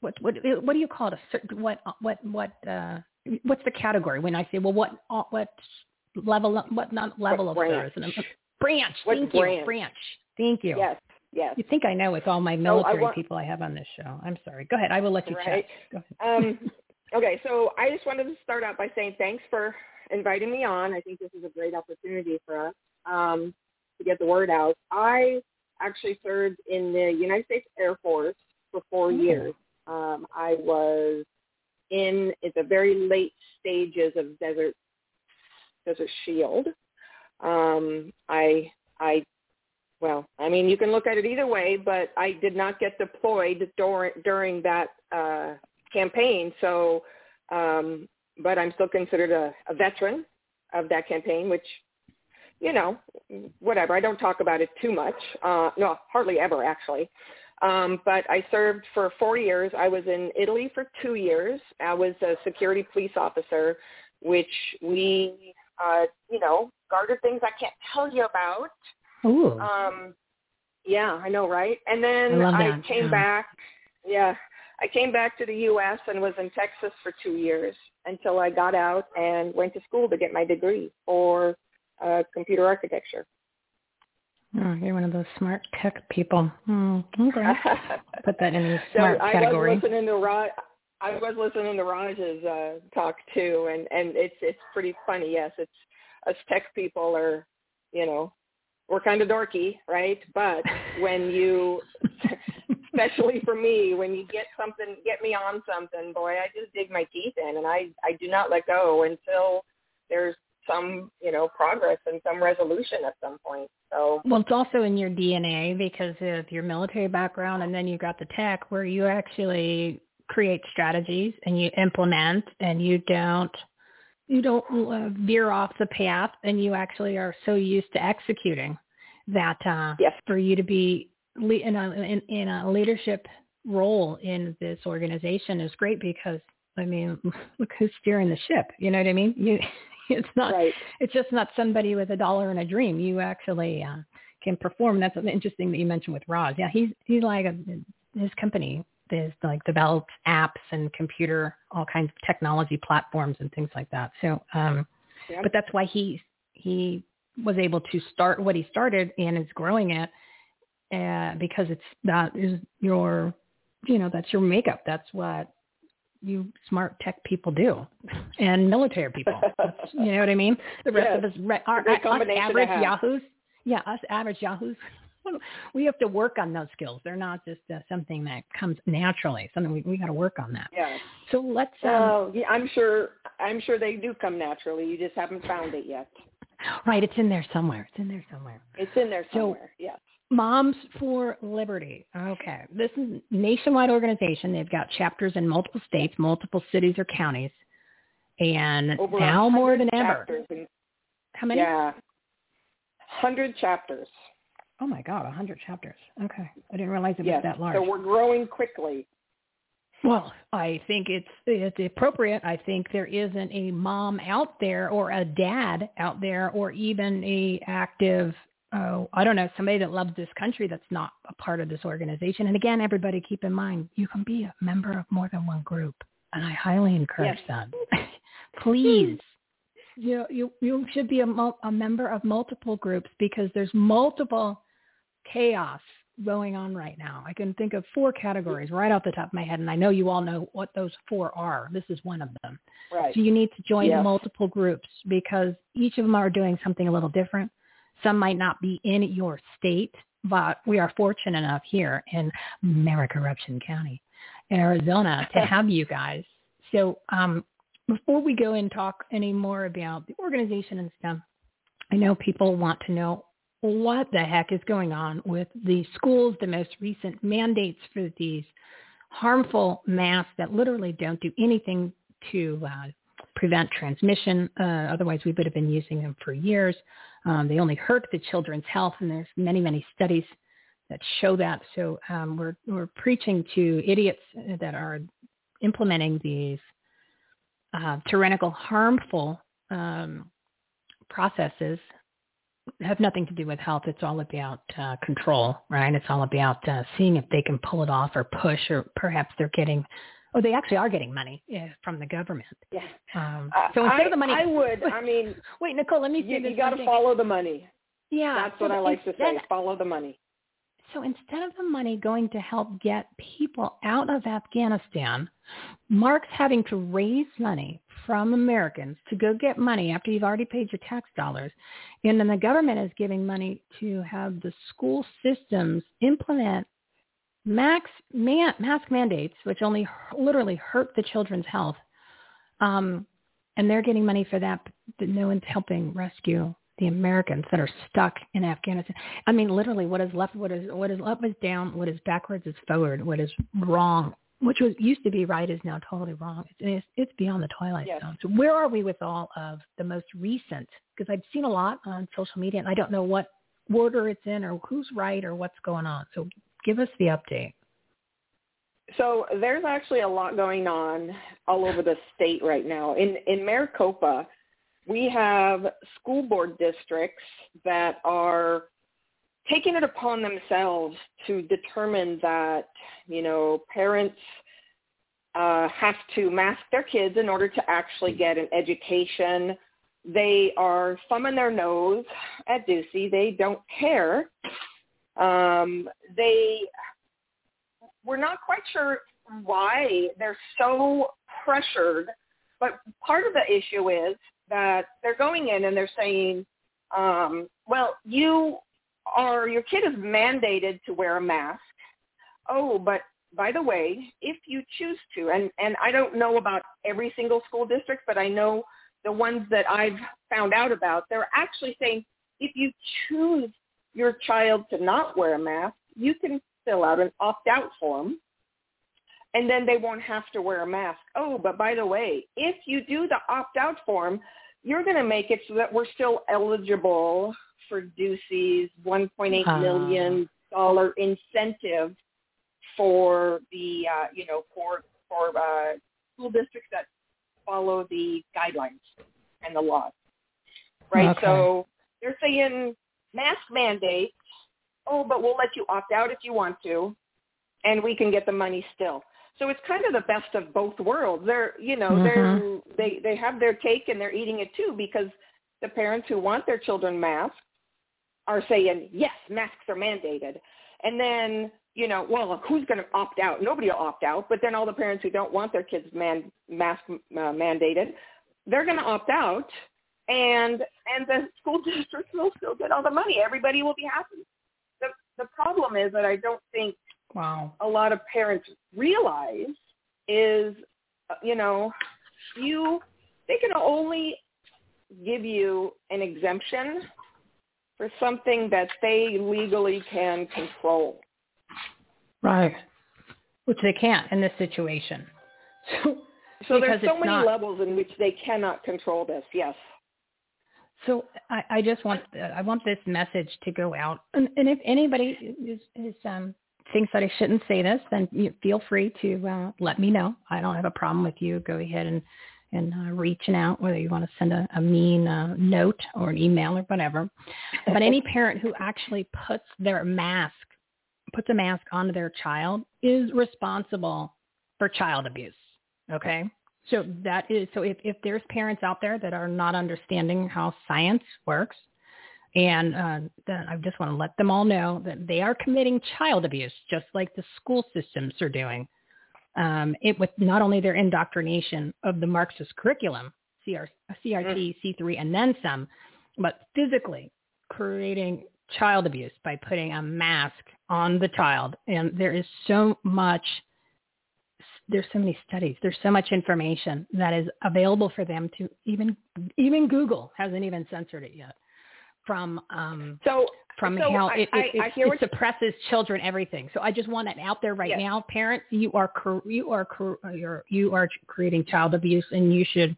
what what what do you call it? A certain what what what uh, what's the category when I say well what uh, what level what not level What of service? branch? And I'm- branch. What Thank you. branch? Branch. Thank you. Yes, yes. You think I know with all my I military want- people I have on this show. I'm sorry. Go ahead. I will let you Right. chat. Go ahead. Um, okay, so I just wanted to start out by saying thanks for inviting me on. I think this is a great opportunity for us um, to get the word out. I actually served in the United States Air Force for four Hmm. years. Um, I was in at the very late stages of Desert Desert Shield. Um, I I well, I mean, you can look at it either way, but I did not get deployed during during that uh, campaign. So, um, but I'm still considered a, a veteran of that campaign, which, you know, whatever. I don't talk about it too much. Uh, no, hardly ever actually. Um, but I served for four years. I was in Italy for two years. I was a security police officer, which we, uh, you know, guarded things I can't tell you about. Ooh. Um, yeah, I know, right? And then love I came Yeah. back. Yeah, I came back to the U.S. and was in Texas for two years until I got out and went to school to get my degree for uh, computer architecture. Oh, you're one of those smart tech people. Hmm. Okay. Put that in the so smart I category. was listening to Raj. I was listening to Raj's uh, talk too, and and it's it's pretty funny. Yes, it's us tech people are, you know, we're kind of dorky, right? But when you, especially for me, when you get something, get me on something, boy, I just dig my teeth in, and I I do not let go until there's some you know progress and some resolution at some point. So Well, it's also in your DNA because of your military background, and then you got the tech where you actually create strategies and you implement, and you don't you don't uh, veer off the path, and you actually are so used to executing that uh, yes. for you to be in a in, in a leadership role in this organization is great because I mean, look who's steering the ship. You know what I mean? You it's not right. it's just not somebody with a dollar and a dream. You actually uh, can perform. That's an interesting that you mentioned with Raj. Yeah, he's he's like a, his company is like develops apps and computer all kinds of technology platforms and things like that. So, um, Yeah. but that's why he he was able to start what he started and is growing it uh, because it's that is your you know that's your makeup. That's what you smart tech people do, and military people. You know what I mean? The rest Yes. of us, re- our, great us combination to average yahoos, yeah, us average yahoos, we have to work on those skills. They're not just uh, something that comes naturally. Something we we got to work on that. Yeah. So let's. Um, Well, yeah, I'm sure. I'm sure they do come naturally. You just haven't found it yet. right, it's in there somewhere. It's in there somewhere. It's in there So- somewhere. yes. Moms for Liberty. Okay. This is a nationwide organization. They've got chapters in multiple states, multiple cities or counties. And Over now more than ever. and- How many? Yeah. Hundred chapters. Oh my God, a hundred chapters. Okay. I didn't realize it was that large. So we're growing quickly. Well, I think it's it's appropriate. I think there isn't a mom out there or a dad out there or even a active oh, I don't know, somebody that loves this country that's not a part of this organization. And again, everybody keep in mind, you can be a member of more than one group. And I highly encourage that. Please. You, you you should be a, mul- a member of multiple groups because there's multiple chaos going on right now. I can think of four categories right off the top of my head, and I know you all know what those four are. This is one of them. Right. So you need to join Yes. multiple groups because each of them are doing something a little different. Some might not be in your state, but we are fortunate enough here in Maricorruption County, Arizona, to have you guys. So um, before we go and talk any more about the organization and stuff, I know people want to know what the heck is going on with the schools, the most recent mandates for these harmful masks that literally don't do anything to uh, prevent transmission. Uh, otherwise, we would have been using them for years. Um, they only hurt the children's health, and there's many, many studies that show that. So um, we're we're preaching to idiots that are implementing these uh, tyrannical, harmful um, processes have nothing to do with health. It's all about uh, control, right? It's all about uh, seeing if they can pull it off or push, or perhaps they're getting, oh, they actually are getting money yeah, from the government. Yeah. Um, so instead I, of the money, I would. I mean, wait, Nicole, let me. You, you got to follow the money. Yeah, that's what so I like to say. Follow the money. So instead of the money going to help get people out of Afghanistan, Mark's having to raise money from Americans to go get money after you've already paid your tax dollars. And then the government is giving money to have the school systems implement max man, mask mandates, which only literally hurt the children's health. Um, and they're getting money for that, but no one's helping rescue the Americans that are stuck in Afghanistan. I mean, literally, what is left, what is what is up is down, what is backwards is forward, what is wrong, which was used to be right is now totally wrong. It's it's beyond the twilight Yes. zone. So where are we with all of the most recent? Because I've seen a lot on social media, and I don't know what order it's in or who's right or what's going on. So give us the update. So there's actually a lot going on all over the state right now. In in Maricopa, we have school board districts that are taking it upon themselves to determine that you know parents uh, have to mask their kids in order to actually get an education. They are thumbing their nose at Ducey. They don't care. Um, they we're not quite sure why they're so pressured, but part of the issue is that they're going in and they're saying, um, well, you are, your kid is mandated to wear a mask. Oh, but by the way, if you choose to, and, and I don't know about every single school district, but I know the ones that I've found out about, they're actually saying if you choose your child to not wear a mask, you can fill out an opt-out form and then they won't have to wear a mask. Oh, but by the way, if you do the opt-out form, you're going to make it so that we're still eligible for Ducey's $1.8 Ah. million dollar incentive for the, uh, you know, for for uh, school districts that follow the guidelines and the laws. Right? Okay. So they're saying mask mandates. Oh, but we'll let you opt out if you want to, and we can get the money still. So it's kind of the best of both worlds. They're, you know, they're they they have their cake and they're eating it too because the parents who want their children masked are saying yes, masks are mandated, and then you know, well, who's going to opt out? Nobody will opt out, but then all the parents who don't want their kids man mask uh, mandated, they're going to opt out, and and the school districts will still get all the money. Everybody will be happy. The the problem is that I don't think Wow. a lot of parents realize is, you know, you they can only give you an exemption for something that they legally can control. Right. Which they can't in this situation. So, So there's so many not- levels in which they cannot control this. Yes. So I, I just want I want this message to go out, and, and if anybody is, is um, thinks that I shouldn't say this, then you feel free to uh, let me know. I don't have a problem with you. Go ahead and and uh, reaching out, whether you want to send a, a mean uh, note or an email or whatever. But any parent who actually puts their mask puts a mask onto their child is responsible for child abuse. Okay. So that is so if, if there's parents out there that are not understanding how science works, and uh, then I just want to let them all know that they are committing child abuse, just like the school systems are doing. Um, it with not only their indoctrination of the Marxist curriculum, CR, CRT, C3, and then some, but physically creating child abuse by putting a mask on the child. And there is so much there's so many studies. There's so much information that is available for them to even even Google hasn't even censored it yet. From um so from so how I- it, it, I- I hear it you- suppresses children everything. So I just want it out there right Yes. now, parents. You are you are you're you are creating child abuse, and you should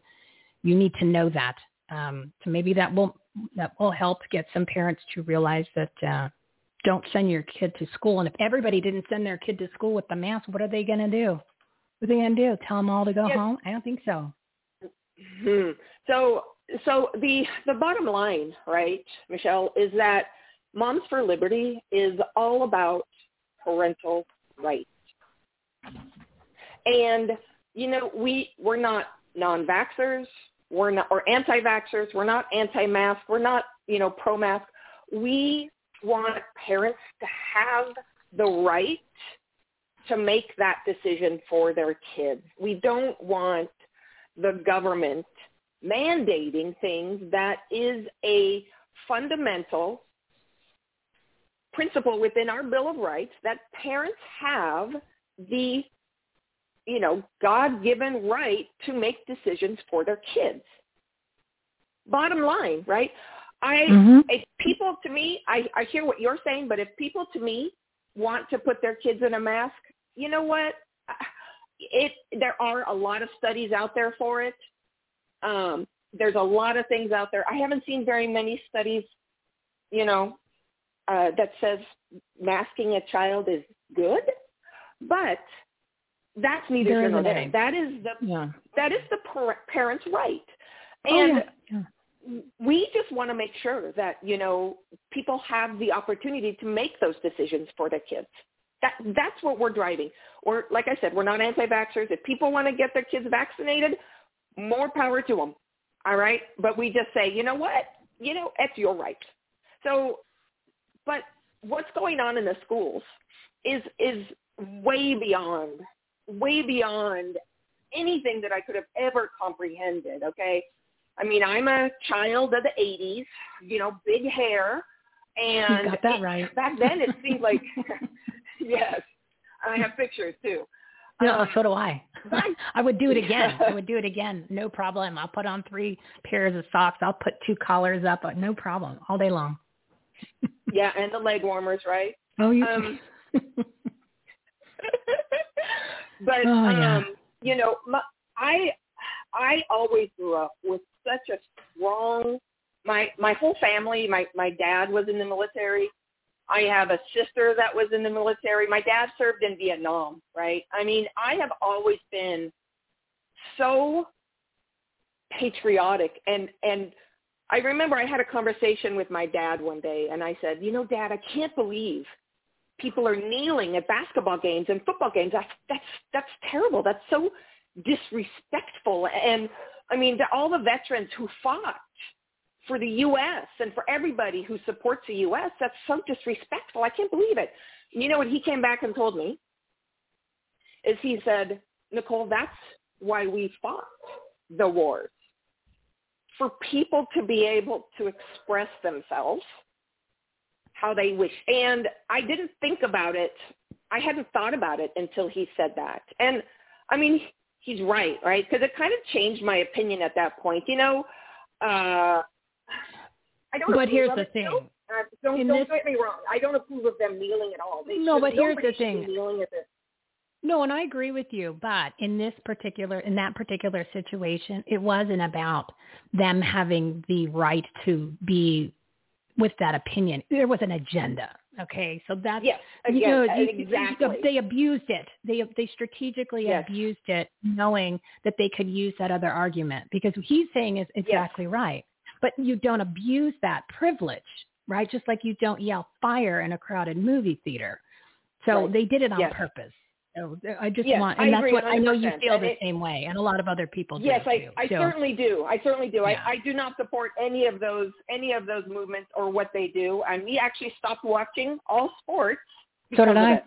you need to know that. Um, so maybe that will that will help get some parents to realize that uh, don't send your kid to school. And if everybody didn't send their kid to school with the mask, what are they going to do? What are they going to do? Tell them all to go Yes. home? I don't think so. Hmm. So so the the bottom line, right, Michelle, is that Moms for Liberty is all about parental rights. And you know, we we're not non-vaxxers, we're not or anti-vaxxers, we're not anti-mask, we're not, you know, pro-mask. We want parents to have the right to make that decision for their kids. We don't want the government mandating things that is a fundamental principle within our Bill of Rights that parents have the, you know, God-given right to make decisions for their kids. Bottom line, right? I, mm-hmm. if people to me, I, I hear what you're saying, but if people to me want to put their kids in a mask, you know what? It there are a lot of studies out there for it. Um, there's a lot of things out there. I haven't seen very many studies, you know, uh, that says masking a child is good, but that's neither here nor there. That is the yeah. that is the par- parent's right, and oh, yeah. Yeah. we just want to make sure that you know people have the opportunity to make those decisions for their kids. That that's what we're driving. Or like I said, we're not anti-vaxxers. If people want to get their kids vaccinated, more power to them. All right, but we just say, you know what? You know, it's your right. So, but what's going on in the schools is is way beyond, way beyond anything that I could have ever comprehended. Okay, I mean, I'm a child of the '80s. You know, big hair, and you got that right. back then it seemed like yes. I have pictures too. No, um, so do I. I would do it again. I would do it again. No problem. I'll put on three pairs of socks. I'll put two collars up. No problem. All day long. yeah, and the leg warmers, right? Oh, you. Um, but oh, yeah. um, you know, my, I I always grew up with such a strong. My my whole family. My my dad was in the military. I have a sister that was in the military. My dad served in Vietnam, right? I mean, I have always been so patriotic and and I remember I had a conversation with my dad one day and I said, "You know, dad, I can't believe people are kneeling at basketball games and football games. That's that's that's terrible. That's so disrespectful." And I mean, all the veterans who fought for the U.S. and for everybody who supports the U.S. That's so disrespectful. I can't believe it. You know what he came back and told me? Is he said, Nicole, that's why we fought the wars. For people to be able to express themselves how they wish. And I didn't think about it. I hadn't thought about it until he said that. And I mean, he's right, right? Because it kind of changed my opinion at that point. You know, uh, I don't. But here's the thing. Don't, uh, don't, don't this, get me wrong. I don't approve of them kneeling at all. They no, but here's the thing. Kneeling at this. No, and I agree with you. But in this particular, in that particular situation, it wasn't about them having the right to be with that opinion. There was an agenda. Okay, so that's yes, you know, exactly. You, they abused it. They they strategically yes. abused it, knowing that they could use that other argument because he's saying is exactly yes. right but you don't abuse that privilege, right? Just like you don't yell fire in a crowded movie theater. So right. they did it on yes. purpose. So I just yes, want, and I that's what 100%. I know you feel and the it, same way, and a lot of other people do. Yes, I, too, I so. certainly do. I certainly do. Yeah. I, I do not support any of those any of those movements or what they do. And we actually stopped watching all sports. So did I. It.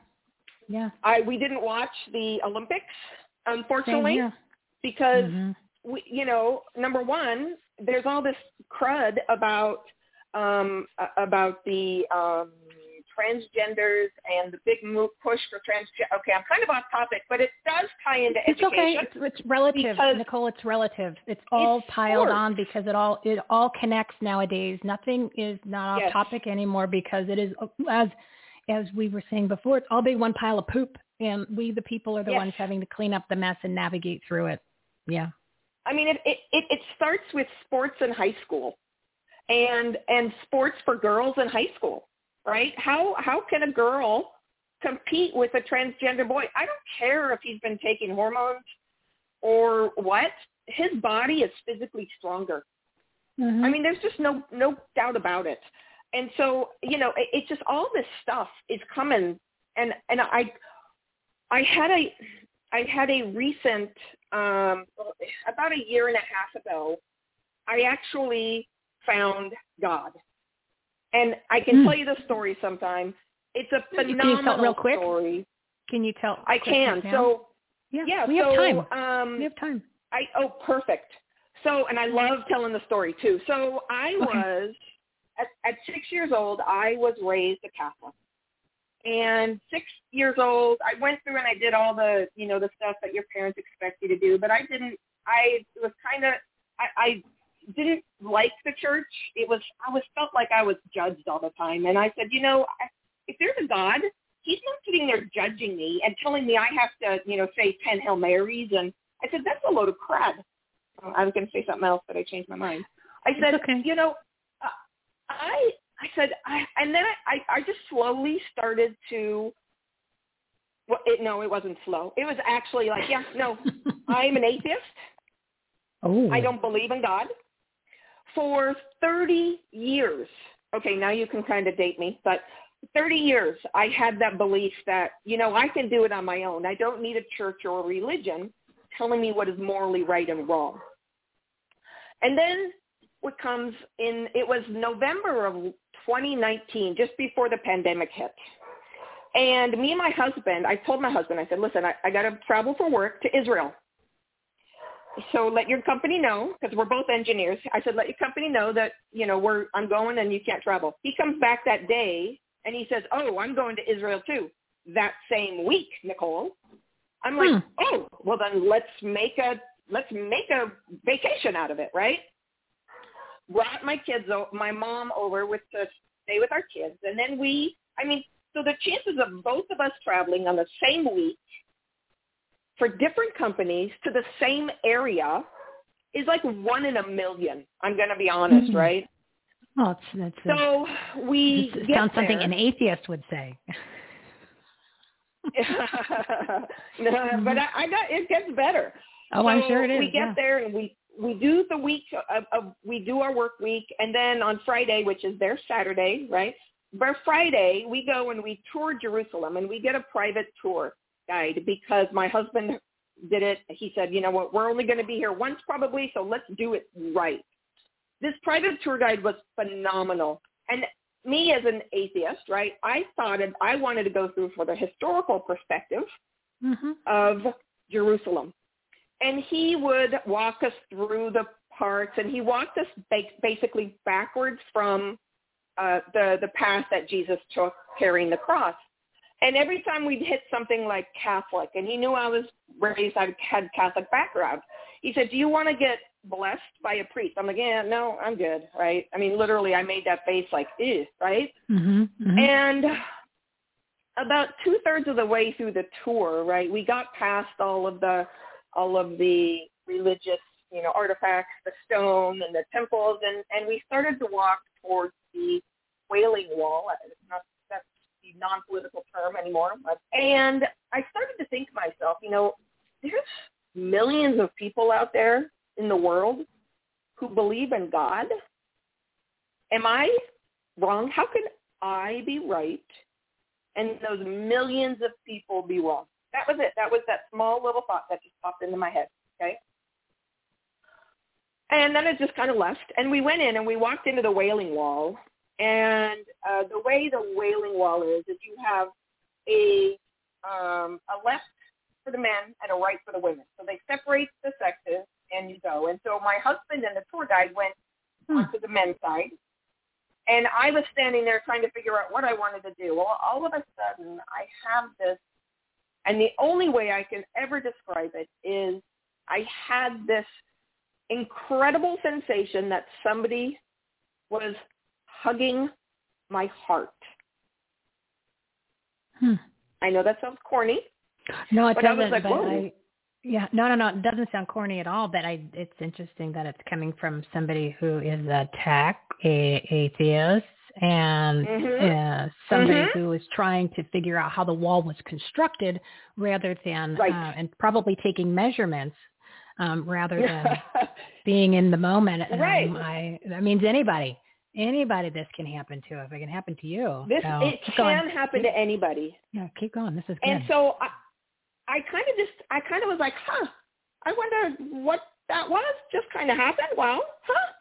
Yeah. I we didn't watch the Olympics, unfortunately, because mm-hmm. we, you know, number one, there's all this crud about um, about the um, transgenders and the big move push for trans. Okay, I'm kind of off topic, but it does tie into it's education. okay. It's, it's relative, Nicole. It's relative. It's all it's piled on because it all it all connects nowadays. Nothing is not off Yes. topic anymore because it is as as we were saying before. It's all big one pile of poop, and we the people are the Yes. ones having to clean up the mess and navigate through it. Yeah. I mean, it, it it it starts with sports in high school, and and sports for girls in high school, right? How how can a girl compete with a transgender boy? I don't care if he's been taking hormones or what. his body is physically stronger. Mm-hmm. I mean, there's just no no doubt about it. And so, you know, it, it's just all this stuff is coming, and and I I had a I had a recent um, about a year and a half ago. I actually found God, and I can Hmm. tell you the story sometime. It's a phenomenal Can you tell real quick? story. Can you tell? I can. So yeah, yeah, we so, have time. Um, we have time. I oh perfect. So and I love telling the story too. So I Okay. was at, at six years old. I was raised a Catholic, and six years old, I went through and I did all the you know the stuff that your parents expect you to do. But I didn't. I was kind of I, I didn't like the church. It was I was felt like I was judged all the time, and I said, you know, if there's a God, He's not sitting there judging me and telling me I have to, you know, say ten Hail Marys. And I said, that's a load of crap. Oh, I was going to say something else, but I changed my mind. I said, okay. you know, I I said, I, and then I, I I just slowly started to. Well, it, no, it wasn't slow. It was actually like, yeah, no, I'm an atheist. Oh. I don't believe in God. For 30 years, okay, now you can kind of date me, but 30 years I had that belief that, you know, I can do it on my own. I don't need a church or a religion telling me what is morally right and wrong. And then what comes in, it was November of 2019, just before the pandemic hit. And me and my husband, I told my husband, I said, listen, I, I got to travel for work to Israel. So let your company know, because we're both engineers. I said, let your company know that, you know, we're, I'm going and you can't travel. He comes back that day and he says, oh, I'm going to Israel too. That same week, Nicole. I'm like, hmm. oh, well then let's make a, let's make a vacation out of it, right? Brought my kids, o- my mom over with to stay with our kids. And then we, I mean, so the chances of both of us traveling on the same week for different companies to the same area is like one in a million. I'm going to be honest, Mhm. right? Oh, it's, that's a, So we this get sounds something there. an atheist would say. no, but I, I got it gets better. Oh, I'm sure it is, We get yeah. there and we we do the week of, of we do our work week, and then on Friday, which is their Saturday, right? But Friday we go and we tour Jerusalem, and we get a private tour guide because my husband did it. He said, you know what, we're only going to be here once probably, so let's do it right. This private tour guide was phenomenal, and me as an atheist, right? I thought I wanted to go through for the historical perspective Mm-hmm. of Jerusalem. And he would walk us through the parts, and he walked us ba- basically backwards from uh, the the path that Jesus took carrying the cross. And every time we'd hit something like Catholic, and he knew I was raised, I had Catholic background. He said, "Do you want to get blessed by a priest?" I'm like, "Yeah, no, I'm good." Right? I mean, literally, I made that face like, "Ew," right? Mm-hmm. And about two thirds of the way through the tour, right, we got past all of the all of the religious, you know, artifacts, the stone and the temples, and and we started to walk towards the Wailing Wall. It's not that's the non-political term anymore. But, and I started to think to myself, you know, there's millions of people out there in the world who believe in God. Am I wrong? How can I be right and those millions of people be wrong? That was it. That was that small little thought that just popped into my head. Okay. And then it just kind of left. And we went in and we walked into the Wailing Wall. And uh, the way the Wailing Wall is, is you have a um, a left for the men and a right for the women. So they separate the sexes and you go. And so my husband and the tour guide went onto the men's side. And I was standing there trying to figure out what I wanted to do. Well, all of a sudden, I have this, and the only way I can ever describe it is I had this incredible sensation that somebody was hugging my heart. Hmm. I know that sounds corny. No, it But doesn't. was like, but. I, yeah, no, no, no. It doesn't sound corny at all. But I, it's interesting that it's coming from somebody who is a tech a atheist and Mhm. uh, somebody Mhm. who is trying to figure out how the wall was constructed, rather than Right. uh, and probably taking measurements um, rather than being in the moment. Right. Um, I that means anybody, anybody, this can happen to. If it can happen to you, This so it can going. happen to anybody. Yeah, keep going. This is good. And so I, I kind of just, I kind of was like, huh, I wonder what that was. Just kind of happened. Well, huh.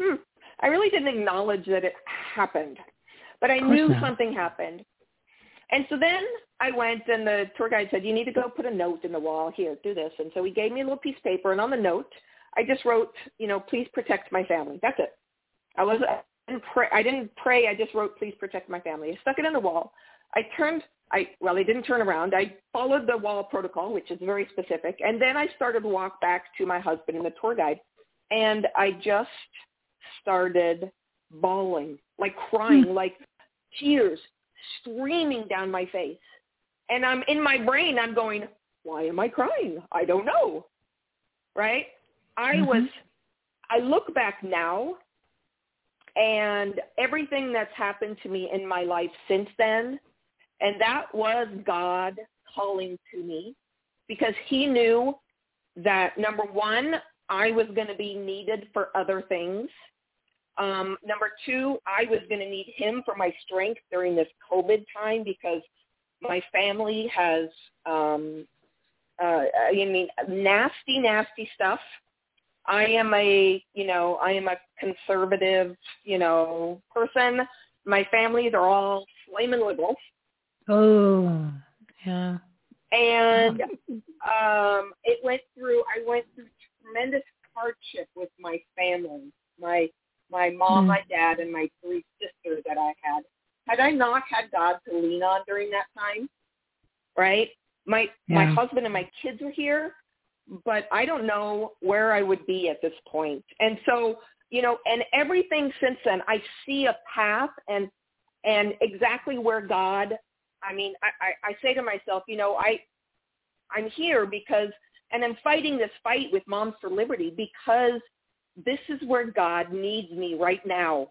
Hmm. I really didn't acknowledge that it happened, but I knew not. something happened. And so then I went and the tour guide said, you need to go put a note in the wall. Here, do this. And so he gave me a little piece of paper. And on the note, I just wrote, you know, please protect my family. That's it. I was, I didn't pray. I didn't pray. I just wrote, please protect my family. I stuck it in the wall. I turned, I, well, I didn't turn around. I followed the wall protocol, which is very specific. And then I started to walk back to my husband and the tour guide. And I just started bawling, like crying, like tears streaming down my face. And I'm in my brain, I'm going, why am I crying? I don't know. Right? I Mhm. was, I look back now and everything that's happened to me in my life since then, and that was God calling to me because he knew that number one, I was going to be needed for other things. Um, number two, I was going to need him for my strength during this COVID time because my family has, um, uh, I mean, nasty, nasty stuff. I am a, you know, I am a conservative, you know, person. My families are all flaming liberals. oh, yeah. and um it went through i went through tremendous hardship with my family my my mom Mm. my dad and my three sisters that i had had i not had god to lean on during that time right my my husband and my kids were here but i don't know where i would be at this point. point and so you know and everything since then i see a path and and exactly where god I mean, I, I, I say to myself, you know, I, I'm here because, and I'm fighting this fight with Moms for Liberty because this is where God needs me right now.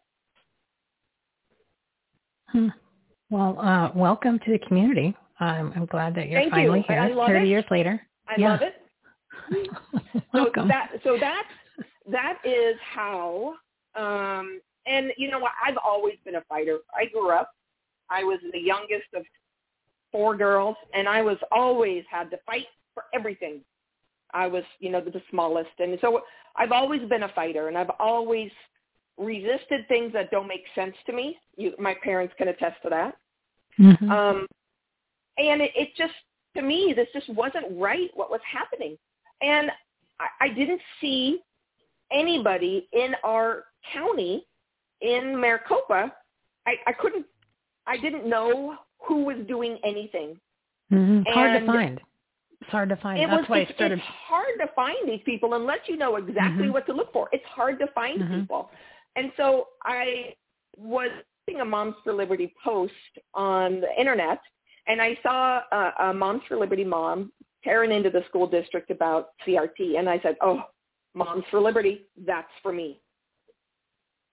Hmm. Well, uh, welcome to the community. I'm, I'm glad that you're Thank finally you. here, I love 30 it. years later. I yeah. love it. So welcome. that, so that's, that is how, um, and you know what? I've always been a fighter. I grew up. I was the youngest of four girls, and I was always had to fight for everything. I was, you know, the, the smallest, and so I've always been a fighter, and I've always resisted things that don't make sense to me. You, my parents can attest to that. Mhm. Um, and it, it just, to me, this just wasn't right what was happening. And I, I didn't see anybody in our county in Maricopa. I, I couldn't, I didn't know who was doing anything. Mhm. It's hard to find. It's hard to find. It That's was, why it's, I started. it's hard to find these people unless you know exactly Mhm. what to look for. It's hard to find Mhm. people. And so I was seeing a Moms for Liberty post on the internet, and I saw a, a Moms for Liberty mom tearing into the school district about CRT, and I said, "Oh, Moms for Liberty, that's for me."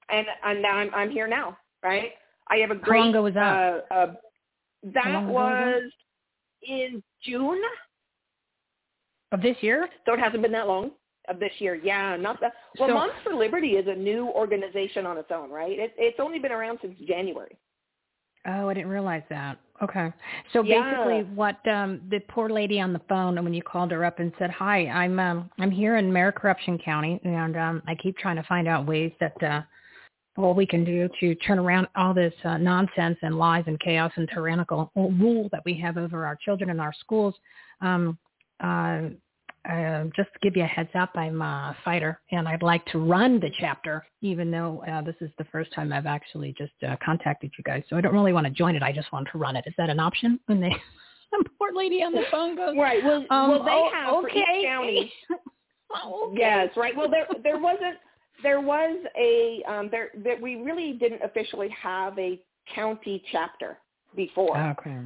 And and now I'm I'm here now, right? I have a great. How long ago was that? Uh, uh, that long was that? was in June, Of this year? so it hasn't been that long of this year. Yeah, not that. Well, So- Moms for Liberty is a new organization on its own, right? It, it's only been around since January. Oh, I didn't realize that. Okay. So Yeah. basically what um the poor lady on the phone when you called her up and said, "Hi, I'm um I'm here in Mayor Corruption County and um I keep trying to find out ways that uh what we can do to turn around all this uh, nonsense and lies and chaos and tyrannical rule that we have over our children in our schools. Um uh uh, just to give you a heads up, I'm a fighter, and I'd like to run the chapter, even though uh, this is the first time I've actually just uh, contacted you guys. So I don't really want to join it. I just want to run it. Is that an option? When they, the poor lady on the phone goes, Right. Well, Um, well, they oh, have for each county. Oh, okay. Yes, right. Well, there there wasn't there was a um, there that we really didn't officially have a county chapter before, Okay.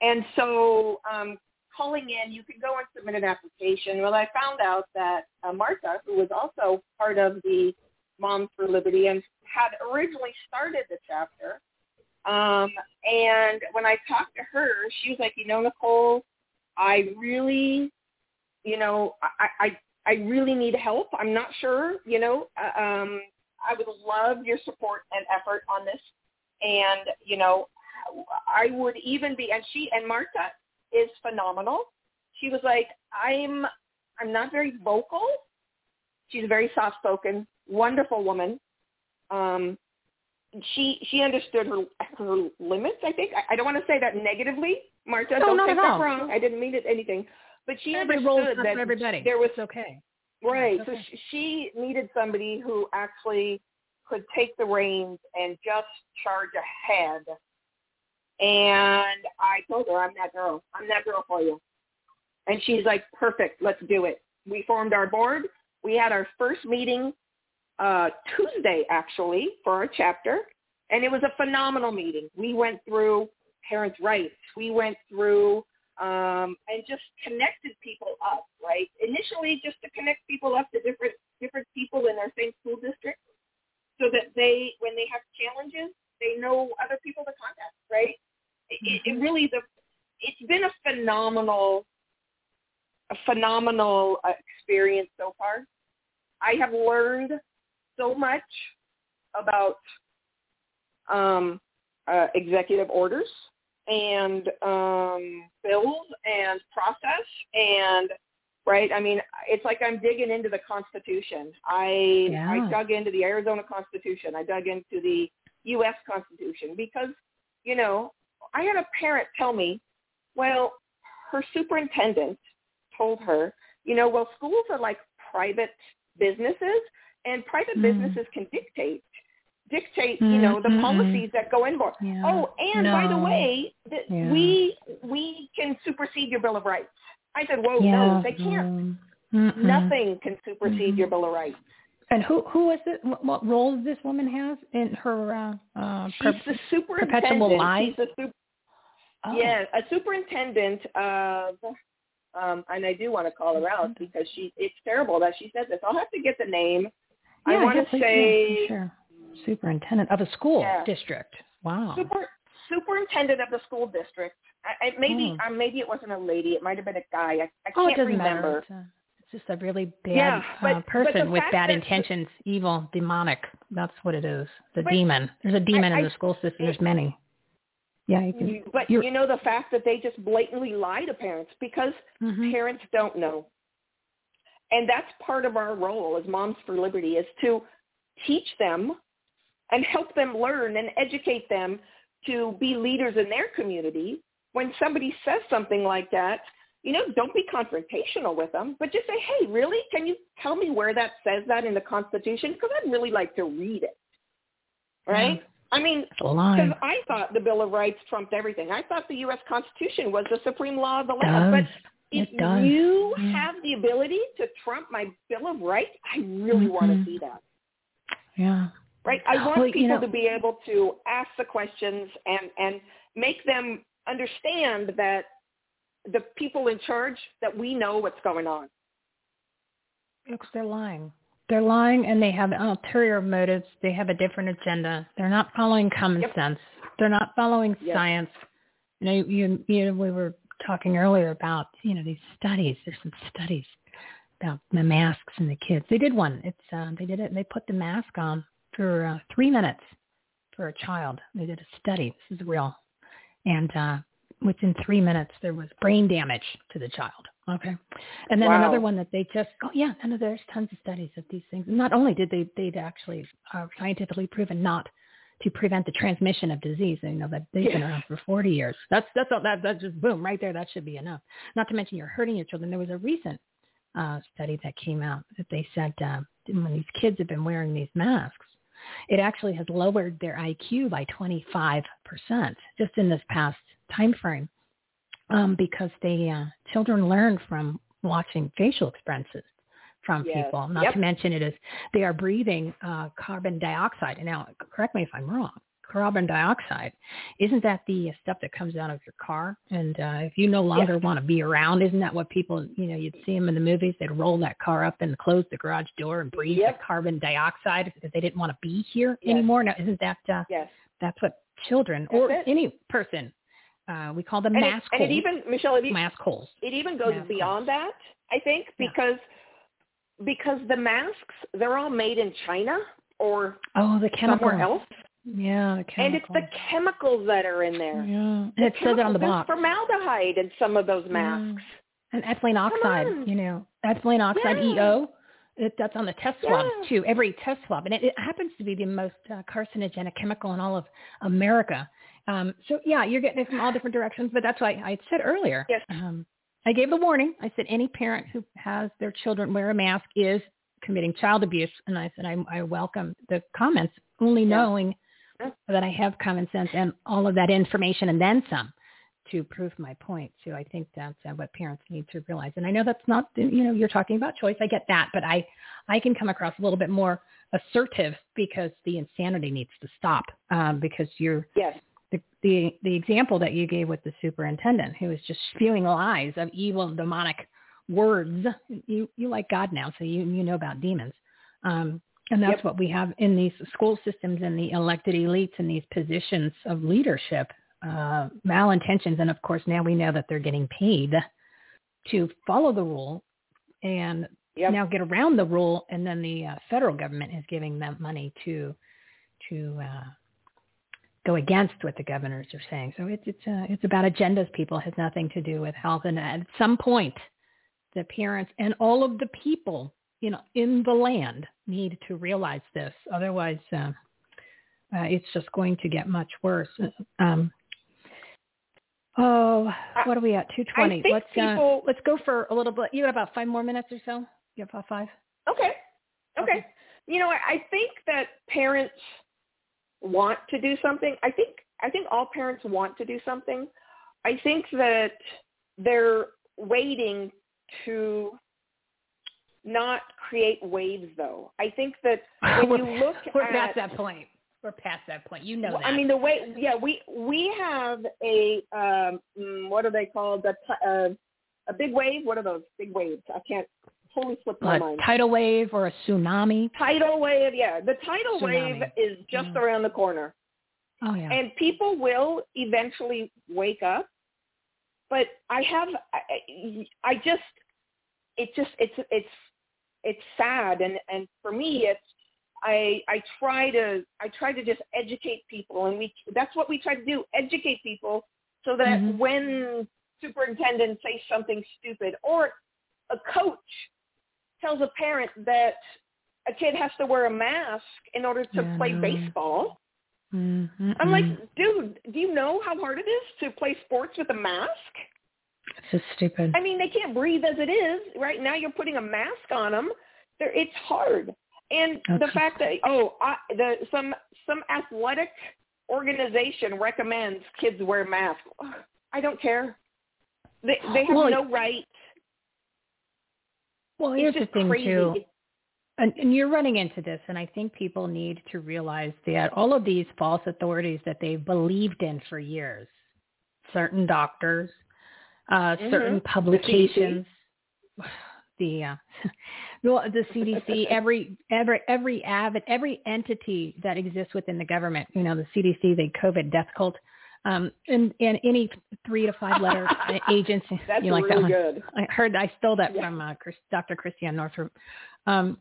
and so um, calling in, you can go and submit an application. Well, I found out that uh, Martha, who was also part of the Moms for Liberty and had originally started the chapter, um, and when I talked to her, she was like, you know, Nicole, I really you know, I, I I really need help. I'm not sure, you know. Uh, um, I would love your support and effort on this. And you know, I would even be. And she and Marta is phenomenal. She was like, I'm I'm not very vocal. She's a very soft spoken, wonderful woman. Um, she she understood her her limits. I think I, I don't want to say that negatively, Marta. No, don't take at that wrong. I didn't mean it anything, but she Every understood that everybody. there was It's okay. right. Okay. So she, she needed somebody who actually could take the reins and just charge ahead. And I told her, I'm that girl. I'm that girl for you. And she's like, perfect. Let's do it. We formed our board. We had our first meeting uh, Tuesday, actually, for our chapter. And it was a phenomenal meeting. We went through parents' rights. We went through um, and just connected people up, right? Initially, just to connect people up to different different people in their same school district, so that they, when they have challenges, they know other people to contact, right? It, it really the it's been a phenomenal a phenomenal uh, experience so far. I have learned so much about um, uh, executive orders and um, bills and process and right. I mean, it's like I'm digging into the Constitution. I Yeah. I dug into the Arizona Constitution. I dug into the U.S. Constitution because you know I had a parent tell me, well, her superintendent told her, you know, well, schools are like private businesses, and private Mm. businesses can dictate dictate, you know, the Mm, mm, mm. policies that go in board. Yeah. Oh, and by the way, th- Yeah. we we can supersede your Bill of Rights. I said, whoa, yeah. no, they can't. Mm. Mm-mm. Nothing can supersede your Bill of Rights. And who who is it? What, what role does this woman have in her uh, uh, She's per- the superintendent. perpetual lie? She's super, Oh. Yeah, a superintendent of, um, and I do want to call her out because she. It's terrible that she said this. I'll have to get the name. I want to say sure. Superintendent of a school Yeah. district. Wow. super superintendent of the school district. I, I, maybe um, maybe it wasn't a lady. It might have been a guy. I, I oh, can't remember. It's, uh, it's just a really bad Yeah, but- uh, person with bad intentions, evil, demonic. That's what it is. The demon. There's a demon I- in the school system. There's many. Yeah, you can. But you're- you know the fact that they just blatantly lie to parents because Mhm. parents don't know. And that's part of our role as Moms for Liberty is to teach them and help them learn and educate them to be leaders in their community. When somebody says something like that, you know, don't be confrontational with them, but just say, hey, really? Can you tell me where that says that in the Constitution? Because I'd really like to read it. Right? I mean, because I thought the Bill of Rights trumped everything. I thought the U.S. Constitution was the supreme law of the land. But if you Yeah. have the ability to trump my Bill of Rights, I really want Mhm. to see that. Yeah. Right? I want Well, you people know- to be able to ask the questions and and make them understand that the people in charge that we know what's going on. Because they're lying. They're lying and they have ulterior motives. They have a different agenda. They're not following common Yep. sense. They're not following Yep. science. You know, you, you know, we were talking earlier about, you know, these studies. There's some studies about the masks and the kids. They did one. It's um, they did it. They put the mask on for uh, three minutes for a child. They did a study. This is real, and uh, within three minutes there was brain damage to the child. Okay, and then Wow. another one that they just oh yeah, and there's tons of studies of these things. Not only did they they'd actually uh, scientifically proven not to prevent the transmission of disease. You know that they've been around for 40 years. That's that's all, that that's just boom right there. That should be enough. Not to mention you're hurting your children. There was a recent uh, study that came out that they said uh, when these kids have been wearing these masks, it actually has lowered their IQ by 25 percent just in this past time frame um, because they uh, children learn from watching facial expressions from Yes. people. Not Yep. to mention it is they are breathing uh, carbon dioxide. And now, correct me if I'm wrong. Carbon dioxide isn't that the stuff that comes out of your car? And uh, if you no longer want to be around, isn't that what people? You know, you'd see them in the movies. They'd roll that car up and close the garage door and breathe Yep. the carbon dioxide because they didn't want to be here Yes. anymore. Now, isn't that uh, Yes. that's what children That's or it. any person Uh, we call them and mask it, holes. And it even Michelle, it, mask holes. It even goes mask beyond holes. that, I think, because yeah. because the masks they're all made in China or oh the somewhere else. Yeah, the chemicals. And it's the chemicals that are in there. Yeah, and the it says it on the box. formaldehyde in some of those masks. And ethylene oxide, you know, ethylene oxide, yeah. EO. It, that's on the test swabs yeah. too. Every test swab, and it, it happens to be the most uh, carcinogenic chemical in all of America. Um, so yeah, you're getting it from all different directions. But that's why I said earlier. Yes. Um, I gave the warning. I said any parent who has their children wear a mask is committing child abuse, and I said I, I welcome the comments, only knowing that I have common sense and all of that information and then some to prove my point. So I think that's uh, what parents need to realize. And I know that's not, you know, you're talking about choice. I get that, but I, I can come across a little bit more assertive because the insanity needs to stop. Um, because you're yes. The, the the example that you gave with the superintendent who was just spewing lies of evil demonic words. You you like God now, so you you know about demons. Um, and that's yep. what we have in these school systems and the elected elites in these positions of leadership uh, malintentions. And of course, now we know that they're getting paid to follow the rule and yep. now get around the rule. And then the uh, federal government is giving them money to to uh, go against what the governors are saying. So it's it's uh, it's about agendas. People it has nothing to do with health. And at some point, the parents and all of the people you know in the land need to realize this. Otherwise. Uh, uh, it's just going to get much worse. Um, oh, what are we at? Two twenty. Let's people, uh, let's go for a little bit. You got about five more minutes or so. You have about five. Okay. Okay. okay. You know, I think that parents want to do something. I think I think all parents want to do something. I think that they're waiting to not create waves though. I think that when you look we're at past that point. We're past that point. You know well, that. I mean the way yeah, we we have a um what are they called? The uh, a big wave. What are those big waves? I can't totally my a mind. Tidal wave or a tsunami. Tidal wave, yeah. The tidal Tsunami. wave is just mm. around the corner. Oh yeah. And people will eventually wake up. But I have I, I just it just it's it's it's sad and and for me it's I I try to I try to just educate people and we that's what we try to do educate people so that Mm-hmm. when superintendents say something stupid or a coach tells a parent that a kid has to wear a mask in order to Yeah. play baseball. Mm-hmm. I'm like, dude, do you know how hard it is to play sports with a mask? it's just stupid. I mean, they can't breathe as it is. Right now, you're putting a mask on them. They're, it's hard. And the fact that oh, I, the some some athletic organization recommends kids wear masks. I don't care. They they have Well, no right. Well, here's the just thing crazy. too. And, and you're running into this, and I think people need to realize that all of these false authorities that they've believed in for years, certain doctors, uh, certain Mhm. publications, the uh, well, the CDC, every every every avid every entity that exists within the government, you know, the CDC, the COVID death cult, um, and and any three to five letter agency. That's you like really that good. I heard I stole that Yeah. from uh, Chris, Dr. Christiane Northrup. Um,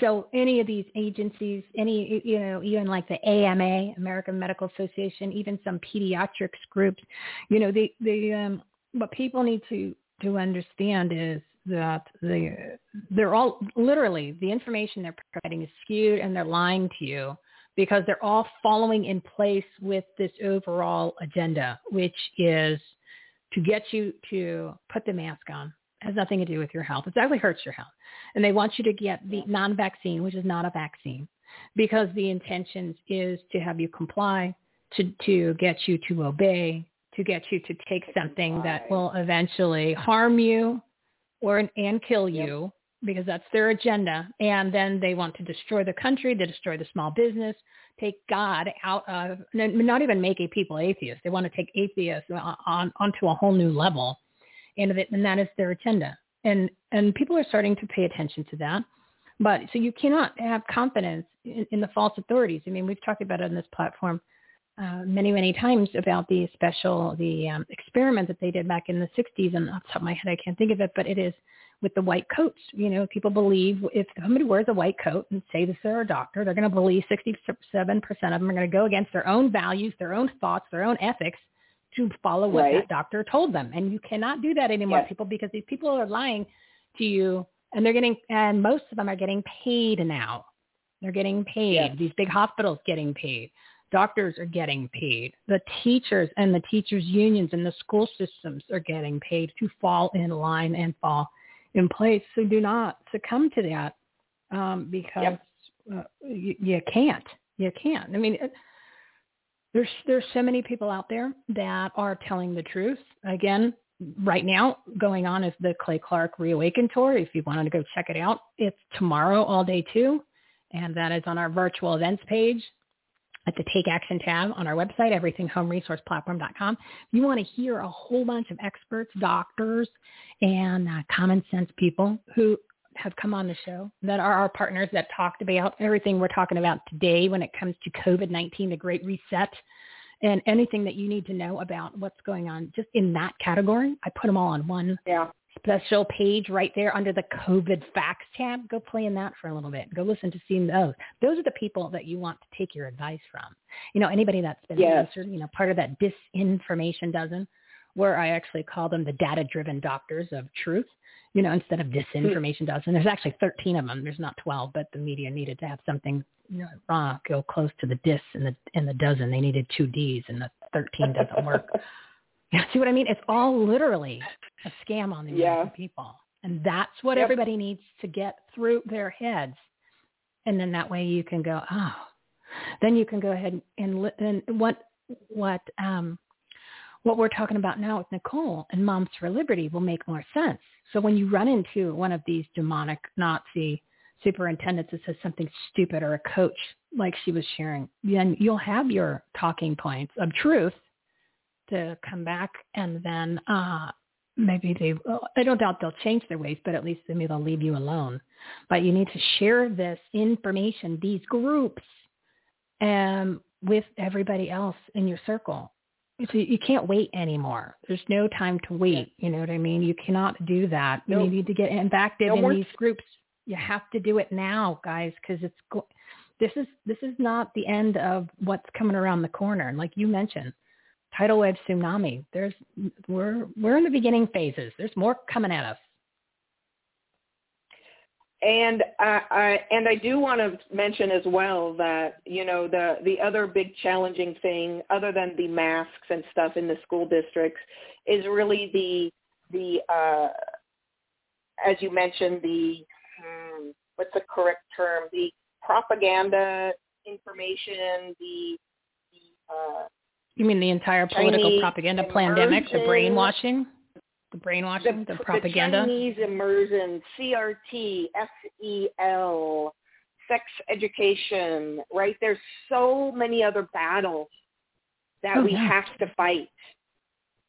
so any of these agencies, any you know, even like the AMA, American Medical Association, even some pediatrics groups, you know, they they um, what people need to to understand is that they they're all literally the information they're providing is skewed and they're lying to you because they're all following in place with this overall agenda, which is to get you to put the mask on. It has nothing to do with your health. It actually hurts your health. And they want you to get the non-vaccine, which is not a vaccine, because the intention is to have you comply, to, to get you to obey, to get you to take something that will eventually harm you or and kill you because that's their agenda. And then they want to destroy the country, to destroy the small business, take God out of, not even make a people atheists. They want to take atheists on, on onto a whole new level, and and that is their agenda. And and people are starting to pay attention to that. But so you cannot have confidence in, in the false authorities. I mean, we've talked about it on this platform uh, many, many times about the special, the um, experiment that they did back in the 60s. And off the top of my head, I can't think of it, but it is with the white coats. You know, people believe if somebody wears a white coat and say this they're a doctor, they're going to believe 67% of them are going to go against their own values, their own thoughts, their own ethics to follow what right. that doctor told them. And you cannot do that anymore, yes. people, because these people are lying to you and they're getting, and most of them are getting paid now. They're getting paid. Yes. These big hospitals getting paid. Doctors are getting paid. The teachers and the teachers unions and the school systems are getting paid to fall in line and fall in place. So do not succumb to that um, because yep. uh, you, you can't. You can't. I mean, it, there's there's so many people out there that are telling the truth. Again, right now going on is the Clay Clark Reawaken Tour. If you wanted to go check it out, it's tomorrow all day too, and that is on our virtual events page at the Take Action tab on our website, everythinghomeresourceplatform.com. If you want to hear a whole bunch of experts, doctors, and uh, common sense people who have come on the show that are our partners that talked about everything we're talking about today when it comes to COVID-19, the Great Reset, and anything that you need to know about what's going on just in that category. I put them all on one yeah. Special page right there under the COVID facts tab. Go play in that for a little bit. Go listen to see those. Those are the people that you want to take your advice from. You know, anybody that's been yes. answered, you know, part of that disinformation dozen, where I actually call them the data-driven doctors of truth you know, instead of disinformation dozen. There's actually 13 of them. There's not 12, but the media needed to have something you know, uh, go close to the dis and the and the dozen. They needed two Ds, and the 13 doesn't work. You see what I mean? It's all literally a scam on the yeah. American people, and that's what yep. everybody needs to get through their heads. And then that way you can go, oh, then you can go ahead and and what what um what we're talking about now with Nicole and Moms for Liberty will make more sense. So when you run into one of these demonic Nazi superintendents that says something stupid or a coach like she was sharing, then you'll have your talking points of truth to come back and then uh, maybe they, I don't doubt they'll change their ways, but at least maybe they'll leave you alone. But you need to share this information, these groups, um, with everybody else in your circle so you can't wait anymore. There's no time to wait. You know what I mean? You cannot do that. Nope. You need to get active no in these groups. You have to do it now, guys, because it's go- this is this is not the end of what's coming around the corner. And like you mentioned, tidal wave tsunami. There's we're we're in the beginning phases. There's more coming at us. And I, I and I do want to mention as well that you know the the other big challenging thing, other than the masks and stuff in the school districts, is really the the uh, as you mentioned the hmm, what's the correct term the propaganda information the, the uh, you mean the entire political Chinese propaganda pandemic, the brainwashing? the brainwashing, the, the, propaganda. The Chinese immersion, CRT, SEL, sex education, right? There's so many other battles that Oh, we yeah. have to fight.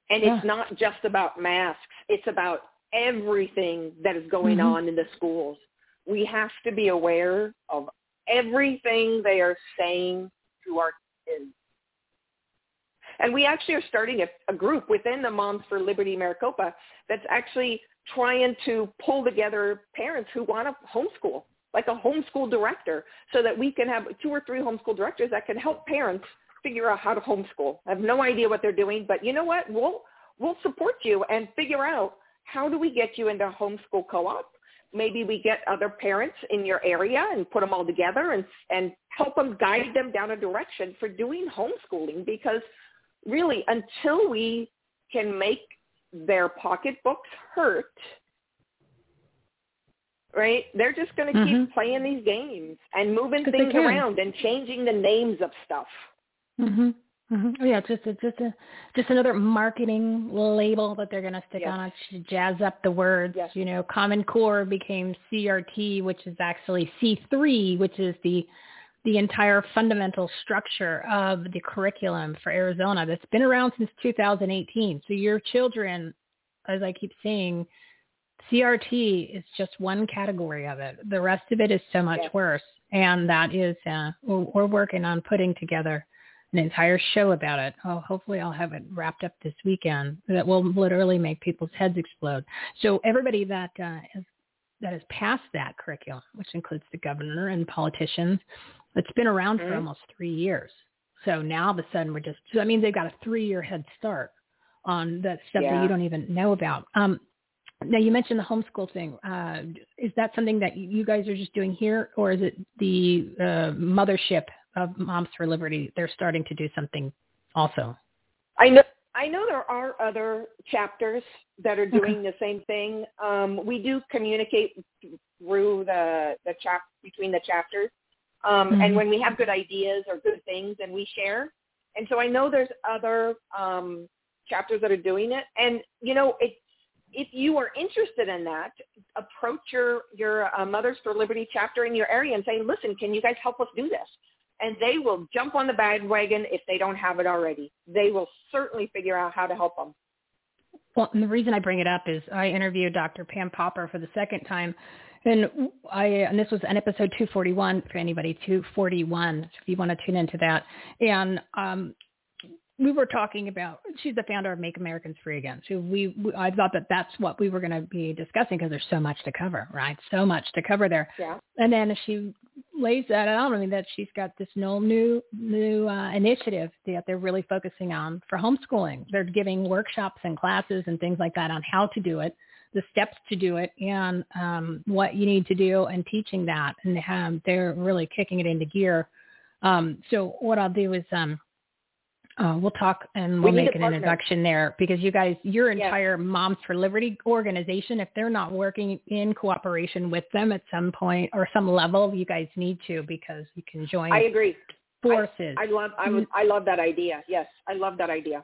And Yeah. it's not just about masks. It's about everything that is going Mhm. on in the schools. We have to be aware of everything they are saying to our kids. And we actually are starting a, a group within the Moms for Liberty Maricopa that's actually trying to pull together parents who want to homeschool, like a homeschool director, so that we can have two or three homeschool directors that can help parents figure out how to homeschool. I have no idea what they're doing, but you know what? We'll we'll support you and figure out how do we get you into homeschool co-op. Maybe we get other parents in your area and put them all together and and help them guide them down a direction for doing homeschooling because really until we can make their pocketbooks hurt right they're just going to Mhm. keep playing these games and moving things around and changing the names of stuff Mhm. Mhm. Oh, yeah, just it's just a just another marketing label that they're going to stick Yes. on it to jazz up the words. Yes. You know, Common Core became CRT, which is actually C3, which is the the entire fundamental structure of the curriculum for Arizona that's been around since 2018. So your children, as I keep saying, CRT is just one category of it. The rest of it is so much Yes. worse. And that is, uh, we're, we're working on putting together an entire show about it. Oh, hopefully I'll have it wrapped up this weekend. That will literally make people's heads explode. So everybody that uh, has that has passed that curriculum, which includes the governor and politicians, it's been around mm-hmm. for almost three years. So now all of a sudden we're just, so that means they've got a three-year head start on that stuff yeah. that you don't even know about. Um, now you mentioned the homeschool thing. Uh, is that something that you guys are just doing here, or is it the uh, mothership of Moms for Liberty? They're starting to do something also. I know. I know there are other chapters that are doing okay. the same thing. Um, we do communicate through the the chap between the chapters, um, mm-hmm. and when we have good ideas or good things, and we share. And so I know there's other um, chapters that are doing it, and you know it if you are interested in that, approach your your uh, Mothers for Liberty chapter in your area and say, "Listen, can you guys help us do this?" And they will jump on the bandwagon if they don't have it already. They will certainly figure out how to help them. Well, and the reason I bring it up is I interviewed Dr. Pam Popper for the second time, and I and this was an episode 241 for anybody 241 if you want to tune into that. And um, we were talking about she's the founder of Make Americans Free Again. So we, we I thought that that's what we were going to be discussing because there's so much to cover, right? So much to cover there. Yeah. And then she lays that out. I mean that she's got this no new new uh, initiative that they're really focusing on for homeschooling. They're giving workshops and classes and things like that on how to do it, the steps to do it, and um, what you need to do, and teaching that. And um, they're really kicking it into gear. Um, so what I'll do is um, uh, we'll talk and we'll we make an introduction there because you guys, your entire yes. Moms for Liberty organization, if they're not working in cooperation with them at some point or some level, you guys need to because you can join. I agree. Forces. I, I love. I, was, I love that idea. Yes, I love that idea.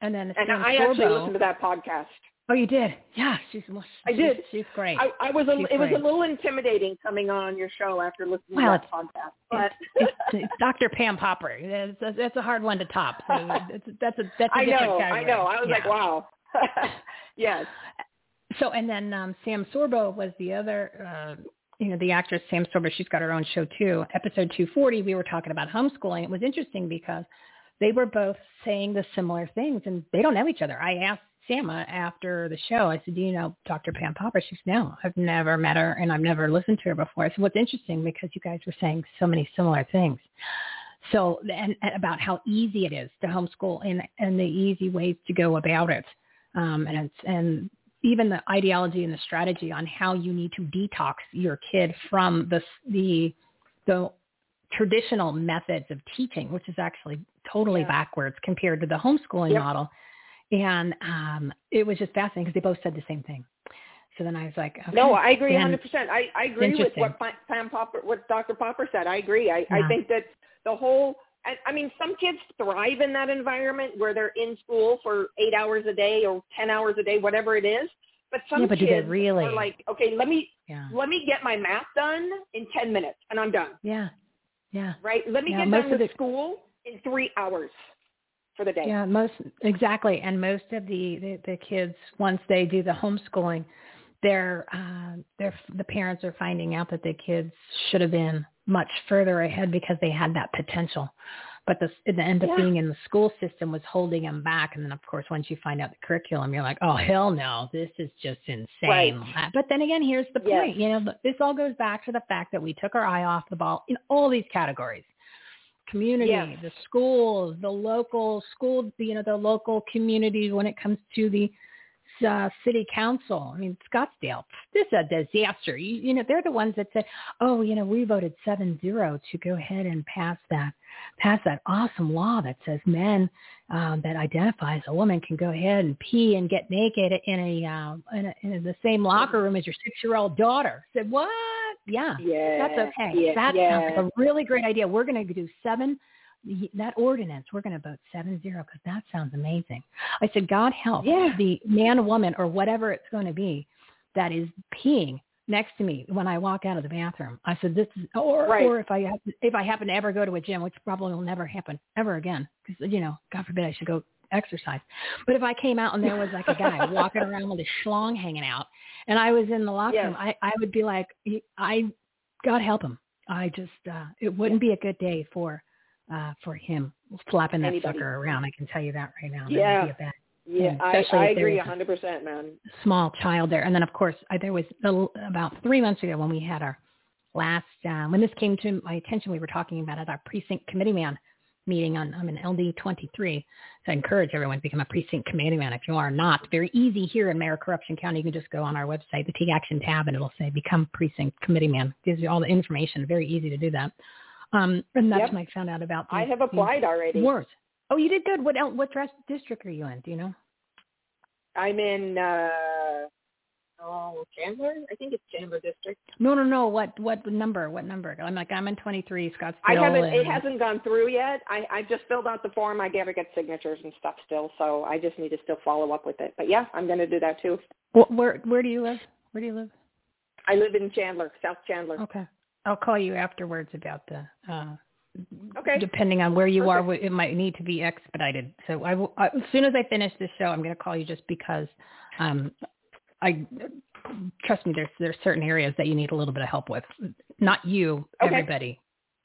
And then and I Sorbo, actually listened to that podcast. Oh, you did? Yeah, she's. Well, I she's, did. She's great. I, I was. A, she's it was great. a little intimidating coming on your show after listening well, to that podcast. But it's, it's Dr. Pam Popper. That's a, that's a hard one to top. So it's, that's a that's a I different know. category. I know. I was yeah. like, wow. yes. So and then um, Sam Sorbo was the other. Uh, you know, the actress Sam Sorbo. She's got her own show too. Episode 240, we were talking about homeschooling. It was interesting because they were both saying the similar things, and they don't know each other. I asked Sama after the show. I said, do you know Dr. Pam Popper? She said, no, I've never met her and I've never listened to her before. I said, what's interesting because you guys were saying so many similar things. So, and, and about how easy it is to homeschool and, and the easy ways to go about it. Um, and it's, and even the ideology and the strategy on how you need to detox your kid from the, the, the traditional methods of teaching, which is actually totally yeah. backwards compared to the homeschooling yep. model and um, it was just fascinating because they both said the same thing. So then I was like, okay. no, I agree and 100%. I, I agree with what Pam Popper, what Dr. Popper said. I agree. I, yeah. I think that the whole, I, I mean, some kids thrive in that environment where they're in school for eight hours a day or 10 hours a day, whatever it is. But some yeah, but kids really? are like, okay, let me, yeah. let me get my math done in 10 minutes and I'm done. Yeah. Yeah. Right? Let me yeah, get done with the... school in three hours for the day. Yeah, most exactly. And most of the, the, the kids, once they do the homeschooling, they're, uh, they're, the parents are finding out that the kids should have been much further ahead because they had that potential. But the, the end up Yeah. being in the school system was holding them back. And then, of course, once you find out the curriculum, you're like, oh, hell no, this is just insane. Right. But then again, here's the Yes. point. You know, this all goes back to the fact that we took our eye off the ball in all these categories community, Yes. the schools, the local school, you know, the local communities when it comes to the uh, city council. I mean, Scottsdale, this is a disaster. You, you know, they're the ones that said, oh, you know, we voted seven zero to go ahead and pass that, pass that awesome law that says men um, that identify as a woman can go ahead and pee and get naked in a, uh, in, a in the same locker room as your six-year-old daughter. I said, what? Yeah, Yeah. that's okay. Yeah. That yeah. sounds like a really great idea. We're going to do seven that ordinance, we're going to vote seven zero because that sounds amazing. I said, God help Yeah. the man, woman, or whatever it's going to be that is peeing next to me when I walk out of the bathroom. I said, this is, or, Right. or if I, if I happen to ever go to a gym, which probably will never happen ever again, because, you know, God forbid I should go exercise. But if I came out and there was like a guy walking around with his schlong hanging out and I was in the locker Yes. room, I, I would be like, I, God help him. I just, uh, it wouldn't be a good day for uh, for him flapping that Anybody. sucker around. I can tell you that right now. That would Yeah. be a bad Yeah, I, I agree a hundred percent, man. small child there. And then, of course, I, there was a, about three months ago when we had our last, uh, when this came to my attention, we were talking about it, our precinct committee man meeting on, I'm an LD 23. So I encourage everyone to become a precinct committee man. If you are not, very easy here in Mayor Corruption County. You can just go on our website, the Take Action tab, and it'll say become precinct committee man. Gives you all the information. Very easy to do that. Um, and that's Yep. when I found out about I have applied already. Wars. Oh, you did good. What what dress district are you in? Do you know? I'm in uh oh Chandler. I think it's Chandler District. No, no, no. What what number? What number? I'm like I'm in 23 Scottsdale. I haven't. It hasn't gone through yet. I I just filled out the form. I gotta get signatures and stuff still, so I just need to still follow up with it. But yeah, I'm gonna do that too. Wh- Where where do you live? Where do you live? I live in Chandler, South Chandler. Okay. I'll call you afterwards about the. Uh, Okay. Depending on where you are, it might need to be expedited. So I will, as soon as I finish this show, I'm going to call you just because, um, I trust me. There's there's certain areas that you need a little bit of help with. Not you, Okay. everybody.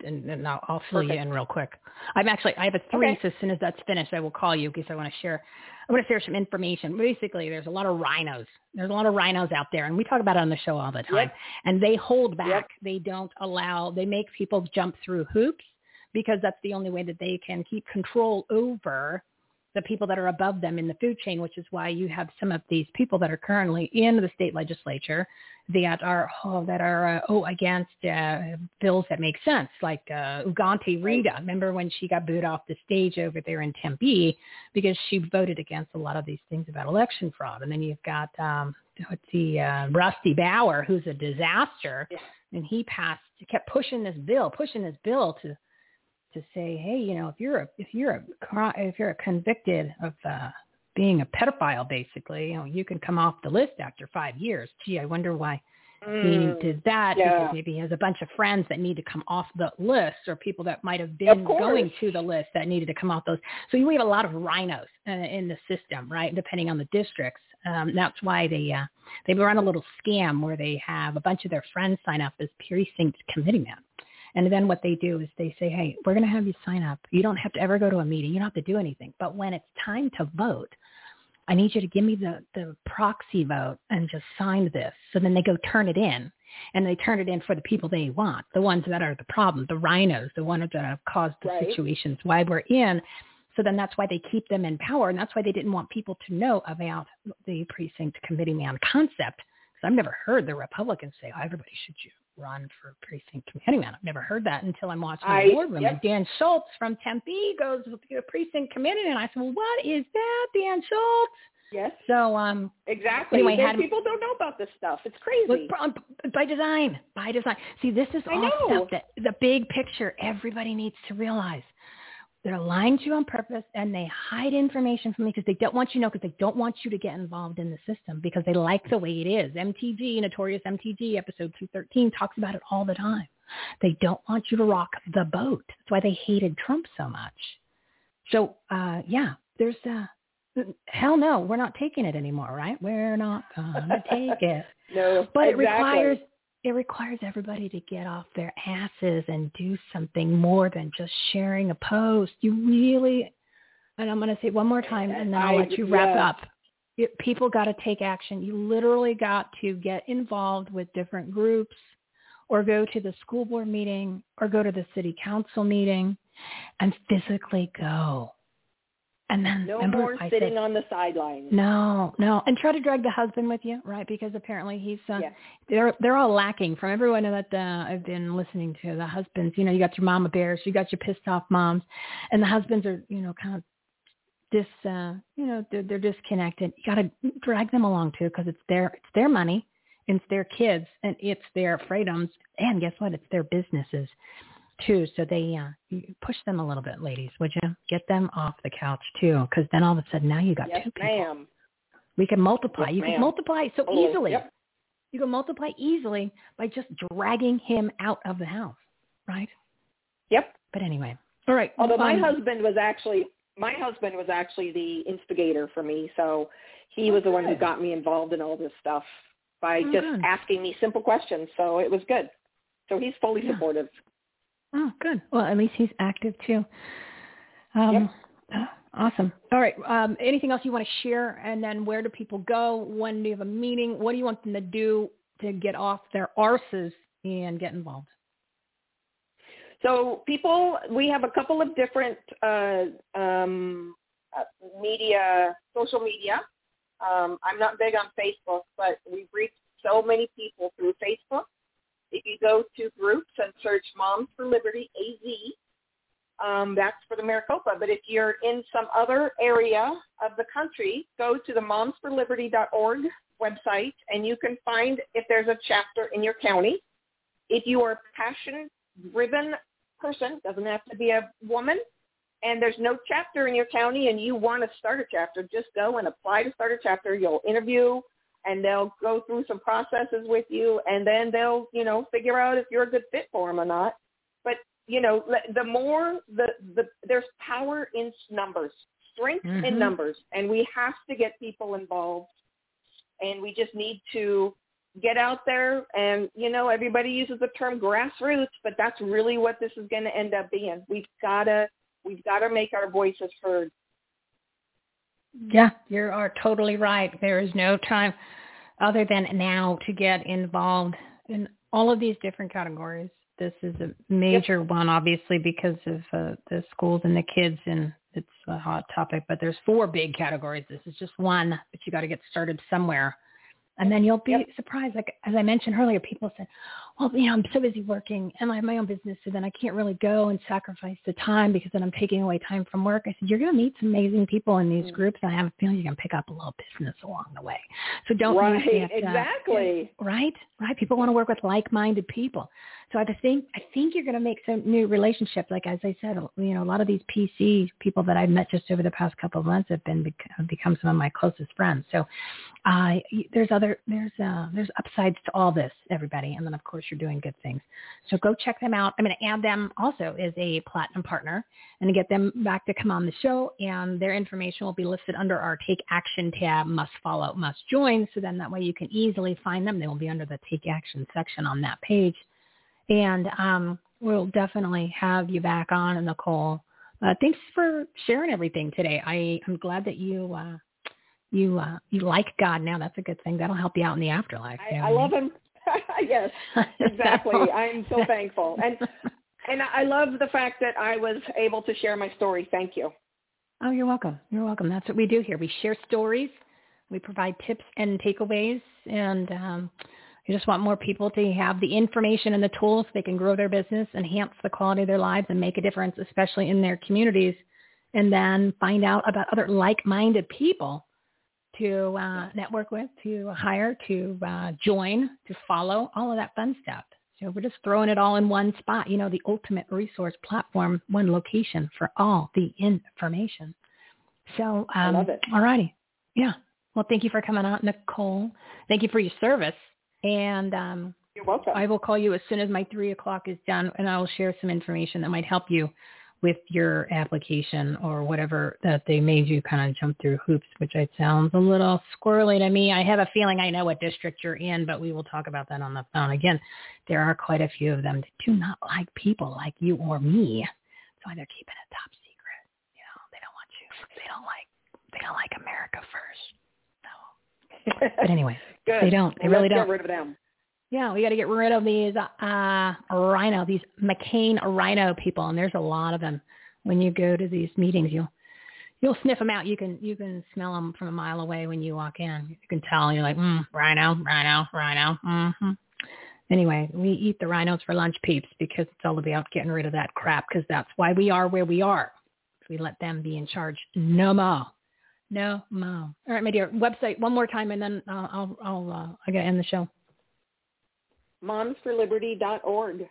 And, and I'll, I'll fill you in real quick. I'm actually I have a three. Okay. So as soon as that's finished, I will call you because I want to share. I want to share some information. Basically, there's a lot of rhinos. There's a lot of rhinos out there, and we talk about it on the show all the time. Yep. And they hold back. Yep. They don't allow. They make people jump through hoops because that's the only way that they can keep control over the people that are above them in the food chain, which is why you have some of these people that are currently in the state legislature that are oh, that are uh, oh against uh, bills that make sense, like uh, Ugenti-Rita. Remember when she got booed off the stage over there in Tempe because she voted against a lot of these things about election fraud, and then you've got um, what's the uh, Rusty Bauer, who's a disaster, and he passed kept pushing this bill, pushing this bill to to say, hey, you know, if you're a if you're a if you're a convicted of uh, being a pedophile, basically, you know, you can come off the list after five years. Gee, I wonder why Mm, he did that yeah. because maybe he has a bunch of friends that need to come off the list or people that might have been going to the list that needed to come off those. So we have a lot of rhinos uh, in the system, right? Depending on the districts. Um, that's why they uh, they run a little scam where they have a bunch of their friends sign up as precinct committeemen. And then what they do is they say, hey, we're going to have you sign up. You don't have to ever go to a meeting. You don't have to do anything. But when it's time to vote, I need you to give me the, the proxy vote and just sign this. So then they go turn it in and they turn it in for the people they want, the ones that are the problem, the rhinos, the ones that have caused the Right. situations why we're in. So then that's why they keep them in power. And that's why they didn't want people to know about the precinct committee man concept. Because I've never heard the Republicans say, oh, everybody should run for precinct committee man. I've never heard that until I'm watching I- the boardroom. yep. And Dan Schultz from Tempe goes to the precinct committee. And I said, well, what is that, Dan Schultz? Yes. So um, Exactly. Anyway, had- people don't know about this stuff. It's crazy. Look, by design, by design. See, this is all stuff that the big picture everybody needs to realize. They're lying to you on purpose, and they hide information from you because they don't want you to know because they don't want you to get involved in the system because they like the way it is. MTG, Notorious MTG, episode 213 talks about it all the time. They don't want you to rock the boat. That's why they hated Trump so much. So, uh, yeah, there's uh, hell no, we're not taking it anymore, right? We're not gonna take it. no, But it requires it requires everybody to get off their asses and do something more than just sharing a post. You really, and I'm going to say it one more time, and then I'll I- let you wrap yeah. up. It, people got to take action. You literally got to get involved with different groups, or go to the school board meeting, or go to the city council meeting, and physically go. And then No remember more I sitting said, on the sidelines. no, no, and try to drag the husband with you, right? Because apparently he's uh, Yeah. they're they're all lacking from everyone that uh, I've been listening to. The husbands, you know, you got your mama bears, you got your pissed off moms, and the husbands are you know kind of dis uh, you know they're, they're disconnected. You got to drag them along too because it's their it's their money, and it's their kids, and it's their freedoms, and guess what? It's their businesses too. So they uh, push them a little bit, ladies, would you? Get them off the couch too, because then all of a sudden now you got Yes, two people. ma'am. We can multiply. Yes, you can multiply so Totally. easily. Yep. You can multiply easily by just dragging him out of the house, right? Yep. But anyway, all right. Although my um, husband was actually my husband was actually the instigator for me, so he was the one who got me involved in all this stuff by Oh, just good. asking me simple questions. So it was good. So he's fully Yeah. supportive. Oh, good. Well, at least he's active too. Um, yep. Awesome. All right. Um, anything else you want to share? And then where do people go? When do you have a meeting? What do you want them to do to get off their arses and get involved? So people, we have a couple of different uh, um, uh, media, social media. Um, I'm not big on Facebook, but we've reached so many people through Facebook. If you go to groups and search Moms for Liberty AZ, um, that's for the Maricopa. But if you're in some other area of the country, go to the momsforliberty.org website and you can find if there's a chapter in your county. If you are a passion-driven person, doesn't have to be a woman, and there's no chapter in your county and you want to start a chapter, just go and apply to start a chapter. You'll interview and they'll go through some processes with you and then they'll, you know, figure out if you're a good fit for them or not. But, you know, the more the, the there's power in numbers, strength mm-hmm. in numbers, and we have to get people involved and we just need to get out there and you know everybody uses the term grassroots but that's really what this is going to end up being we've got to we've got to make our voices heard yeah you are totally right there is no time other than now to get involved in all of these different categories this is a major yep. one obviously because of uh, the schools and the kids and it's a hot topic but there's four big categories this is just one but you got to get started somewhere and then you'll be yep. surprised. Like as I mentioned earlier, people said, well, you know, I'm so busy working and I have my own business. So then I can't really go and sacrifice the time because then I'm taking away time from work. I said, you're going to meet some amazing people in these mm-hmm. groups. And I have a feeling you're going to pick up a little business along the way. So don't right, that, exactly. Uh, right, right. People want to work with like-minded people. So I think I think you're going to make some new relationships. Like as I said, you know, a lot of these PC people that I've met just over the past couple of months have been have become some of my closest friends. So uh, there's other there's uh, there's upsides to all this, everybody. And then of course you're doing good things. So go check them out. I'm going to add them also as a platinum partner and to get them back to come on the show. And their information will be listed under our Take Action tab, Must Follow, Must Join. So then that way you can easily find them. They will be under the Take Action section on that page. And um, we'll definitely have you back on, Nicole. Uh, thanks for sharing everything today. I, I'm glad that you uh, you uh, you like God now. That's a good thing. That'll help you out in the afterlife. I, I love Him. yes, exactly. I'm so thankful, and and I love the fact that I was able to share my story. Thank you. Oh, you're welcome. You're welcome. That's what we do here. We share stories. We provide tips and takeaways, and um, you just want more people to have the information and the tools so they can grow their business, enhance the quality of their lives, and make a difference, especially in their communities. And then find out about other like-minded people to uh, network with, to hire, to uh, join, to follow, all of that fun stuff. So we're just throwing it all in one spot, you know, the ultimate resource platform, one location for all the information. So, um, I love it. All righty. Yeah. Well, thank you for coming out, Nicole. Thank you for your service. And um, you're welcome. I will call you as soon as my three o'clock is done, and I will share some information that might help you with your application or whatever that they made you kind of jump through hoops, which it sounds a little squirrely to me. I have a feeling I know what district you're in, but we will talk about that on the phone. Again, there are quite a few of them that do not like people like you or me. That's why they're keeping it top secret. You know, they don't want you. They don't like they don't like America first. No. But anyway. They don't. They well, really don't. Get rid of them. Yeah, we got to get rid of these uh, rhino, these McCain rhino people, and there's a lot of them. When you go to these meetings, you'll you'll sniff them out. You can you can smell them from a mile away when you walk in. You can tell. You're like, mm, rhino, rhino, rhino. Mm-hmm. Anyway, we eat the rhinos for lunch, peeps, because it's all about getting rid of that crap. Because that's why we are where we are. We let them be in charge. No more. No, no. All right, my dear. Website one more time, and then uh, I'll I'll uh, I gotta end the show. Momsforliberty.org.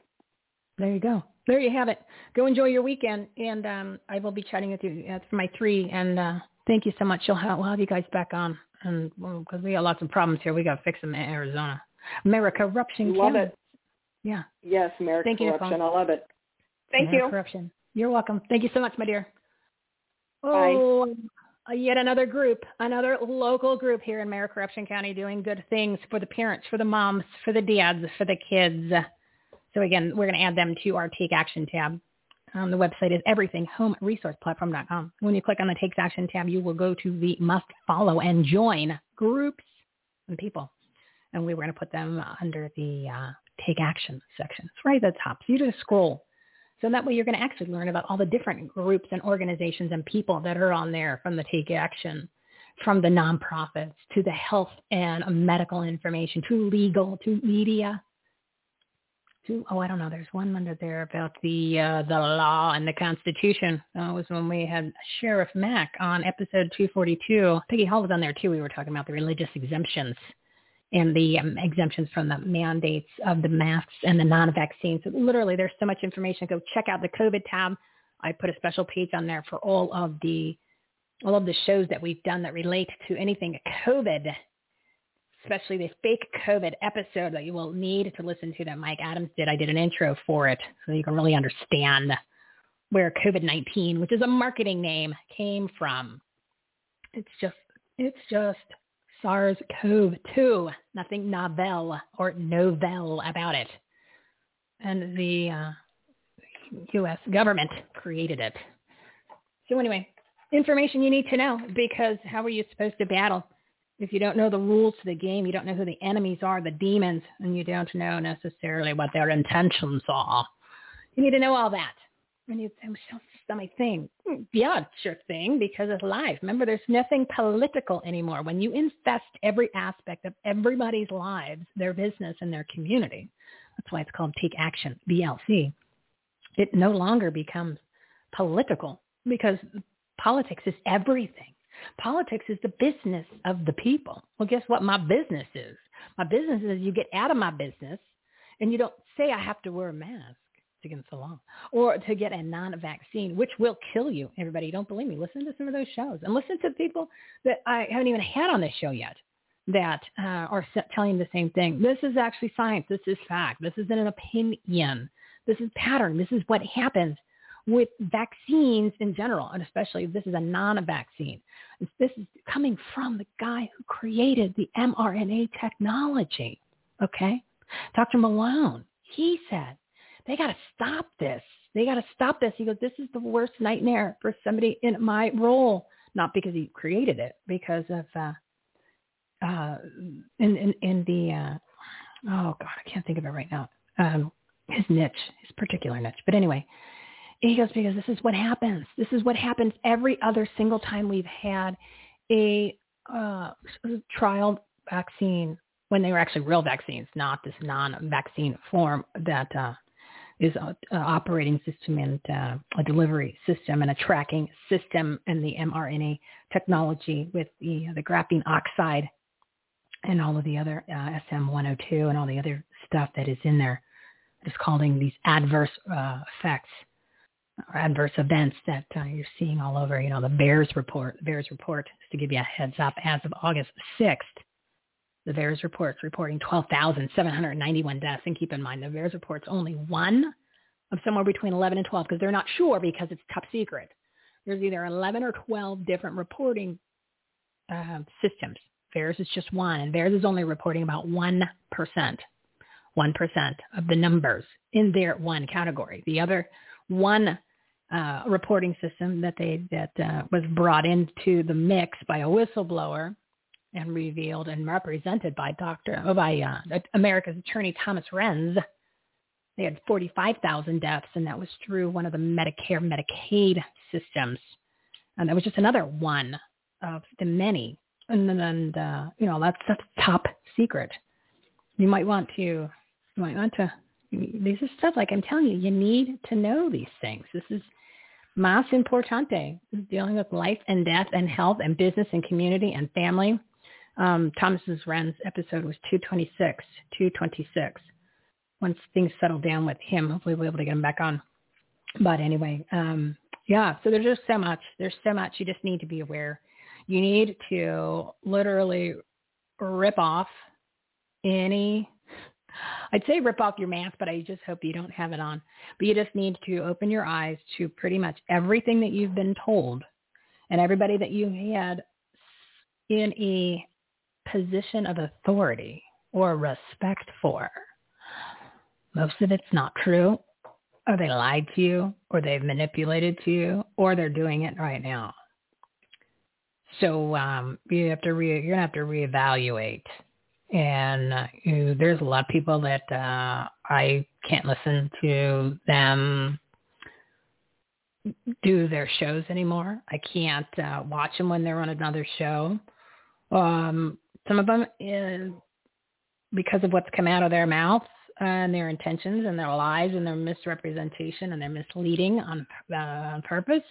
There you go. There you have it. Go enjoy your weekend, and um, I will be chatting with you uh, for my three. And uh, thank you so much. We'll have, we'll have you guys back on, and because well, we got lots of problems here, we got to fix them in Arizona. America corruption. Love it. Yeah. Yes, America thank corruption. You, I love it. Thank America you. Corruption. You're welcome. Thank you so much, my dear. Bye. Oh, uh, yet another group, another local group here in Mayor Corruption County doing good things for the parents, for the moms, for the dads, for the kids. So again, we're going to add them to our Take Action tab. Um, the website is everythinghomeresourceplatform.com. When you click on the Take Action tab, you will go to the must follow and join groups and people. And we were going to put them under the uh, Take Action section. It's right at the top. So you just scroll. So that way you're going to actually learn about all the different groups and organizations and people that are on there from the Take Action, from the nonprofits to the health and medical information to legal to media to oh I don't know. There's one under there about the uh, the law and the Constitution. That was when we had Sheriff Mack on episode 242. Peggy Hall was on there too. We were talking about the religious exemptions and the um, exemptions from the mandates of the masks and the non-vaccines. So literally, there's so much information. Go check out the COVID tab. I put a special page on there for all of the all of the shows that we've done that relate to anything COVID, especially the fake COVID episode that you will need to listen to that Mike Adams did. I did an intro for it so you can really understand where COVID-19, which is a marketing name, came from. It's just, it's just SARS-CoV-2, nothing novel or novel about it. And the uh, U.S. government created it. So anyway, information you need to know because how are you supposed to battle if you don't know the rules to the game, you don't know who the enemies are, the demons, and you don't know necessarily what their intentions are. You need to know all that. And it's not my thing. Hmm, yeah, it's your thing because it's life. Remember, there's nothing political anymore. When you infest every aspect of everybody's lives, their business, and their community, that's why it's called Take Action, BLC. It no longer becomes political because politics is everything. Politics is the business of the people. Well, guess what my business is? My business is you get out of my business and you don't say I have to wear a mask against the law or to get a non-vaccine, which will kill you. Everybody, don't believe me. Listen to some of those shows and listen to people that I haven't even had on this show yet that uh, are telling the same thing. This is actually science. This is fact. This isn't an opinion. This is pattern. This is what happens with vaccines in general, and especially this is a non-vaccine. This is coming from the guy who created the mRNA technology. Okay? Dr. Malone, he said, they got to stop this. They got to stop this. He goes, this is the worst nightmare for somebody in my role. Not because he created it, because of uh, uh, in, in, in the, uh, oh God, I can't think of it right now. Um, his niche, his particular niche. But anyway, he goes, because this is what happens. This is what happens every other single time we've had a uh, trial vaccine when they were actually real vaccines, not this non-vaccine form that uh, is an operating system and uh, a delivery system and a tracking system and the mRNA technology with the, the graphene oxide and all of the other uh, SM102 and all the other stuff that is in there. It's calling these adverse uh, effects or adverse events that uh, you're seeing all over. You know, the VAERS report. The VAERS report, just to give you a heads up, as of August 6th, the VAERS report's reporting 12,791 deaths. And keep in mind, the VAERS report's only one of somewhere between 11 and 12 because they're not sure because it's top secret. There's either 11 or 12 different reporting uh, systems. VAERS is just one, and VAERS is only reporting about 1%, 1% of the numbers in their one category. The other one uh, reporting system that they that uh, was brought into the mix by a whistleblower and revealed and represented by Doctor oh, by uh, America's Attorney Thomas Renz. They had 45,000 deaths, and that was through one of the Medicare Medicaid systems, and that was just another one of the many. And and uh, you know that's that's top secret. You might want to you might want to. These are stuff like I'm telling you. You need to know these things. This is Mas importante is dealing with life and death and health and business and community and family. Um, Thomas's Renz episode was 226, 226. Once things settle down with him, hopefully we'll be able to get him back on. But anyway, um, yeah, so there's just so much. There's so much. You just need to be aware. You need to literally rip off any I'd say rip off your mask, but I just hope you don't have it on. But you just need to open your eyes to pretty much everything that you've been told and everybody that you had in a position of authority or respect for. most of it's not true, or they lied to you, or they've manipulated to you, or they're doing it right now. So um, you have to re- you're gonna have to reevaluate. And uh, you, there's a lot of people that uh, I can't listen to them do their shows anymore. I can't uh, watch them when they're on another show. Um, some of them is because of what's come out of their mouths and their intentions and their lies and their misrepresentation and their misleading on uh, on purpose.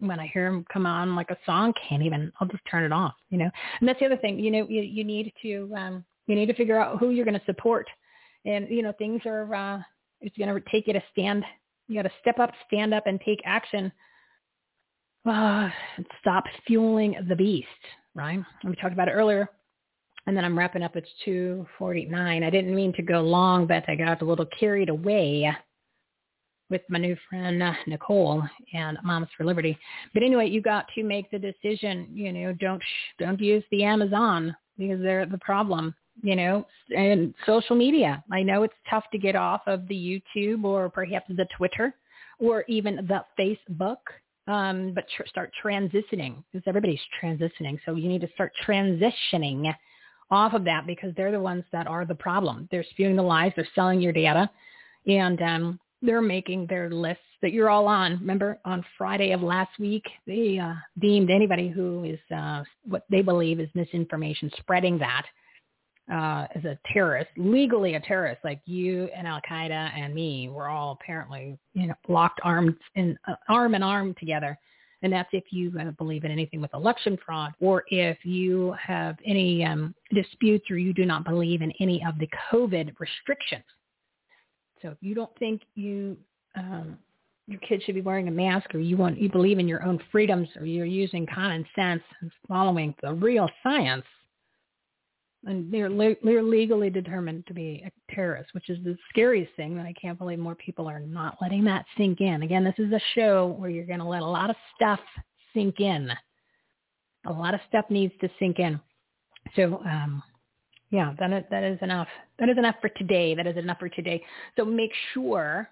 When I hear them come on like a song, can't even. I'll just turn it off. You know, and that's the other thing. You know, you you need to um, you need to figure out who you're going to support, and you know things are. Uh, it's going to take you to stand. You got to step up, stand up, and take action. Uh, stop fueling the beast. Right? We talked about it earlier and then I'm wrapping up. It's 2:49. I didn't mean to go long, but I got a little carried away with my new friend uh, Nicole and Moms for Liberty. But anyway, you got to make the decision. You know, don't don't use the Amazon because they're the problem. You know, and social media. I know it's tough to get off of the YouTube or perhaps the Twitter or even the Facebook um, but tr- start transitioning because everybody's transitioning. So you need to start transitioning off of that because they're the ones that are the problem. They're spewing the lies. They're selling your data, and um, they're making their lists that you're all on. Remember, on Friday of last week, they uh, deemed anybody who is uh, what they believe is misinformation, spreading that uh, as a terrorist, legally a terrorist, like you and Al Qaeda and me. We're all apparently, you know, locked arms in uh, arm in arm together and that's if you uh, believe in anything with election fraud or if you have any um, disputes or you do not believe in any of the COVID restrictions. So if you don't think you um, your kid should be wearing a mask or you want you believe in your own freedoms or you're using common sense and following the real science, and they're, le- they're legally determined to be a terrorist, which is the scariest thing that I can't believe more people are not letting that sink in. Again, this is a show where you're going to let a lot of stuff sink in. A lot of stuff needs to sink in. So, um, yeah, that is, that is enough. That is enough for today. That is enough for today. So make sure,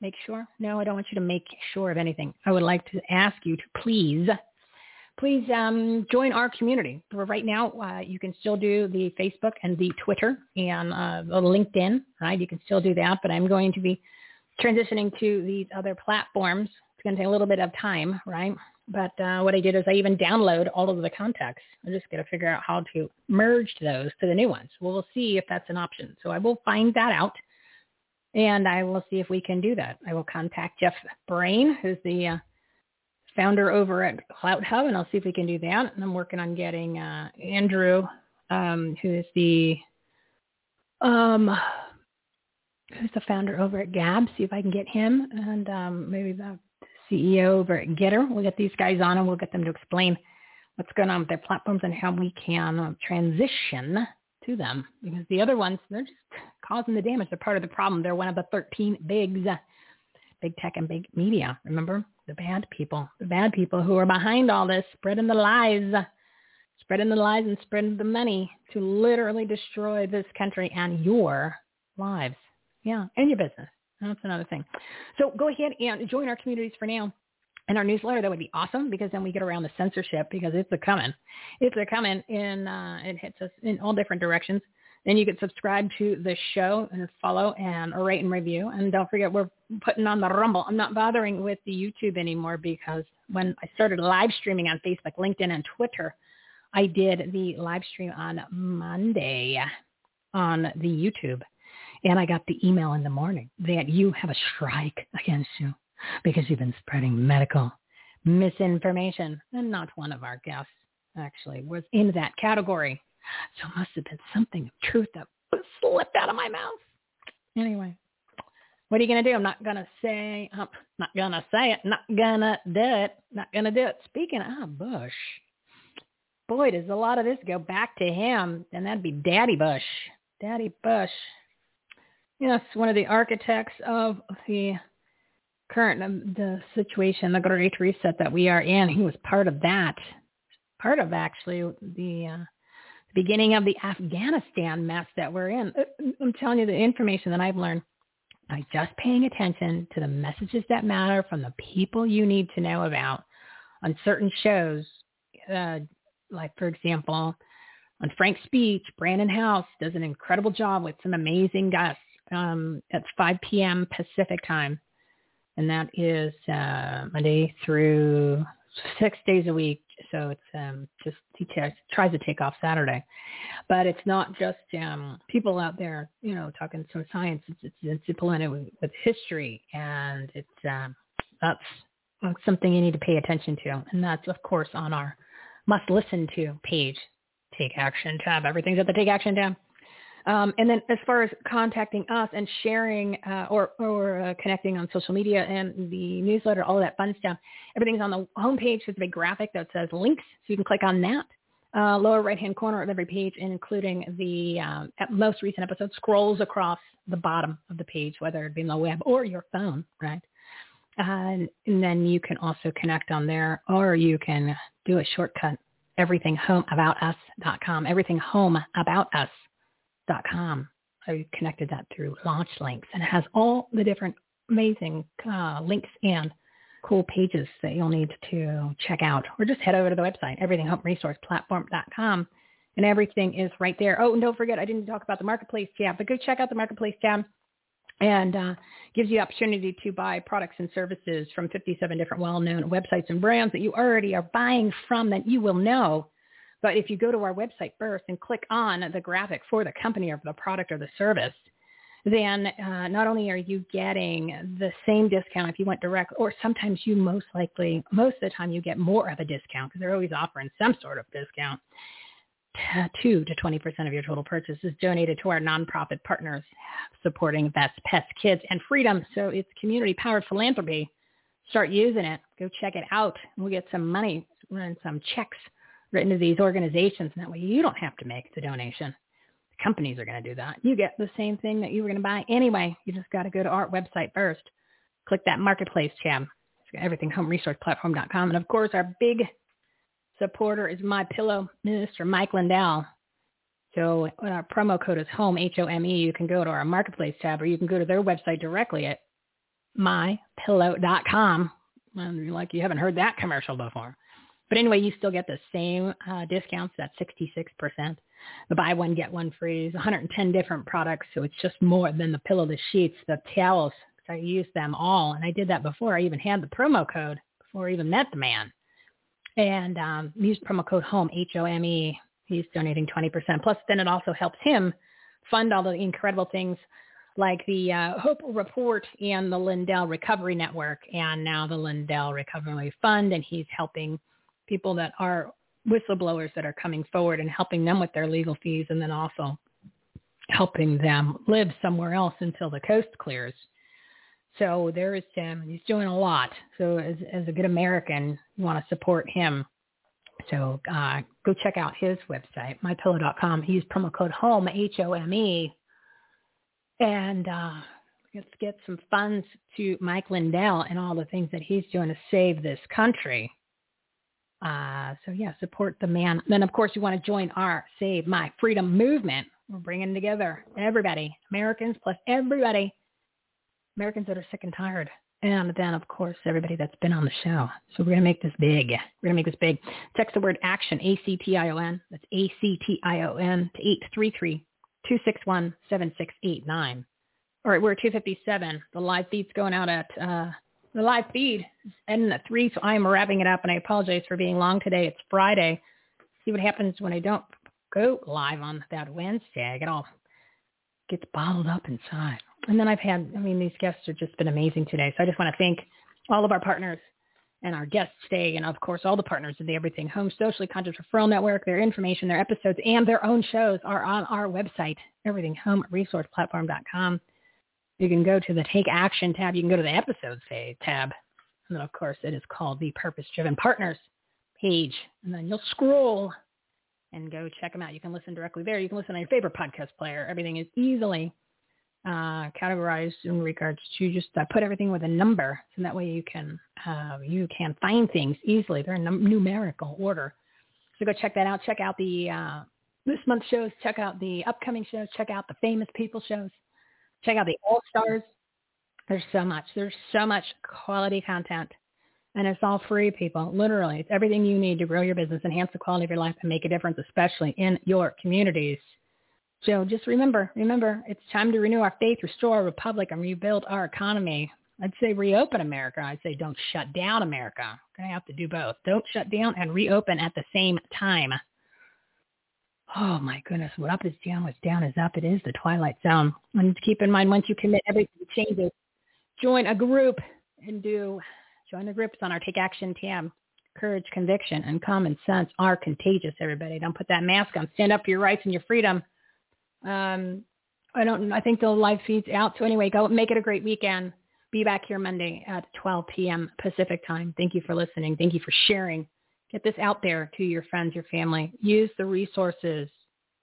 make sure. No, I don't want you to make sure of anything. I would like to ask you to please please um, join our community. Right now, uh, you can still do the Facebook and the Twitter and uh, LinkedIn, right? You can still do that, but I'm going to be transitioning to these other platforms. It's going to take a little bit of time, right? But uh, what I did is I even download all of the contacts. I'm just going to figure out how to merge those to the new ones. Well, we'll see if that's an option. So I will find that out, and I will see if we can do that. I will contact Jeff Brain, who's the uh, founder over at CloutHub, and I'll see if we can do that. And I'm working on getting uh, Andrew, um, who is the um, who's the founder over at Gab. See if I can get him, and um, maybe the CEO over at Gettr. We'll get these guys on, and we'll get them to explain what's going on with their platforms and how we can uh, transition to them. Because the other ones, they're just causing the damage. They're part of the problem. They're one of the 13 bigs, big tech and big media. Remember? The bad people, the bad people who are behind all this, spreading the lies, spreading the lies and spreading the money to literally destroy this country and your lives. Yeah, and your business. That's another thing. So go ahead and join our communities for now. And our newsletter, that would be awesome because then we get around the censorship because it's a coming. It's a coming and uh, it hits us in all different directions. Then you can subscribe to the show and follow and rate and review. And don't forget, we're putting on the Rumble. I'm not bothering with the YouTube anymore because when I started live streaming on Facebook, LinkedIn, and Twitter, I did the live stream on Monday on the YouTube. And I got the email in the morning that you have a strike against you because you've been spreading medical misinformation. And not one of our guests actually was in that category. So it must have been something of truth that slipped out of my mouth. Anyway, what are you going to do? I'm not going to say, I'm not going to say it, not going to do it, not going to do it. Speaking of Bush, boy, does a lot of this go back to him, and that'd be Daddy Bush. Daddy Bush. Yes, one of the architects of the current um, the situation, the Great Reset that we are in. He was part of that, part of actually the uh, beginning of the Afghanistan mess that we're in. Uh, I'm telling you the information that I've learned. by just paying attention to the messages that matter from the people you need to know about on certain shows, uh, like for example, on Frank's Speech, Brannon Howse does an incredible job with some amazing guests um, at 5 p.m. Pacific time, and that is uh, Monday through six days a week. So it's um, just he t- tries to take off Saturday, but it's not just um, people out there, you know, talking some science. It's it's, it's implemented with, with history, and it's um, that's something you need to pay attention to, and that's of course on our must listen to page. Take action tab. Everything's at the take action tab. Um, and then as far as contacting us and sharing uh, or, or uh, connecting on social media and the newsletter, all that fun stuff, everything's on the homepage. There's a big graphic that says links, so you can click on that. Uh, lower right-hand corner of every page, including the um, most recent episode, scrolls across the bottom of the page, whether it be on the web or your phone, right? and then you can also connect on there, or you can do a shortcut, everythinghomeaboutus.com, everythinghomeaboutus.com com. I connected that through launch links and it has all the different amazing uh, links and cool pages that you'll need to check out or just head over to the website, everythinghomeresourceplatform.com and everything is right there. Oh, and don't forget, I didn't talk about the marketplace tab, but go check out the marketplace tab and uh, gives you the opportunity to buy products and services from 57 different well-known websites and brands that you already are buying from that you will know but if you go to our website first and click on the graphic for the company or the product or the service, then uh, not only are you getting the same discount if you went direct, or sometimes you most likely, most of the time you get more of a discount because they're always offering some sort of discount. Two to 20% of your total purchase is donated to our nonprofit partners supporting Best Pets, Kids, and Freedom. So it's community-powered philanthropy. Start using it. Go check it out. We'll get some money, run some checks written to these organizations. And that way you don't have to make the donation. The companies are going to do that. You get the same thing that you were going to buy anyway. You just got to go to our website first. Click that marketplace tab. Everything homeresourceplatform.com. And of course, our big supporter is My Pillow, Mr. Mike Lindell. So our promo code is home, H-O-M-E, you can go to our marketplace tab or you can go to their website directly at mypillow.com. And you're like, you haven't heard that commercial before. But anyway, you still get the same uh, discounts. That's 66%. The buy one, get one free is 110 different products. So it's just more than the pillow, the sheets, the towels. I use them all. And I did that before I even had the promo code, before I even met the man. And um, use promo code HOME, H-O-M-E. He's donating 20%. Plus, then it also helps him fund all the incredible things like the uh, Hope Report and the Lindell Recovery Network and now the Lindell Recovery Fund. And he's helping people that are whistleblowers that are coming forward and helping them with their legal fees and then also helping them live somewhere else until the coast clears. So there is Tim. He's doing a lot. So as, as a good American, you want to support him. So uh, go check out his website, mypillow.com. He used promo code HOME, H-O-M-E. And uh, let's get some funds to Mike Lindell and all the things that he's doing to save this country. Uh, so yeah, support the man. Then of course you want to join our Save My Freedom movement. We're bringing together everybody, Americans plus everybody, Americans that are sick and tired. And then of course everybody that's been on the show. So we're going to make this big. We're going to make this big. Text the word action, A-C-T-I-O-N. That's A-C-T-I-O-N to 833-261-7689. All right, we're at 257. The live feed's going out at uh, the live feed is ending at 3, so I am wrapping it up, and I apologize for being long today. It's Friday. See what happens when I don't go live on that Wednesday. I get all gets bottled up inside. And then I've had, I mean, these guests have just been amazing today. So I just want to thank all of our partners and our guests today, and of course all the partners of the Everything Home Socially Conscious Referral Network. Their information, their episodes, and their own shows are on our website, everythinghomeresourceplatform.com. You can go to the Take Action tab. You can go to the Episodes tab. And then, of course, it is called the Purpose Driven Partners page. And then you'll scroll and go check them out. You can listen directly there. You can listen on your favorite podcast player. Everything is easily uh, categorized in regards to just uh, put everything with a number, so that way you can uh, you can find things easily. They're in num- numerical order. So go check that out. Check out the uh, this month's shows. Check out the upcoming shows. Check out the famous people shows. Check out the All Stars There's so much. There's so much quality content. And it's all free, people. Literally. It's everything you need to grow your business, enhance the quality of your life, and make a difference, especially in your communities. So just remember, remember, it's time to renew our faith, restore our republic, and rebuild our economy. I'd say reopen America. I'd say don't shut down America. We're going to have to do both. Don't shut down and reopen at the same time. Oh my goodness, what up is down, what's down is up. It is the twilight zone. And keep in mind, once you commit, everything changes. Join a group and do Join the groups on our Take Action TM. Courage, conviction, and common sense are contagious, everybody. Don't put that mask on. Stand up for your rights and your freedom. Um, I don't. I think the live feed's out. So anyway, go make it a great weekend. Be back here Monday at 12 p.m. Pacific time. Thank you for listening. Thank you for sharing. Get this out there to your friends, your family. Use the resources.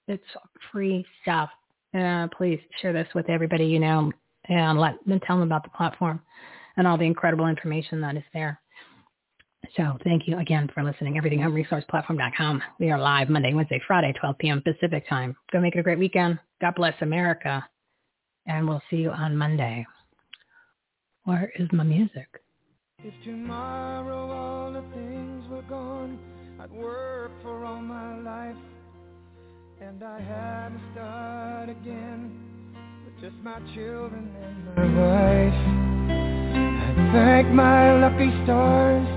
It's free stuff. Uh, please share this with everybody you know and let them tell them about the platform and all the incredible information that is there. So thank you again for listening. EverythingHomeResourcePlatform.com. We are live Monday, Wednesday, Friday, 12 p.m. Pacific time. Go make it a great weekend. God bless America. And we'll see you on Monday. Where is my music? Gone, I'd work for all my life. And I had to start again with just my children and my wife I thank my lucky stars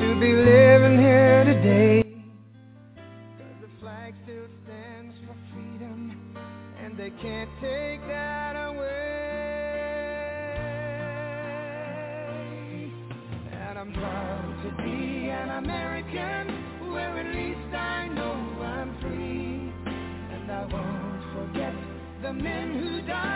to be living here today. The flag still stands for freedom, and they can't take that away. Proud to be an American, where at least I know I'm free. And I won't forget the men who died,